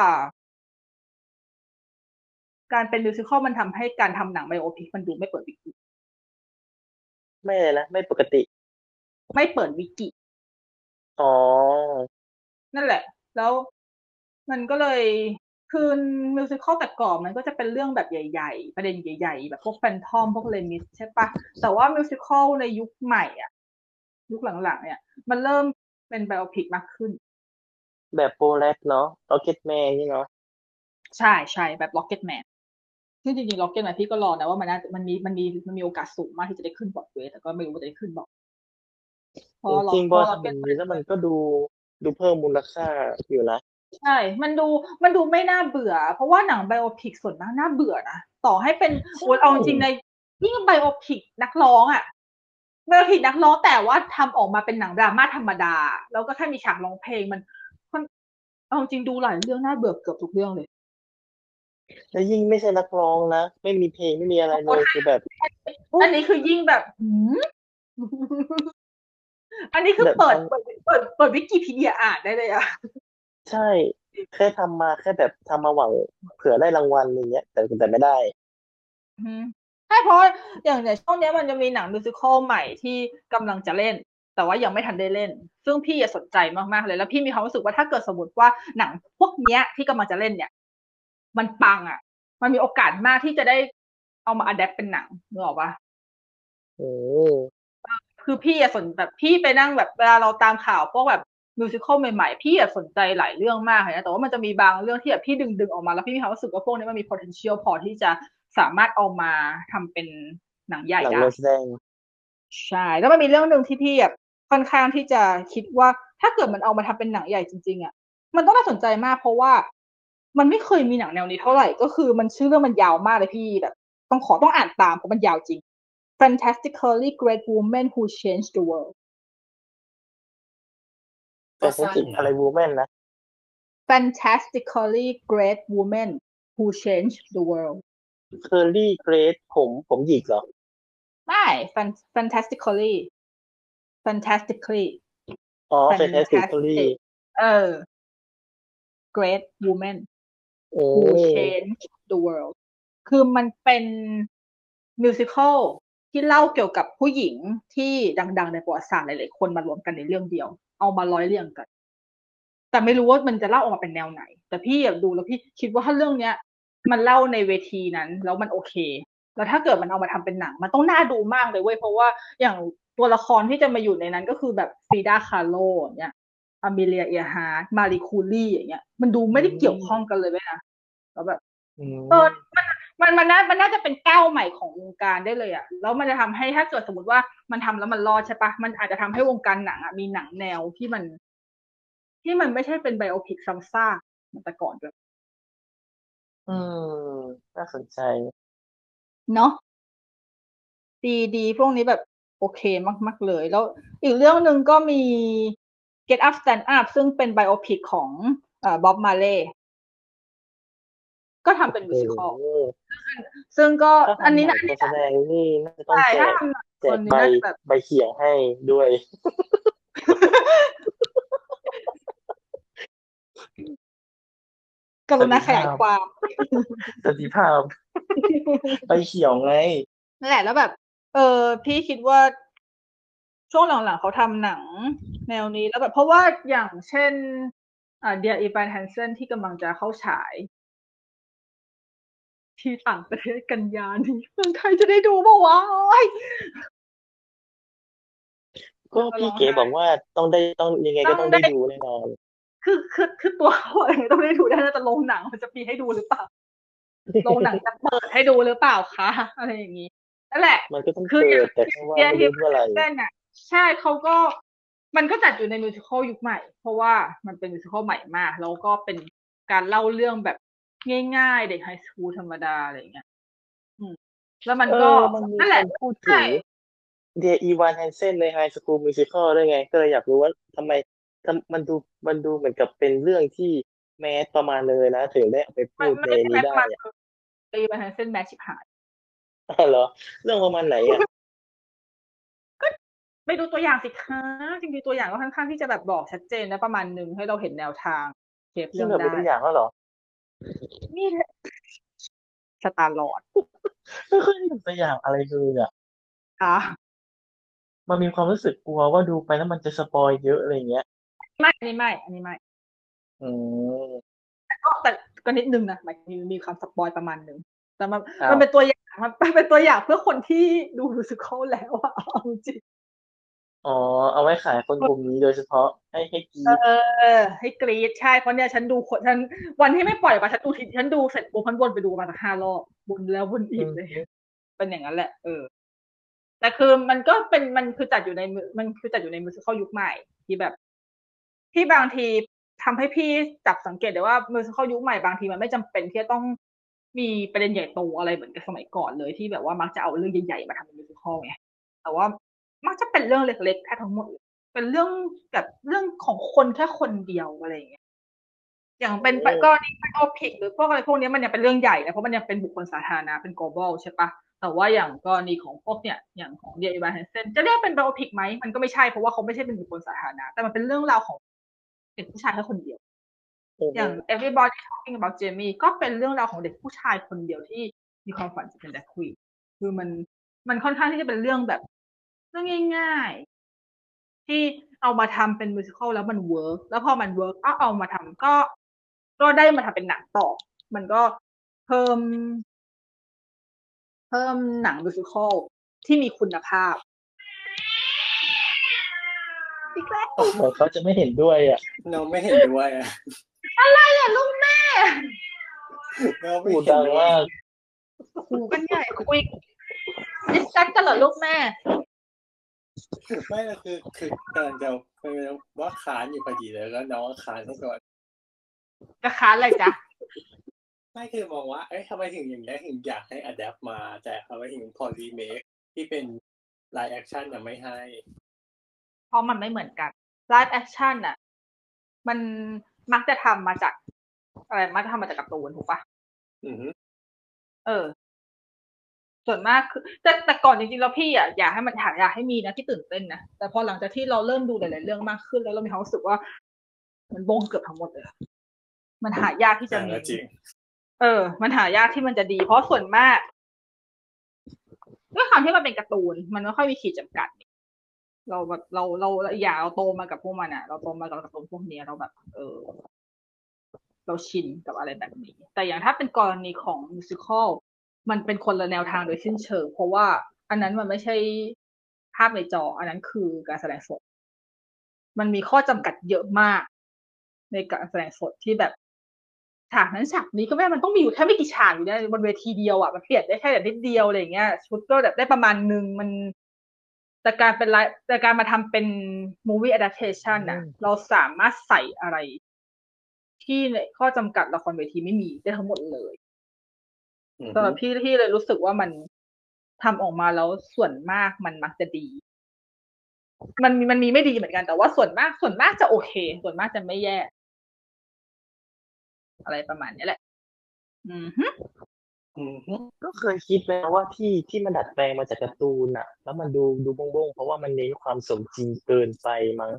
การเป็น musical มันทำให้การทำหนัง biopic มันดูไม่เปิดวิกิไม่เลยนะไม่ปกติ ไม่เปิดวิกิอ๋อ นั่นแหละ แล้วมันก็เลย คือ musical แต่ก่อนมันก็จะเป็นเรื่องแบบใหญ่ ๆ ประเด็นใหญ่ ๆ แบบพวก Phantom พวก Les Mis ใช่ปะแต่ว่า musical ในยุคใหม่อะ ยุคหลังๆ เนี่ย มันเริ่มเป็น biopic มากขึ้น แบบ Bo Rhap เนาะ Rocket Man นี่เนาะใช่ใช่แบบ Rocket Man ซึ่งจริงๆ Rocket Man พี่ก็รอนะว่ามันน่ามันมีมันมีมันมีโอกาสสูงมากที่จะได้ขึ้นบอร์ดเวย์แต่ก็ไม่รู้ว่าจะได้ขึ้นบอกเพราะจริงๆพอเพาะทำอย่างนี้แล้วมันก็ดูดูเพิ่มมูลค่าอยู่นะ ใช่ มันดู มันดูไม่น่าเบื่อ เพราะว่าหนัง biopic ส่วนมากน่าเบื่อนะ ต่อให้เป็นโอ้ยเอาจริงๆในยิ่งไบโอพิกนักร้องอะไบโอพิกนักร้องแต่ว่าทำออกมาเป็นหนังดราม่าธรรมดา แล้วก็แค่มีฉากร้องเพลงมันมันเอาจริงดูหลายเรื่องน่าเบื่อเกือบทุกเรื่องเลย แล้วยิ่งไม่ใช่นักร้องนะ ไม่มีเพลงไม่มีอะไรเลยคือแบบ อันนี้คือยิ่งแบบหืมอันนี้คือแบบเปิดมันเปิดเปิดเปิดวิกิพีเดียอ่านได้เลยอะ ใช่ แค่ทำมาแค่แบบทำมาหวังเผื่อได้รางวัลอย่างเงี้ย แต่แต่ไม่ได้อืมใช่เพราะอย่างเนี่ยช่วงเนี้ยมันจะมีหนังมิวสิควลใหม่ที่กำลังจะเล่น แต่ว่ายังไม่ทันได้เล่น ซึ่งพี่อะสนใจมากๆเลยแล้วพี่มีความรู้สึกว่าถ้าเกิดสมมติว่าหนังพวกเนี้ยที่กำลังจะเล่นเนี่ย มันปังอะมันมีโอกาสมากที่จะได้เอามาอัดแอปเป็นหนังนึกออกปะโอ้คือพี่อะสนแบบพี่ไปนั่งแบบเวลาเราตามข่าวพวกแบบ มิวสิควลใหม่ๆ พี่อะสนใจหลายเรื่องมากเลยนะ แต่ว่ามันจะมีบางเรื่องที่แบบพี่ดึงดึงๆ ออกมาแล้วพี่มีความรู้สึกว่าพวกนี้มันมี potential พอที่จะสามารถเอามาทำเป็นหนังใหญ่หนังได้เรื่องแสดงใช่แล้วมันมีเรื่องหนึ่งที่พี่แบบค่อนข้างที่จะคิดว่าถ้าเกิดมันเอามาทำเป็นหนังใหญ่จริง ๆอะมันต้องน่าสนใจมาก เพราะว่ามันไม่เคยมีหนังแนวนี้เท่าไหร่ก็คือมันชื่อเรื่องมันยาวมากเลยพี่แบบ ต้องขอต้องอ่านตามเพราะมันยาวจริง Fantastically Great Woman Who Changed the World แต่ฉันจิอะไรวูแมนนะ Fantastically Great Woman Who Changed the World เคอรี่เกรดผมผมหยิกเหรอ ไม่ Fan- Fantastically Fantastically อ๋อ Fantastic Fantastically เออ Great Woman โอ้ Who Changed the World คือมันเป็นมิวสิควล ที่เล่าเกี่ยวกับผู้หญิงที่ดัง ๆ ในประวัติศาสตร์หลายๆคนมารวมกันในเรื่องเดียว เอามาร้อยเรียงกัน แต่ไม่รู้ว่ามันจะเล่าออกมาเป็นแนวไหน แต่พี่อะดูแล้วพี่คิดว่าถ้าเรื่องเนี้ย มันเล่าในเวทีนั้น แล้วมันโอเค แล้วถ้าเกิดมันเอามาทำเป็นหนัง มันต้องน่าดูมากเลยเว้ยเพราะว่าอย่างตัวละครที่จะมาอยู่ในนั้นก็คือแบบฟรีดาคาร์โลอย่างเงี้ยอเมเลียเอียร์ฮาร์ต มารี คูรีอย่างเงี้ย มันดูไม่ได้เกี่ยวข้องกันเลยเว้ยนะแล้วแบบอืมเออมัน มันมันน่ามันน่าจะเป็นก้าวใหม่ของวงการได้เลยอะแล้วมันจะทำให้ถ้าเกิดสมมติว่ามันทำแล้วมันรอดใช่ปะมันอาจจะทำให้วงการหนังอะมีหนังแนวที่มัน ที่มันไม่ใช่เป็นไบโอพิกซ้ำซากเหมือนแต่ก่อนด้วยอืมน่าสนใจ เนาะดีดีพวกนี้แบบโอเคมากๆเลย แล้วอีกเรื่องหนึ่งก็มี Get Up Stand Up ซึ่งเป็นไบโอพิกของบ๊อบมาเล่ ก็ทำเป็นมิวสิควลโอ้ซึ่งก็ถ้าอันทำนี้หนันะงตัวแสดงนี่น่าจะต้องใช่แจถ้ากทำหนังแจคนกนี้ใบน่าจะแบบใบเขียงให้ด้วยกรุณาขยายความสันติภาพใบเขียวไงนั่นแหละแล้วแบบ เออพี่คิดว่าช่วงหลังๆเขาทำหนังแนวนี้แล้วแบบเพราะว่าอย่างเช่นอ่าเดียอีฟานแฮนเซนที่กำลังจะเข้าฉาย ที่ต่างประเทศกันยานี้เมืองไทยจะได้ดูเมื่อวานก็พี่เก๋บอกว่าต้องได้ต้องยังไงก็ต้องได้ดูแน่นอน คือคือคือตัวเขาเองต้องได้ดูได้แต่โรงหนังมันจะมีให้ดูหรือเปล่าโรงหนังจะเปิดให้ดูหรือเปล่าคะอะไรอย่างนี้นั่นแหละ มันก็ต้องคือเปิอย่าดงแต่แค่ว่าเดียไม่ที่รู้เมื่อไหร่เต้นอะ ใช่เขาก็ มันก็จัดอยู่ในมิวสิควลยุคใหม่ เพราะว่ามันเป็นมิวสิควลใหม่มาก แล้วก็เป็นการเล่าเรื่องแบบ ง่ายๆ เด็กไฮสคูลธรรมดาอะไรอย่างเงี้ยอืมแล้วมันเอก็อมันมีนั่นคแหละนพูดใช่ถึงเดียอีวานแฮนเซนในไฮสคูลมิวสิคอลด้วยไง ก็เลยอยากรู้ว่าทำไมทำมันดูมันดูเหมือนกับเป็นเรื่องที่แมสประมาณเลยนะ ถึงได้เอาไปพูมันดไม่ในได้นี้แม็กได้มันอะตีไปทางเส้น mass ชิบหายอ๋อเหรอ เรื่องประมาณไหนอะไปดูตัวอย่างสิคะจริงๆตัวอย่างก็ค่อนข้างที่จะแบบบอกชัดเจนนะประมาณหนึ่งให้เราเห็นแนวทางเก็บซึ่เรื่องงแบบเป็นได้ตัวอย่างแล้วเหรอ นี่แหละสตาร์ลอร์ดไม่เคยเห็นตัวอย่างอะไรเลยอะอะมันมีความรู้สึกกลัวว่าดูไปแล้วมันจะ spoil เยอะอะไรเงี้ยไม่อันนี้ไม่อันนี้ไม่อืมก็แต่ก็นิดนึงนะหมายถึงมีมีความสปอยประมาณหนึ่งแต่มันอ้าวมันเป็นตัวอย่างมันมันเป็นตัวอย่างเพื่อคนที่ดูมิวสิควลแล้วอะเอาจริง อ๋อ เอาไว้ขายคนกลุ่มนี้โดยเฉพาะให้ให้กรีเอดอให้กรีดใช่เพราะเนี่ยฉันดูคนฉันวันที่ไม่ปล่อยมาฉันดูทีฉันดูเสร็จปุ๊บฉันวนไปดูมาสักห้ารอบวนแล้ววนอีกเลย เป็นอย่างนั้นแหละ เออ แต่คือมันก็เป็นมันคือจัดอยู่ในมือมันคือจัดอยู่ในมิวสิควลยุคใหม่ ที่แบบ ที่บางทีทำให้พี่จับสังเกตได้ว่า musical ยุคใหม่บางทีมันไม่จำเป็นที่จะต้องมีประเด็นใหญ่โตอะไรเหมือนกับสมัยก่อนเลยที่แบบว่ามักจะเอาเรื่องใหญ่ๆมาทำเป็น musical ไงแต่ว่า มักจะเป็นเรื่องเล็กๆแค่ทั้งหมดเลยเป็นเรื่องแบบเรื่องของคนแค่คนเดียวอะไรอย่างเงี้ย อย่างเป็นกรณี biopic หรือพวกอะไรพวกนี้มันยังเป็นเรื่องใหญ่นะเพราะมันยังเป็นบุคคลสาธารณะเป็น global ใช่ปะแต่ว่าอย่างกรณีของพวกเนี่ยอย่างของ Dear Evan Hansen จะเรียกเป็น biopic ไหมมันก็ไม่ใช่เพราะว่าเขาไม่ใช่เป็นบุคคลสาธารณะแต่มันเป็นเรื่องราวของเด็กผู้ชายแค่คนเดียว อย่าง everybody talking about Jamie ก็เป็นเรื่องราวของเด็กผู้ชายคนเดียวที่มีความฝันจะเป็น drag queen คือมันมันค่อนข้างที่จะเป็นเรื่องแบบ เรื่องง่าย ๆ ที่เอามาทำเป็น musical แล้วมัน work แล้วพอมัน work ก็เอามาทำก็ ก็ได้มาทำเป็นหนังต่อ มันก็เพิ่ม เพิ่มหนัง musical ที่มีคุณภาพอีกแล้วเหมือนเขาจะไม่เห็นด้วยอะน้องไม่เห็นด้วยอะอะไรอะลูกแม่น้องไม่พูดเห็นดังด้วยมากหูกันใหญ่คุย discuss กันเหรอลูกแม่ ไม่ก็คือคือกำลังจะคือว่าค้านอยู่พอดีเลยแล้วน้องก็ค้านให้ก่อนกระค้านอะไรจ๊ะไม่คือมองว่าเอ้ยทำไมถึงอย่างนี้ยถึงอยากให้ adapt มา แต่ทำไมถึงพอรีเมคที่เป็น live action ยังไม่ให้ เพราะมันไม่เหมือนกัน live action อะ มันมักจะทำมาจากอะไรมักจะทำมาจากการ์ตูนถูกปะอือฮึเออ ส่วนมากคือแต่แต่ก่อนจริงๆแล้วพี่อะอยากให้มันอยากอยากให้มีนะที่ตื่นเต้นนะแต่พอหลังจากที่เราเริ่มดูหลายๆเรื่องมากขึ้น แล้วเรามีความรู้สึกว่า มันบ้งเกือบทั้งหมดเลยอะมันหายากที่จะอ่ามีก็จริงเออ มันหายากที่มันจะดี เพราะส่วนมากด้วยความที่มันเป็นการ์ตูน มันไม่ค่อยมีขีดจำกัด เราแบบเราเราอย่าเราโตมากับพวกมันอะ เราโตมากับการ์ตูนพวกเนี้ยเราแบบ เออ เราชินกับอะไรแบบนี้ แต่อย่างถ้าเป็นกรณีของมิวสิควล มันเป็นคนละแนวทางโดยสิ้นเชิงเพราะว่าอันนั้นมันไม่ใช่ภาพในจอ อันนั้นคือการแสดงสด มันมีข้อจำกัดเยอะมาก ในการแสดงสดที่แบบฉากนั้นฉากนี้ก็ไม่ได้มันต้องมีอยู่แค่ไม่กี่ฉากอยู่เนี่ยบนเวทีเดียวอะมันเปลี่ยนได้แค่แบบนิดเดียวอะไรอย่างเงี้ย ชุดก็แบบได้ประมาณนึงมันแต่การเป็นไลฟ์แต่การมาทำเป็น movie adaptation น่ะอืมเราสามารถใส่อะไร ที่ในข้อจำกัดละครเวทีไม่มีได้ทั้งหมดเลยอือ สำหฮึรับพี่ที่เลยรู้สึกว่ามันทำออกมาแล้วส่วนมากมันมักจะดี มันมันมีไม่ดีเหมือนกันแต่ว่าส่วนมากส่วนมากจะโอเค ส่วนมากจะไม่แย่ อะไรประมาณนี้แหละ อืมฮึอืมฮึก็เคยคิดนะว่าที่ที่มันดัดแปลงมาจากการ์ตูนอะแล้วมันดูดูบงๆเพราะว่ามันเน้นความสมจริงเกินไปมั้ง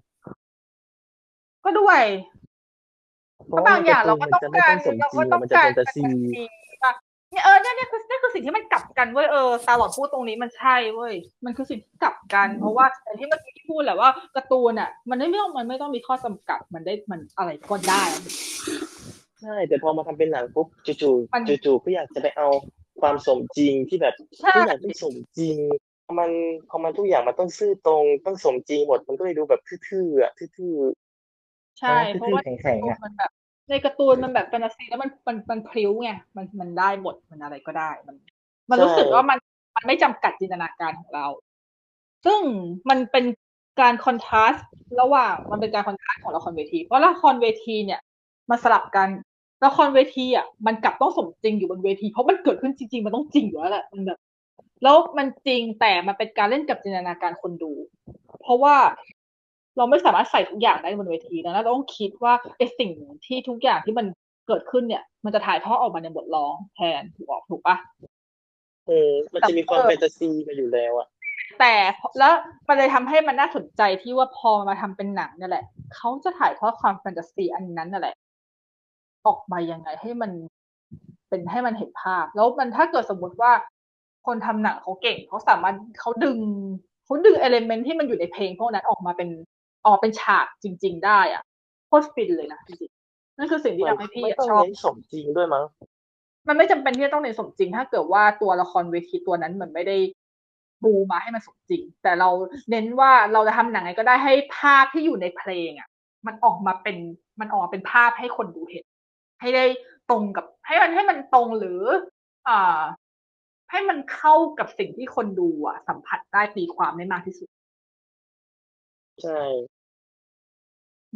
ก็ด้วยเพก็ราะว่าบางอย่างเราก็มันต้องจะไม่การต้องสมจเราริก็งต้องมันจะการแฟนตาซีป่ะ เนี่ยเออเนี่ยเนี่ยคือนี่คือสิ่งที่มันกลับกันเว้ยเออตาหลอดพูดตรงนี้มันใช่เว้ยมันคือสิ่งที่กลับกัน เพราะว่าอย่างที่เมื่อกี้พูดแหละว่าการ์ตูนอะ มันไม่ต้องมันไม่ต้องมีข้อจำกัดมันได้มันอะไรก็ได้ใช่แต่พอมาทำเป็นหนังปุ๊บจู่มันๆจู่ๆก็อยากจะไปเอาความสมจริงที่แบบใช่ทุกอย่างต้องสมจริงพอมันพอมันทุกอย่างมันต้องซื่อตรงต้องสมจริงหมดมันก็เลยดูแบบทื่อๆอะทื่อใช่ๆเพราะว่าทื่อๆแข็งๆอะมันแบบ ในการ์ตูนมันแบบแฟนตาซีแล้วมันมันมันพริ้วไงมันมันได้หมดมันอะไรก็ได้ มัน มันรู้สึกว่ามันมันไม่จำกัดจินตนาการของเรา ซึ่งมันเป็นการคอนทราสต์ระหว่างมันเป็นการคอนทราสต์ของละครเวที เพราะละครเวทีเนี่ยมันสลับกันละครเวทีอะมันกลับต้องสมจริงอยู่บนเวที เพราะมันเกิดขึ้นจริง ๆ มันต้องจริงอยู่แล้วแหละมันแบบแล้วมันจริงแต่มันเป็นการเล่นกับจินตนาการคนดู เพราะว่า เราไม่สามารถใส่ทุกอย่างได้บนเวทีดังนั้นเราต้องคิดว่าไอ้สิ่งที่ทุกอย่างที่มันเกิดขึ้นเนี่ย มันจะถ่ายทอดออกมาในบทร้องแทนถูกออกถูกปะเออมันจะมีความแฟนตาซีมาอยู่แล้วอะแต่แล้วมันเลยทำให้มันน่าสนใจที่ว่าพอมาทำเป็นหนังนั่นแหละเขาจะถ่ายทอดความแฟนตาซีอันนั้นนั่นแหละ ออกมายังไงให้มันเป็นให้มันเห็นภาพ แล้วมันถ้าเกิดสมมติว่า คนทำหนังเขาเก่งเขาสามารถเขาดึงเขาดึงเอลเมนที่มันอยู่ในเพลงพวกนั้นออกมาเป็น ออกเป็นฉากจริง ๆ ได้อะโคตรฟินเลยนะจริงๆนั่นคือสิ่งที่ทำให้พี่ไม่อะต้องชอบเน้นสมจริงด้วยมั้งมันไม่จำเป็นที่จะต้องเน้นสมจริง ถ้าเกิดว่าตัวละครเวทีตัวนั้นมันไม่ได้บูมาให้มันสมจริง แต่เราเน้นว่าเราจะทำหนังไงก็ได้ให้ภาพที่อยู่ในเพลงอะ มันออกมาเป็นมันออกมาเป็นภาพให้คนดูเห็น ให้ได้ตรงกับ ให้มันให้มันตรงหรือ อ่า ให้มันเข้ากับสิ่งที่คนดูอะ สัมผัสได้ตีความได้มากที่สุด ใช่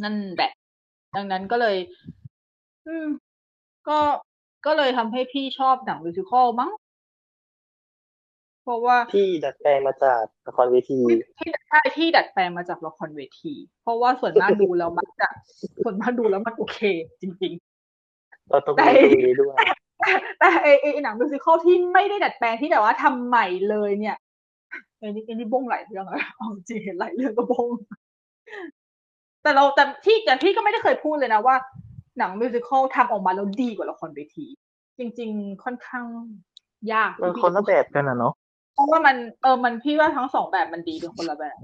นั่นแหละ ดังนั้นก็เลย อืม ก็ก็เลยทำให้พี่ชอบหนังมิวสิควลมั้ง เพราะว่า ที่ดัดแปลงมาจากละครเวที ที่ใช่ที่ดัดแปลงมาจากละครเวที เพราะว่าส่วนมากดูแล้วมักจะส่วนมากดูแล้วมันโอเค จริงเราต้องแต่มีตรงนี้ด้วยๆแต่ไอไอหนังมิวสิควลที่ไม่ได้ดัดแปลงที่แบบว่าทำใหม่เลยเนี่ย ไอ้นี่ไอ้นี่บงหลายเรื่องอะเอาจริงเห็นหลายเรื่องก็บง แต่เราแต่ที่แต่พี่ก็ไม่ได้เคยพูดเลยนะว่า หนังมิวสิควลทำออกมาแล้วดีกว่าละครเวที จริง ๆ ค่อนข้างยากมันคนละแบบกันอะเนาะเพราะว่ามันเออมันพี่ว่าทั้งสองแบบมันดีเป็นคนละแบบ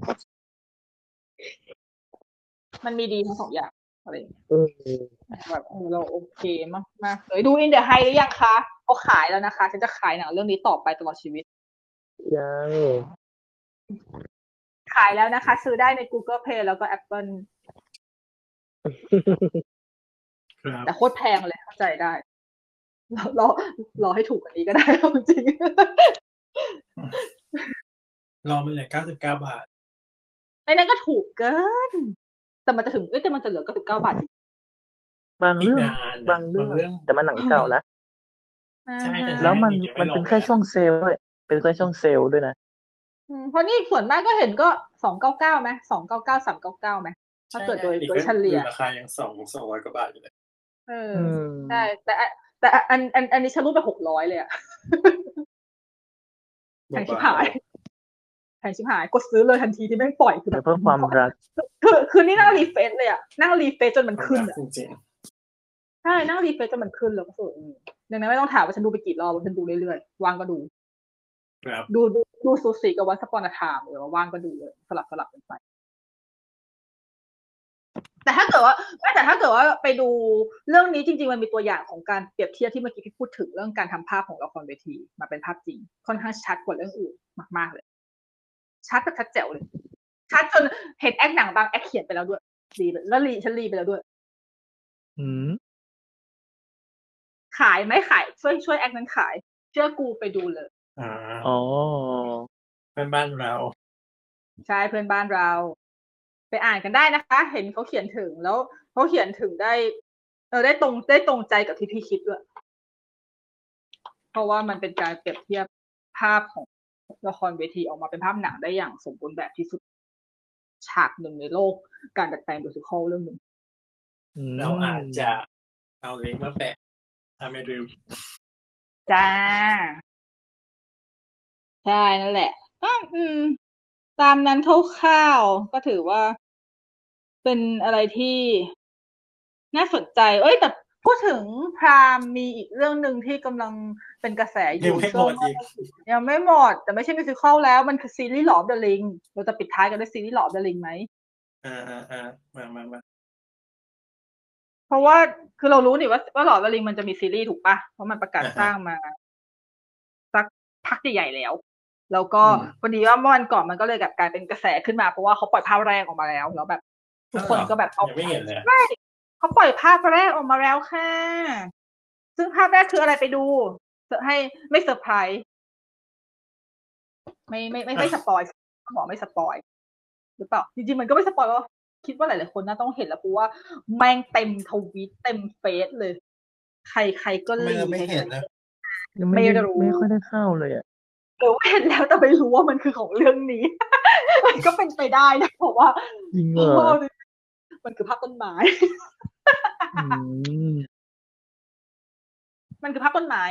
มันมีดีทั้งสองอย่างอะไรอย่างเงี้ยอืมแบบเออเราโอเคมากมากเลยดูอินเด e h ไฮหรือยังคะเขาขายแล้วนะคะฉันจะขายหนังเรื่องนี้ต่อไปตลอดชีวิตยัง ขายแล้วนะคะ ซื้อได้ใน Google Play แล้วก็ Apple ครับแต่โคตรแพงเลยเข้าใจได้รอรอรอให้ถูกกว่านี้ก็ได้จริงรอมันเหลือเก้าสิบเก้าบาทไอ้นั่นก็ถูกเกิน แต่มันจะถึงเอ้ยแต่มันจะเหลือ99บาทจริงบางเรื่องอีกนานนะบางเรื่องบางเรื่อง แต่มันหนังเก่าแล้วใช่แต่แล้วมันยังไม่มันลงเป็นแค่ช่วงเซลล์ด้วยเป็นแค่ช่วงเซลล์ด้วยนะอืม เพราะนี่ส่วนมากก็เห็นก็สองเก้าเก้าไหมสองเก้าเก้าสามเก้าเก้าไหมถ้าเกิดโดยใช่โดยเฉลี่ยราคายังสองสองร้อยกว่าบาทอยู่เลยเอออือมใช่แต่อันแต่อันอันอันนี้ฉันรู้ไปหกร้อยเลยอะแพงชิบหายแพงชิบหายกดซื้อเลยทันทีที่แม่งปล่อยคือแบแต่บเพื่อความรักคือคือนี่นั่ง refresh เลยอะนั่ง refresh จนมันขึ้นอะจริงใช่นั่ง refresh จนมันขึ้นแล้วก็สุดดังนั้นไม่ต้องถามว่าฉันดูไปกี่รอบฉันดูเรื่อยๆว่างก็ดูๆ ครับดูดูดูซูซี่กับวัสปอนทามหรือว่าว่างก็ดูเลยสลับสลับกันไป แต่ถ้าเกิดว่าไม่แต่ถ้าเกิดว่าไปดูเรื่องนี้จริง ๆ มันมีตัวอย่างของการเปรียบเทียบที่เมื่อกี้พี่พูดถึงเรื่องการทำภาพของละครเวที มาเป็นภาพจริง ค่อนข้างชัดกว่าเรื่องอื่นมากๆเลย ชัดแบบชัดแจ๋วเลยชัดจนเห็นแอคหนังบางแอคเขียนไปแล้วด้วยรีเลยแล้วรีฉันรีไปแล้วด้วย อืมขายไหมขายช่วยช่วยแอคนั้นขาย เชื่อกูไปดูเลย อ่าอ๋อเป็นบ้านเรา ใช่ เพื่อนบ้านเรา ไปอ่านกันได้นะคะ เห็นเขาเขียนถึง แล้วเขาเขียนถึงได้ เออ ได้ตรง ได้ตรงใจกับที่พี่คิดด้วย เพราะว่ามันเป็นการเปรียบเทียบภาพของละครเวทีออกมาเป็นภาพหนังได้อย่างสมบูรณ์แบบที่สุด ฉากหนึ่งในโลก การดัดแปลงมิวสิควลเรื่องหนึ่งมเราอาจจะเอาลิงก์มาแปะถ้าไม่ลืมจ้า ใช่นั่นแหละ ก็ อืม ตามนั้นคร่าว ๆ ก็ถือว่า เป็นอะไรที่ น่าสนใจ เอ้ย แต่พูดถึงพรามมีอีกเรื่องหนึ่งที่กำลังเป็นกระแสอยัยู่งไม่หมดอีก ยังไม่หมด แต่ไม่ใช่มิวสิควลแล้วมันคือซีรีส์หลอ of the Ring เราจะปิดท้ายกันด้วยซีรีส์หลอ of the Ring ไหม อ่าอ่าอ่ามามามาเพราะว่าคือเรารู้นี่ว่าว่าหลอดวลิงมันจะมีซีรีส์ถูกปะเพราะมันประกาศสร้างมา สักพักใหญ่ๆแล้ว แล้วก็พอดีว่าเมื่อวันก่อนมันก็เลยแบบกลายเป็นกระแสขึ้นมาเพราะว่าเขาปล่อยภาพแรกออกมาแล้วแล้วแบบทุกคนก็แบบเอายังไม่เห็นเลยอะใช่เขาปล่อยภาพแรกออกมาแล้วค่ะ ซึ่งภาพแรกคืออะไรไปดูให้ไม่เซอร์ไพรส์ไม่ไม่ไม่ไม่ spoil ต้องบอกไม่ spoil หรือเปล่าจริงๆมันก็ไม่ spoil ว่าคิดว่าหลายๆคนน่าต้องเห็นแล้วเพราะว่าแม่งเต็มทวีตเต็มเฟซเลย ใครใครก็ไม่รีไม่เห็นนะยังไม่ได้ไม่รู้ไม่ค่อยได้เข้าเลยอะ หรือว่าเห็นแล้วแต่ไม่รู้ว่ามันคือของเรื่องนี้ มันก็เป็นไปได้นะเพราะว่าจริงเพเหรอราะว่ามันคือภาพต้นไม้อืมมันคือภาพต้นไม้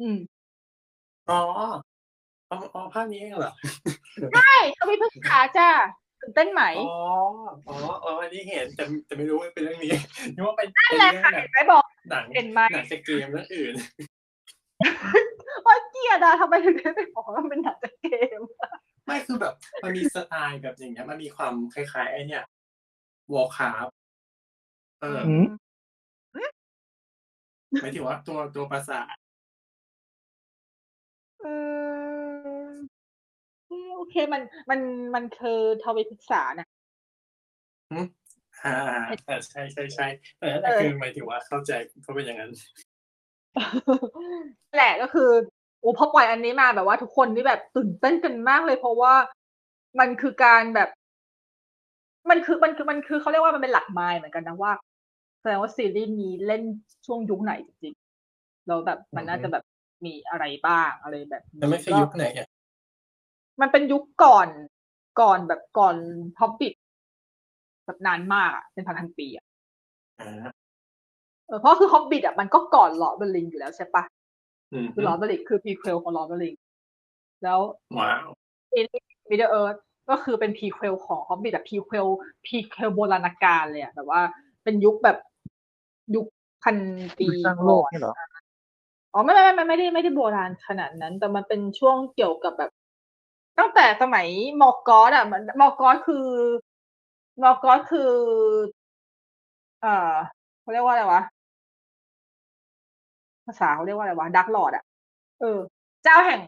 อืมอ๋ออ๋ออ๋อภาพนี้เองเหรอใช่เขามีภาษาจ้าตื่นเต้นไหมอ๋ออ๋ออ๋ออันนี้เห็นแต่แต่ไม่รู้ว่าเป็นเรื่องนี้นึกว่าเป็นนั่นเป็นแหละเรื่องค่ะแบเห็บนไหมบอกหนังเห็นไหมหนังสกเกมเรื่องอื่นว่าเก ลียดอะทำไมถึงได้ไปบอกว่ามันเป็นหนังจากเกม ไม่คือแบบ มันมีสไตล์แบบอย่างเงี้ย มันมีความคล้ายๆไอเนี่ยวอลคาร์เอออืมหมายถึงว่าตัวตัวภาษาทเออโอเคมันมันมันคือทวีปศึกษานะอ่าอ่าใช่ใช่ใช่แต่นั่นแหละเออคือหมายถึงว่าเข้าใจเขาเป็นอย่างนั้นแหละก็คือ โอ้พอปล่อยอันนี้มาแบบว่าทุกคนนี่แบบตื่นเต้นกันมากเลยเพราะว่ามันคือการแบบ มันคือมันคือมันคือเขาเรียกว่ามันเป็นหลักไมล์เหมือนกันนะว่าแสดงว่าซีรีส์นี้เล่นช่วงยุคไหนจริงๆแล้วแบบมันน่าจะแบบมีอะไรบ้างอะไรแบบนี้แต่ไม่ใช่ยุคไหนอะมันเป็นยุคก่อนก่อนแบบก่อนฮอบบิทแบบนานมากอะเป็นพันพันๆปีอะอ่าเออเพราะคือฮอบบิทอะมันก็ก่อน Lord of the Rings อยู่แล้วใช่ปะอืม คือ Lord of the Rings คือ prequel ของ Lord of the Rings แล้วว้าว Middle-earth ก็คือเป็น prequel ของฮอบบิทแบบ prequel prequel โบราณกาลเลยอะแบบว่าเป็นยุคแบบยุคพันปีสร้างโลก่กอนนี่เหรออ๋อไม่ไม่ไม่ไม่ไม่ได้ไม่ได้โบราณขนาดนั้น แต่มันเป็นช่วงเกี่ยวกับแบบ ตั้งแต่สมัยมอร์กอสอะมันมอร์กอสคือมอร์กอสคือ เอ่อเขาเรียกว่าอะไรวะ ภาษาเขาเรียกว่าอะไรวะ Dark Lord อะเออ เจ้าแห่ง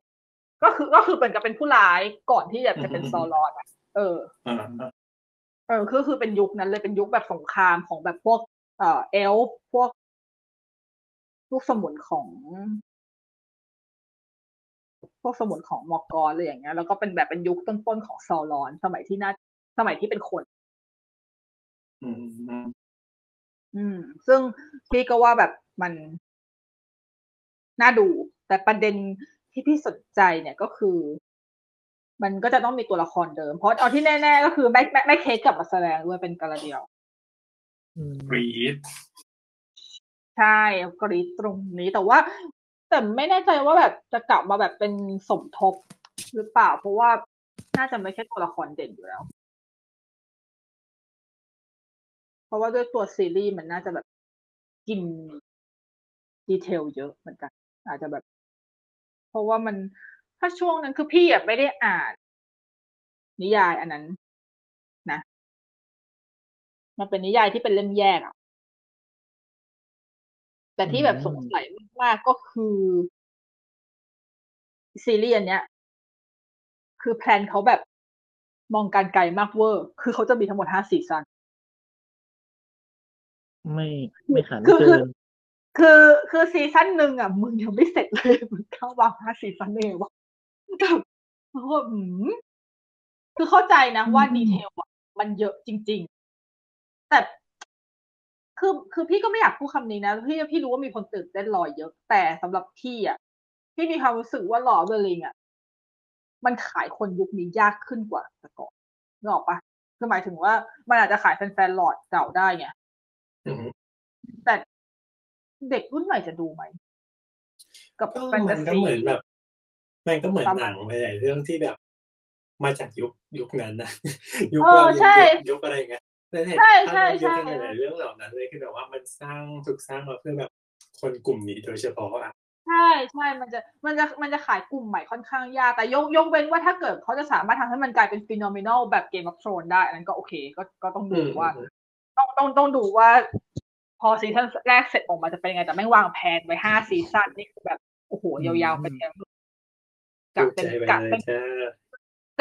ก็คือก็คือเป็นกับเป็นผู้ร้ายก่อนที่จะจะเป็นซอรอนอะ เอออ่าเออคือคือเป็นยุคนั้นเลยเป็นยุคแบบสงครามของแบบพวก เอ่อเอลฟ์พวกลูกสมุนของ พวกสมุนของมอร์กอนเลยอย่างเงี้ย แล้วก็เป็นแบบเป็นยุคต้นๆของซอลอน สมัยที่น่าสมัยที่เป็นคน อืมอืมอืมซึ่งพี่ก็ว่าแบบมัน น่าดู แต่ประเด็นที่พี่สนใจเนี่ยก็คือ มันก็จะต้องมีตัวละครเดิม เพราะเอาที่แน่ ๆ ก็คือแม่แม่แม่เคสกลับมาแสดงด้วยเป็นกาลาเดียวอืมกรีดใช่กรีดตรงนี้แต่ว่า แต่ไม่แน่ใจว่าแบบจะกลับมาแบบเป็นสมทบหรือเปล่า เพราะว่าน่าจะไม่ใช่ตัวละครเด่นอยู่แล้ว เพราะว่าด้วยตัวซีรีส์มันน่าจะแบบกินดีเทลเยอะเหมือนกัน อาจจะแบบ เพราะว่ามันถ้าช่วงนั้นคือพี่อะไม่ได้อ่าน นิยายอันนั้น นะมันเป็นนิยายที่เป็นเล่มแยกอะ แต่ที่แบบสงสัยมากๆก็คือ ซีรีส์อันเนี้ย คือ plan เขาแบบมองการไกลมากเวอร์ คือเขาจะมีทั้งหมดห้า season ไม่ไม่ขันคือเกิน คือคือ season หนึ่งอะ มึงยังไม่เสร็จเลยมึงเข้าวางห้า season ได้ไงวะแบบเพราะว่าอืมคือเข้าใจนะว่าดีเทลอะมันเยอะจริง ๆ แต่คือคือพี่ก็ไม่อยากพูดคำนี้นะพี่พี่รู้ว่ามีคนตื่นเต้นรอเยอะ แต่สำหรับพี่อะพี่มีความรู้สึกว่าหล่อเบอร์ลิงอะมันขายคนยุคนี้ยากขึ้นกว่าแต่ก่อนนึกออกปะคือหมายถึงว่ามันอาจจะขายแฟนๆหลอดเก่าได้ไงอืมแต่ เด็กรุ่นใหม่จะดูไหมกับก็แฟนมัตานก็ซีเหมือนแบบมันก็เหมือนประหมาณนังหลายๆเรื่องที่แบบ มาจากยุคยุคนั้นนะยุคเออเรายุคใช่ยุคอะไรเงี้ยแต่เนี่ยใช่ถ้าใช่เรายุคใช่กันหลายๆเรื่องเหล่านั้นเลยคือแบบว่ามันสร้างถูกสร้างมาเพื่อแบบคนกลุ่มนี้โดยเฉพาะอะใช่ใช่มันจะมันจะมันจะขายกลุ่มใหม่ค่อนข้างยาก แต่ยกยกเว้นว่าถ้าเกิดเขาจะสามารถทำให้มันกลายเป็นฟีโนเมน a ลแบบเกม of Thrones ได้อันนั้นก็โอเคก็ก็ต้องอืดูมว่าอืมต้องต้องต้องดูว่า พอซีซั่นแรกเสร็จออกมาจะเป็นยังไง แต่แม่งวางแผนไว้ห้าซีซั่นนี่คือแบบ โอ้โห ยาวๆไปเต็มกะถูกเต็มใจไปกะเลยเต็มจ้า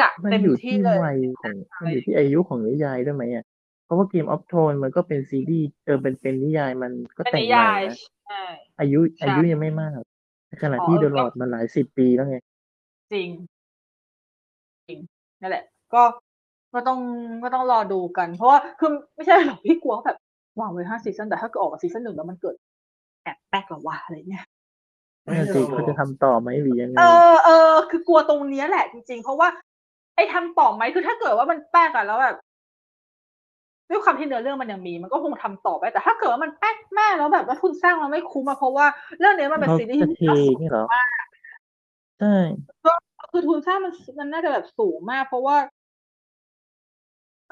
กะมันเต็มอยู่ที่ที่เลยวัยของมันอยู่ที่อายุของนิยายด้วยไหมอะเพราะว่า Game of Thrones มันก็เป็นซีรีส์เออเป็นเป็นนิยายมันก็เป็นแต่งนิใหม่ยายนะใช่อายุใช่อายุยังไม่มากในขณะอ๋อที่เออ The Lord มาหลายสิบปีแล้วไง จริง จริงนั่นแหละ ก็ก็ต้องก็ต้องรอดูกัน เพราะว่าคือไม่ใช่หรอกพี่กลัวแบบ วางไว้ห้าซีซันแต่ถ้าเกิดออกมาซีซันหนึ่งแล้วมันเกิดแอบแป๊กหรอวะอะไรเงี้ยนั่นสิเขาจะทำต่อไหมหรือยังไงเออเออคือกลัวตรงเนี้ยแหละจริงๆ เพราะว่า ไอ้ทำต่อไหมคือถ้าเกิดว่ามันแป๊กอะแล้วแบบด้วยความที่เนื้อเรื่องมันยังมี มันก็คงทำต่อไปแต่ถ้าเกิดว่ามันแป๊กมากแล้วแบบว่าทุนสร้างมันไม่คุ้มอะเพราะว่าเรื่องเนี้ยมันเป็นเขาซีรีส์จะที่เทนี่เหรอใช่คือทุนสร้างมันมันน่าจะแบบสูงมาก เพราะว่า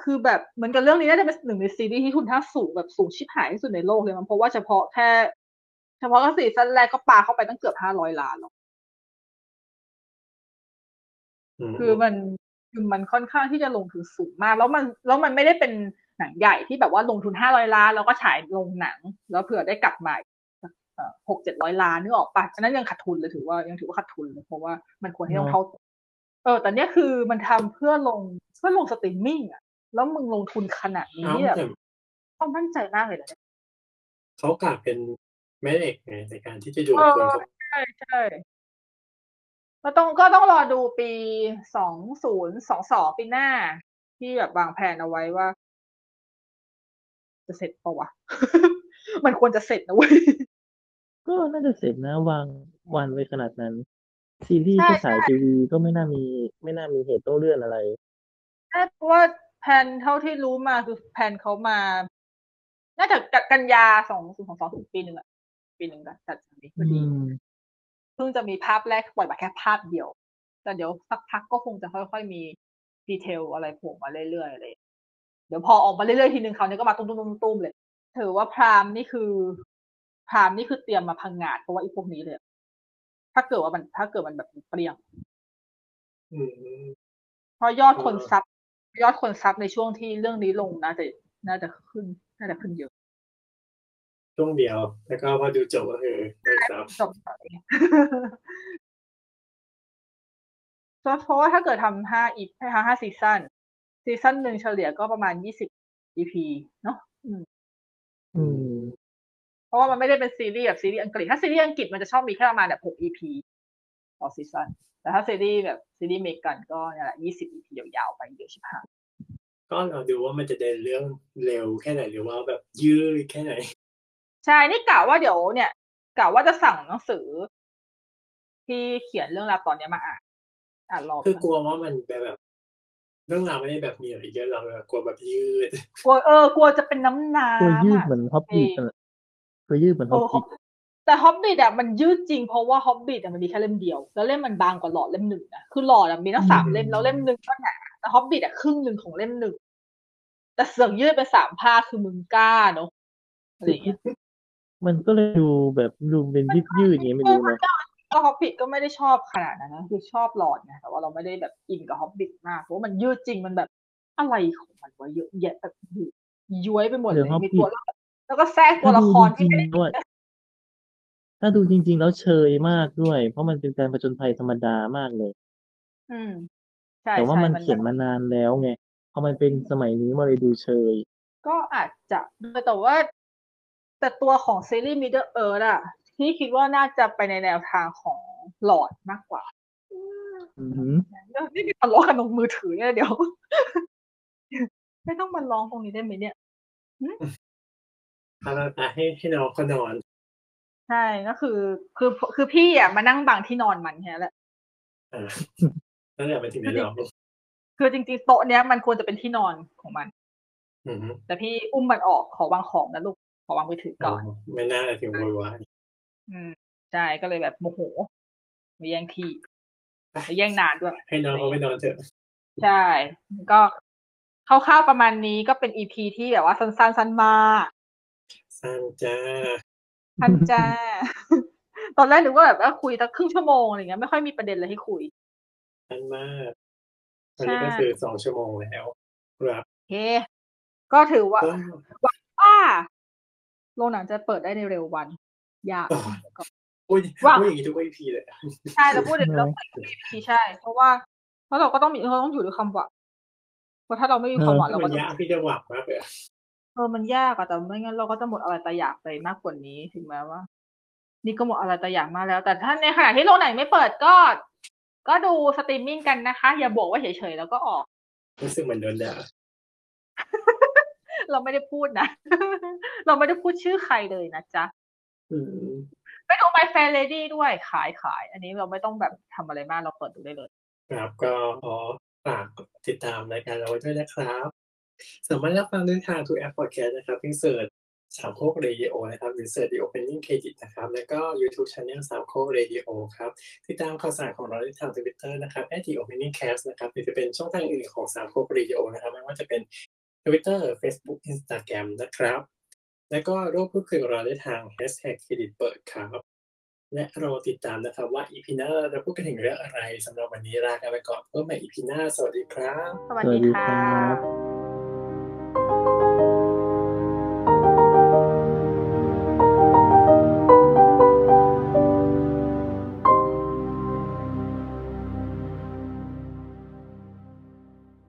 คือแบบเหมือนกับเรื่องนี้น่าจะเป็นหนึ่งในซีรีส์ที่ทุนสร้างสูงแบบสูงชิบหายที่สุดในโลกเลยมันเพราะว่าเฉพาะแค่ เฉพาะแค่ซีซั่นแรกก็ปาเข้าไปตั้งเกือบห้าร้อยล้านแล้วมคือมันคือมันค่อนข้างที่จะลงทุนสูงมาก แล้วมันแล้วมันไม่ได้เป็นหนังใหญ่ที่แบบว่าลงทุนห้าร้อยล้าน แล้วก็ฉายลงหนัง แล้วเผื่อได้กลับมาหกเจ็ดร้อยล้านนึกออกปะอันนั้นยังขาดทุนเลยถือว่ายังถือว่าขาดทุนเลยเพราะว่ามันควรที่ต้องเนอะเท่าเออแต่เนี้ยคือมันทำเพื่อลงเพื่อลงสตรีมมิ่งอะ แล้วมึงลงทุนขนาดนี้เอ้าแบบแต่ต้องมั่นใจมากเลยนะเขากลับเป็นแม่เหล็กไงในการที่จะดูดเออคนเข้าใช่ใช่ก็ต้องก็ต้องรอดูปีสองศูนย์สองสองปีหน้า ที่แบบวางแผนเอาไว้ว่า จะเสร็จปะวะ มันควรจะเสร็จนะเว้ย ก็น่าจะเสร็จนะ วางวันไว้ขนาดนั้น ซีรีส์ใช่ที่ฉายทีวีก็ไม่น่ามี ไม่น่ามีเหตุต้องเลื่อนอะไรใช่เพราะว่า แผนเท่าที่รู้มาคือแผนเขามา น่าจะกันยาสองศูนย์สองสองปีหนึ่งอะปีหนึ่งกันจัดนี้พออืดีมเพิ่งจะมีภาพแรกปล่อยมาแค่ภาพเดียว แต่เดี๋ยวสักพักก็คงจะค่อยๆมีดีเทลอะไรโผล่มาเรื่อยๆเลย เดี๋ยวพอออกมาเรื่อยๆทีนึงคราวนี้ก็มาตุ้มๆๆๆเลย ถือว่าพรามนี่คือ พรามนี่คือเตรียมมาพังงาดเพราะว่าไอ้พวกนี้เลย ถ้าเกิดว่ามันถ้าเกิดมันแบบเปรี้ยงอืมเพราะยอดคนเออซับ ยอดคนซับในช่วงที่เรื่องนี้ลงน่าจะน่าจะขึ้น น่าจะขึ้นเยอะ ช่วงเดียว แล้วก็พอดูจบก็คือเลิกซับจบไปเพราะเพราะว่าถ้าเกิดทำห้าอีให้ห้าซีซั่นซีซั่นหนึ่งเฉลี่ยก็ประมาณยี่สิบ EP เนาะอืมอืมเพราะว่ามันไม่ได้เป็นซีรีส์แบบซีรีส์อังกฤษ ถ้าซีรีส์อังกฤษมันจะชอบมีแค่ประมาณแบบหก EP ต่อซีซั่นแต่ถ้าซีรีส์แบบซีรีส์อเมริกันก็เนี่ยแหละยี่สิบ EP ยาวๆไปเยอะชิบหายก็เราดูว่ามันจะเดินเรื่องเร็วแค่ไหนหรือว่าแบบยืดแค่ไหน ใช่นี่กะว่าเดี๋ยวเนี่ยกะว่าจะสั่งหนังสือ ที่เขียนเรื่องราวตอนเนี้ยมาอ่านอ่านรอบคือกลัวว่ามันแบบแบบเรื่องราวไม่ได้แบบมีอะไรเยอะเราแบบกลัวแบบยืดกลัวเออกลัวจะเป็นน้ำน้ตัวยืำดอะเหมือนฮอบบิทนั่นแหละตัวยืดเหมือนฮเออบอบิท แต่ฮอบบิ t อะมันยืดจริงเพราะว่าฮอบบิ t อะมันมีแค่เล่มเดียว แล้วเล่มมันบางกว่าหลอดเล่มหนึ่งนะคือหลอดอะมีตั้งสามเล่มแล้วเล่มหนึ่งก็หนาแต่ฮอบบิ t อะครึ่งหนึ่งของเล่มหนึ่งแต่เสือกยืดไปสามภาคคือมึงกล้าเนาะอะไรอย่างเงี้ยมันก็เลยดูแบบดูเป็นยืดยืดๆอย่างเงี้ยไม่รู้นะก็ฮอบบิ t ก็ไม่ได้ชอบขนาดนั้นนะคือชอบหลอดไงแต่ว่าเราไม่ได้แบบอินกับฮอบบิ t มากเพราะว่ามันยืดจริงมันแบบอะไรของมันวะเยอะแยะแบบย้วยไปหมดเลเดี๋ยยวมี Hobbit ตัวแล้วแล้วก็แทรกตัวถ้าละดูครจที่ริงไม่ได้ๆด้วย ถ้าดูจริง ๆ แล้วเชยมากด้วย เพราะมันเป็นการผจญภัยธรรมดามากเลย อืม ใช่แต่ว่าใช่มันมันเขียนมานานแล้วไงพอมันเป็นสมัยนี้มันเลยดูเชย ก็อาจจะแต่ว่า แต่ตัวของซีรีส์ Middle Earth อะที่คิดว่าน่าจะไปในแนวทางของหลอดมากกว่าอือหือนี่มีทะเลาะกันตรงมือถือเนี่ยเดี๋ยว ไม่ต้องมาร้องตรงนี้ได้ไหมเนี่ย เอาละอะให้ให้น้องเขานอน ใช่ก็คือคือคือพี่อะมานั่งบังที่นอนมันแค่นั้นแหละอ่านั่นแหละมันถึงได้ร้องคือจริงๆโต๊ะเนี้ยมันควรจะเป็นที่นอนของมันอืมแต่พี่อุ้มมันออกขอวางของนะลูกขอวางมือถือก่อน ไม่น่าถึงโวยวายอืมใช่ก็เลยแบบโมโหมาแย่งที่มาแย่งนานด้วย ให้น้องเขาไปนอนเถอะใช่ก็คร่าวๆประมาณนี้ก็เป็นอีพีที่แบบว่าสั้นๆสั้นมากสั้นจ้า สั้นจ้า ตอนแรกนึกว่าแบบว่าคุยตั้งครึ่งชั่วโมงอะไรเงี้ยไม่ค่อยมีประเด็นเลยให้คุยสั้นมากวันนี้ก็คือสองชั่วโมงแล้วครับโอเคก็ถือว่าก็ว่าโรงหนังจะเปิดได้ในเร็ววัน ยากก็อุ้ยว่าพูดอย่างนี้ทุกอีพีเลยใช่แล้วพูดถึงแล้วพี่ใช่ เพราะว่าเพราะเราก็ต้องมีเราต้องอยู่ด้วยความหวังเพราะถ้าเราไม่มีความหวังเรามัก็นจะยากที่จะหวังมากเลยอะ เออมันยากอะแต่ไม่งั้นเราก็จะหมดอะไรตายอยากไปมากกว่านี้ ถึงแม้ว่า นี่ก็หมดอะไรตายอยากมากแล้ว แต่ถ้าในขณะที่โรงหนังไม่เปิดก็ ก็ดูสตรีมมิ่งกันนะคะ อย่าบอกว่าเฉยๆแล้วก็ออกรู้สึกเหมือนโดนด่าเราไม่ได้พูดนะ เราไม่ได้พูดชื่อใครเลยนะจ๊ะอืมไปดู My Fair Lady ด้วยขายขาย อันนี้เราไม่ต้องแบบทำอะไรมากเราเปิดดูได้เลย ครับ ก็ขอฝากติดตามรายการเราไว้ด้วยนะครับ สามารถรับฟังได้ทางทุกแอปพอดแคสต์นะครับเพียง search สามโคกเรดิโอนะครับหรือ search The Opening Credit นะครับ แล้วก็ YouTube Channel สามโคกเรดิโอครับ ติดตามข่าวสารของเราได้ทาง Twitter นะครับ The Opening Cast นะครับหรือจะเป็นช่องทางอื่นของสามโคกเรดิโอนะครับ ไม่ว่าจะเป็น Twitter Facebook Instagram นะครับ แล้วก็ร่วมพูดคุยกับเราได้ทาง Hashtag เครดิตเปิดครับ และเราติดตามนะครับว่า EP หน้าเราพูดกันถึงเรื่องอะไรสำหรับวันนี้ลากันไปก่อนเพื่อใหม่อีพีหน้าสวัสดีครับ สวัสสวัดีสดีค่ครัะบ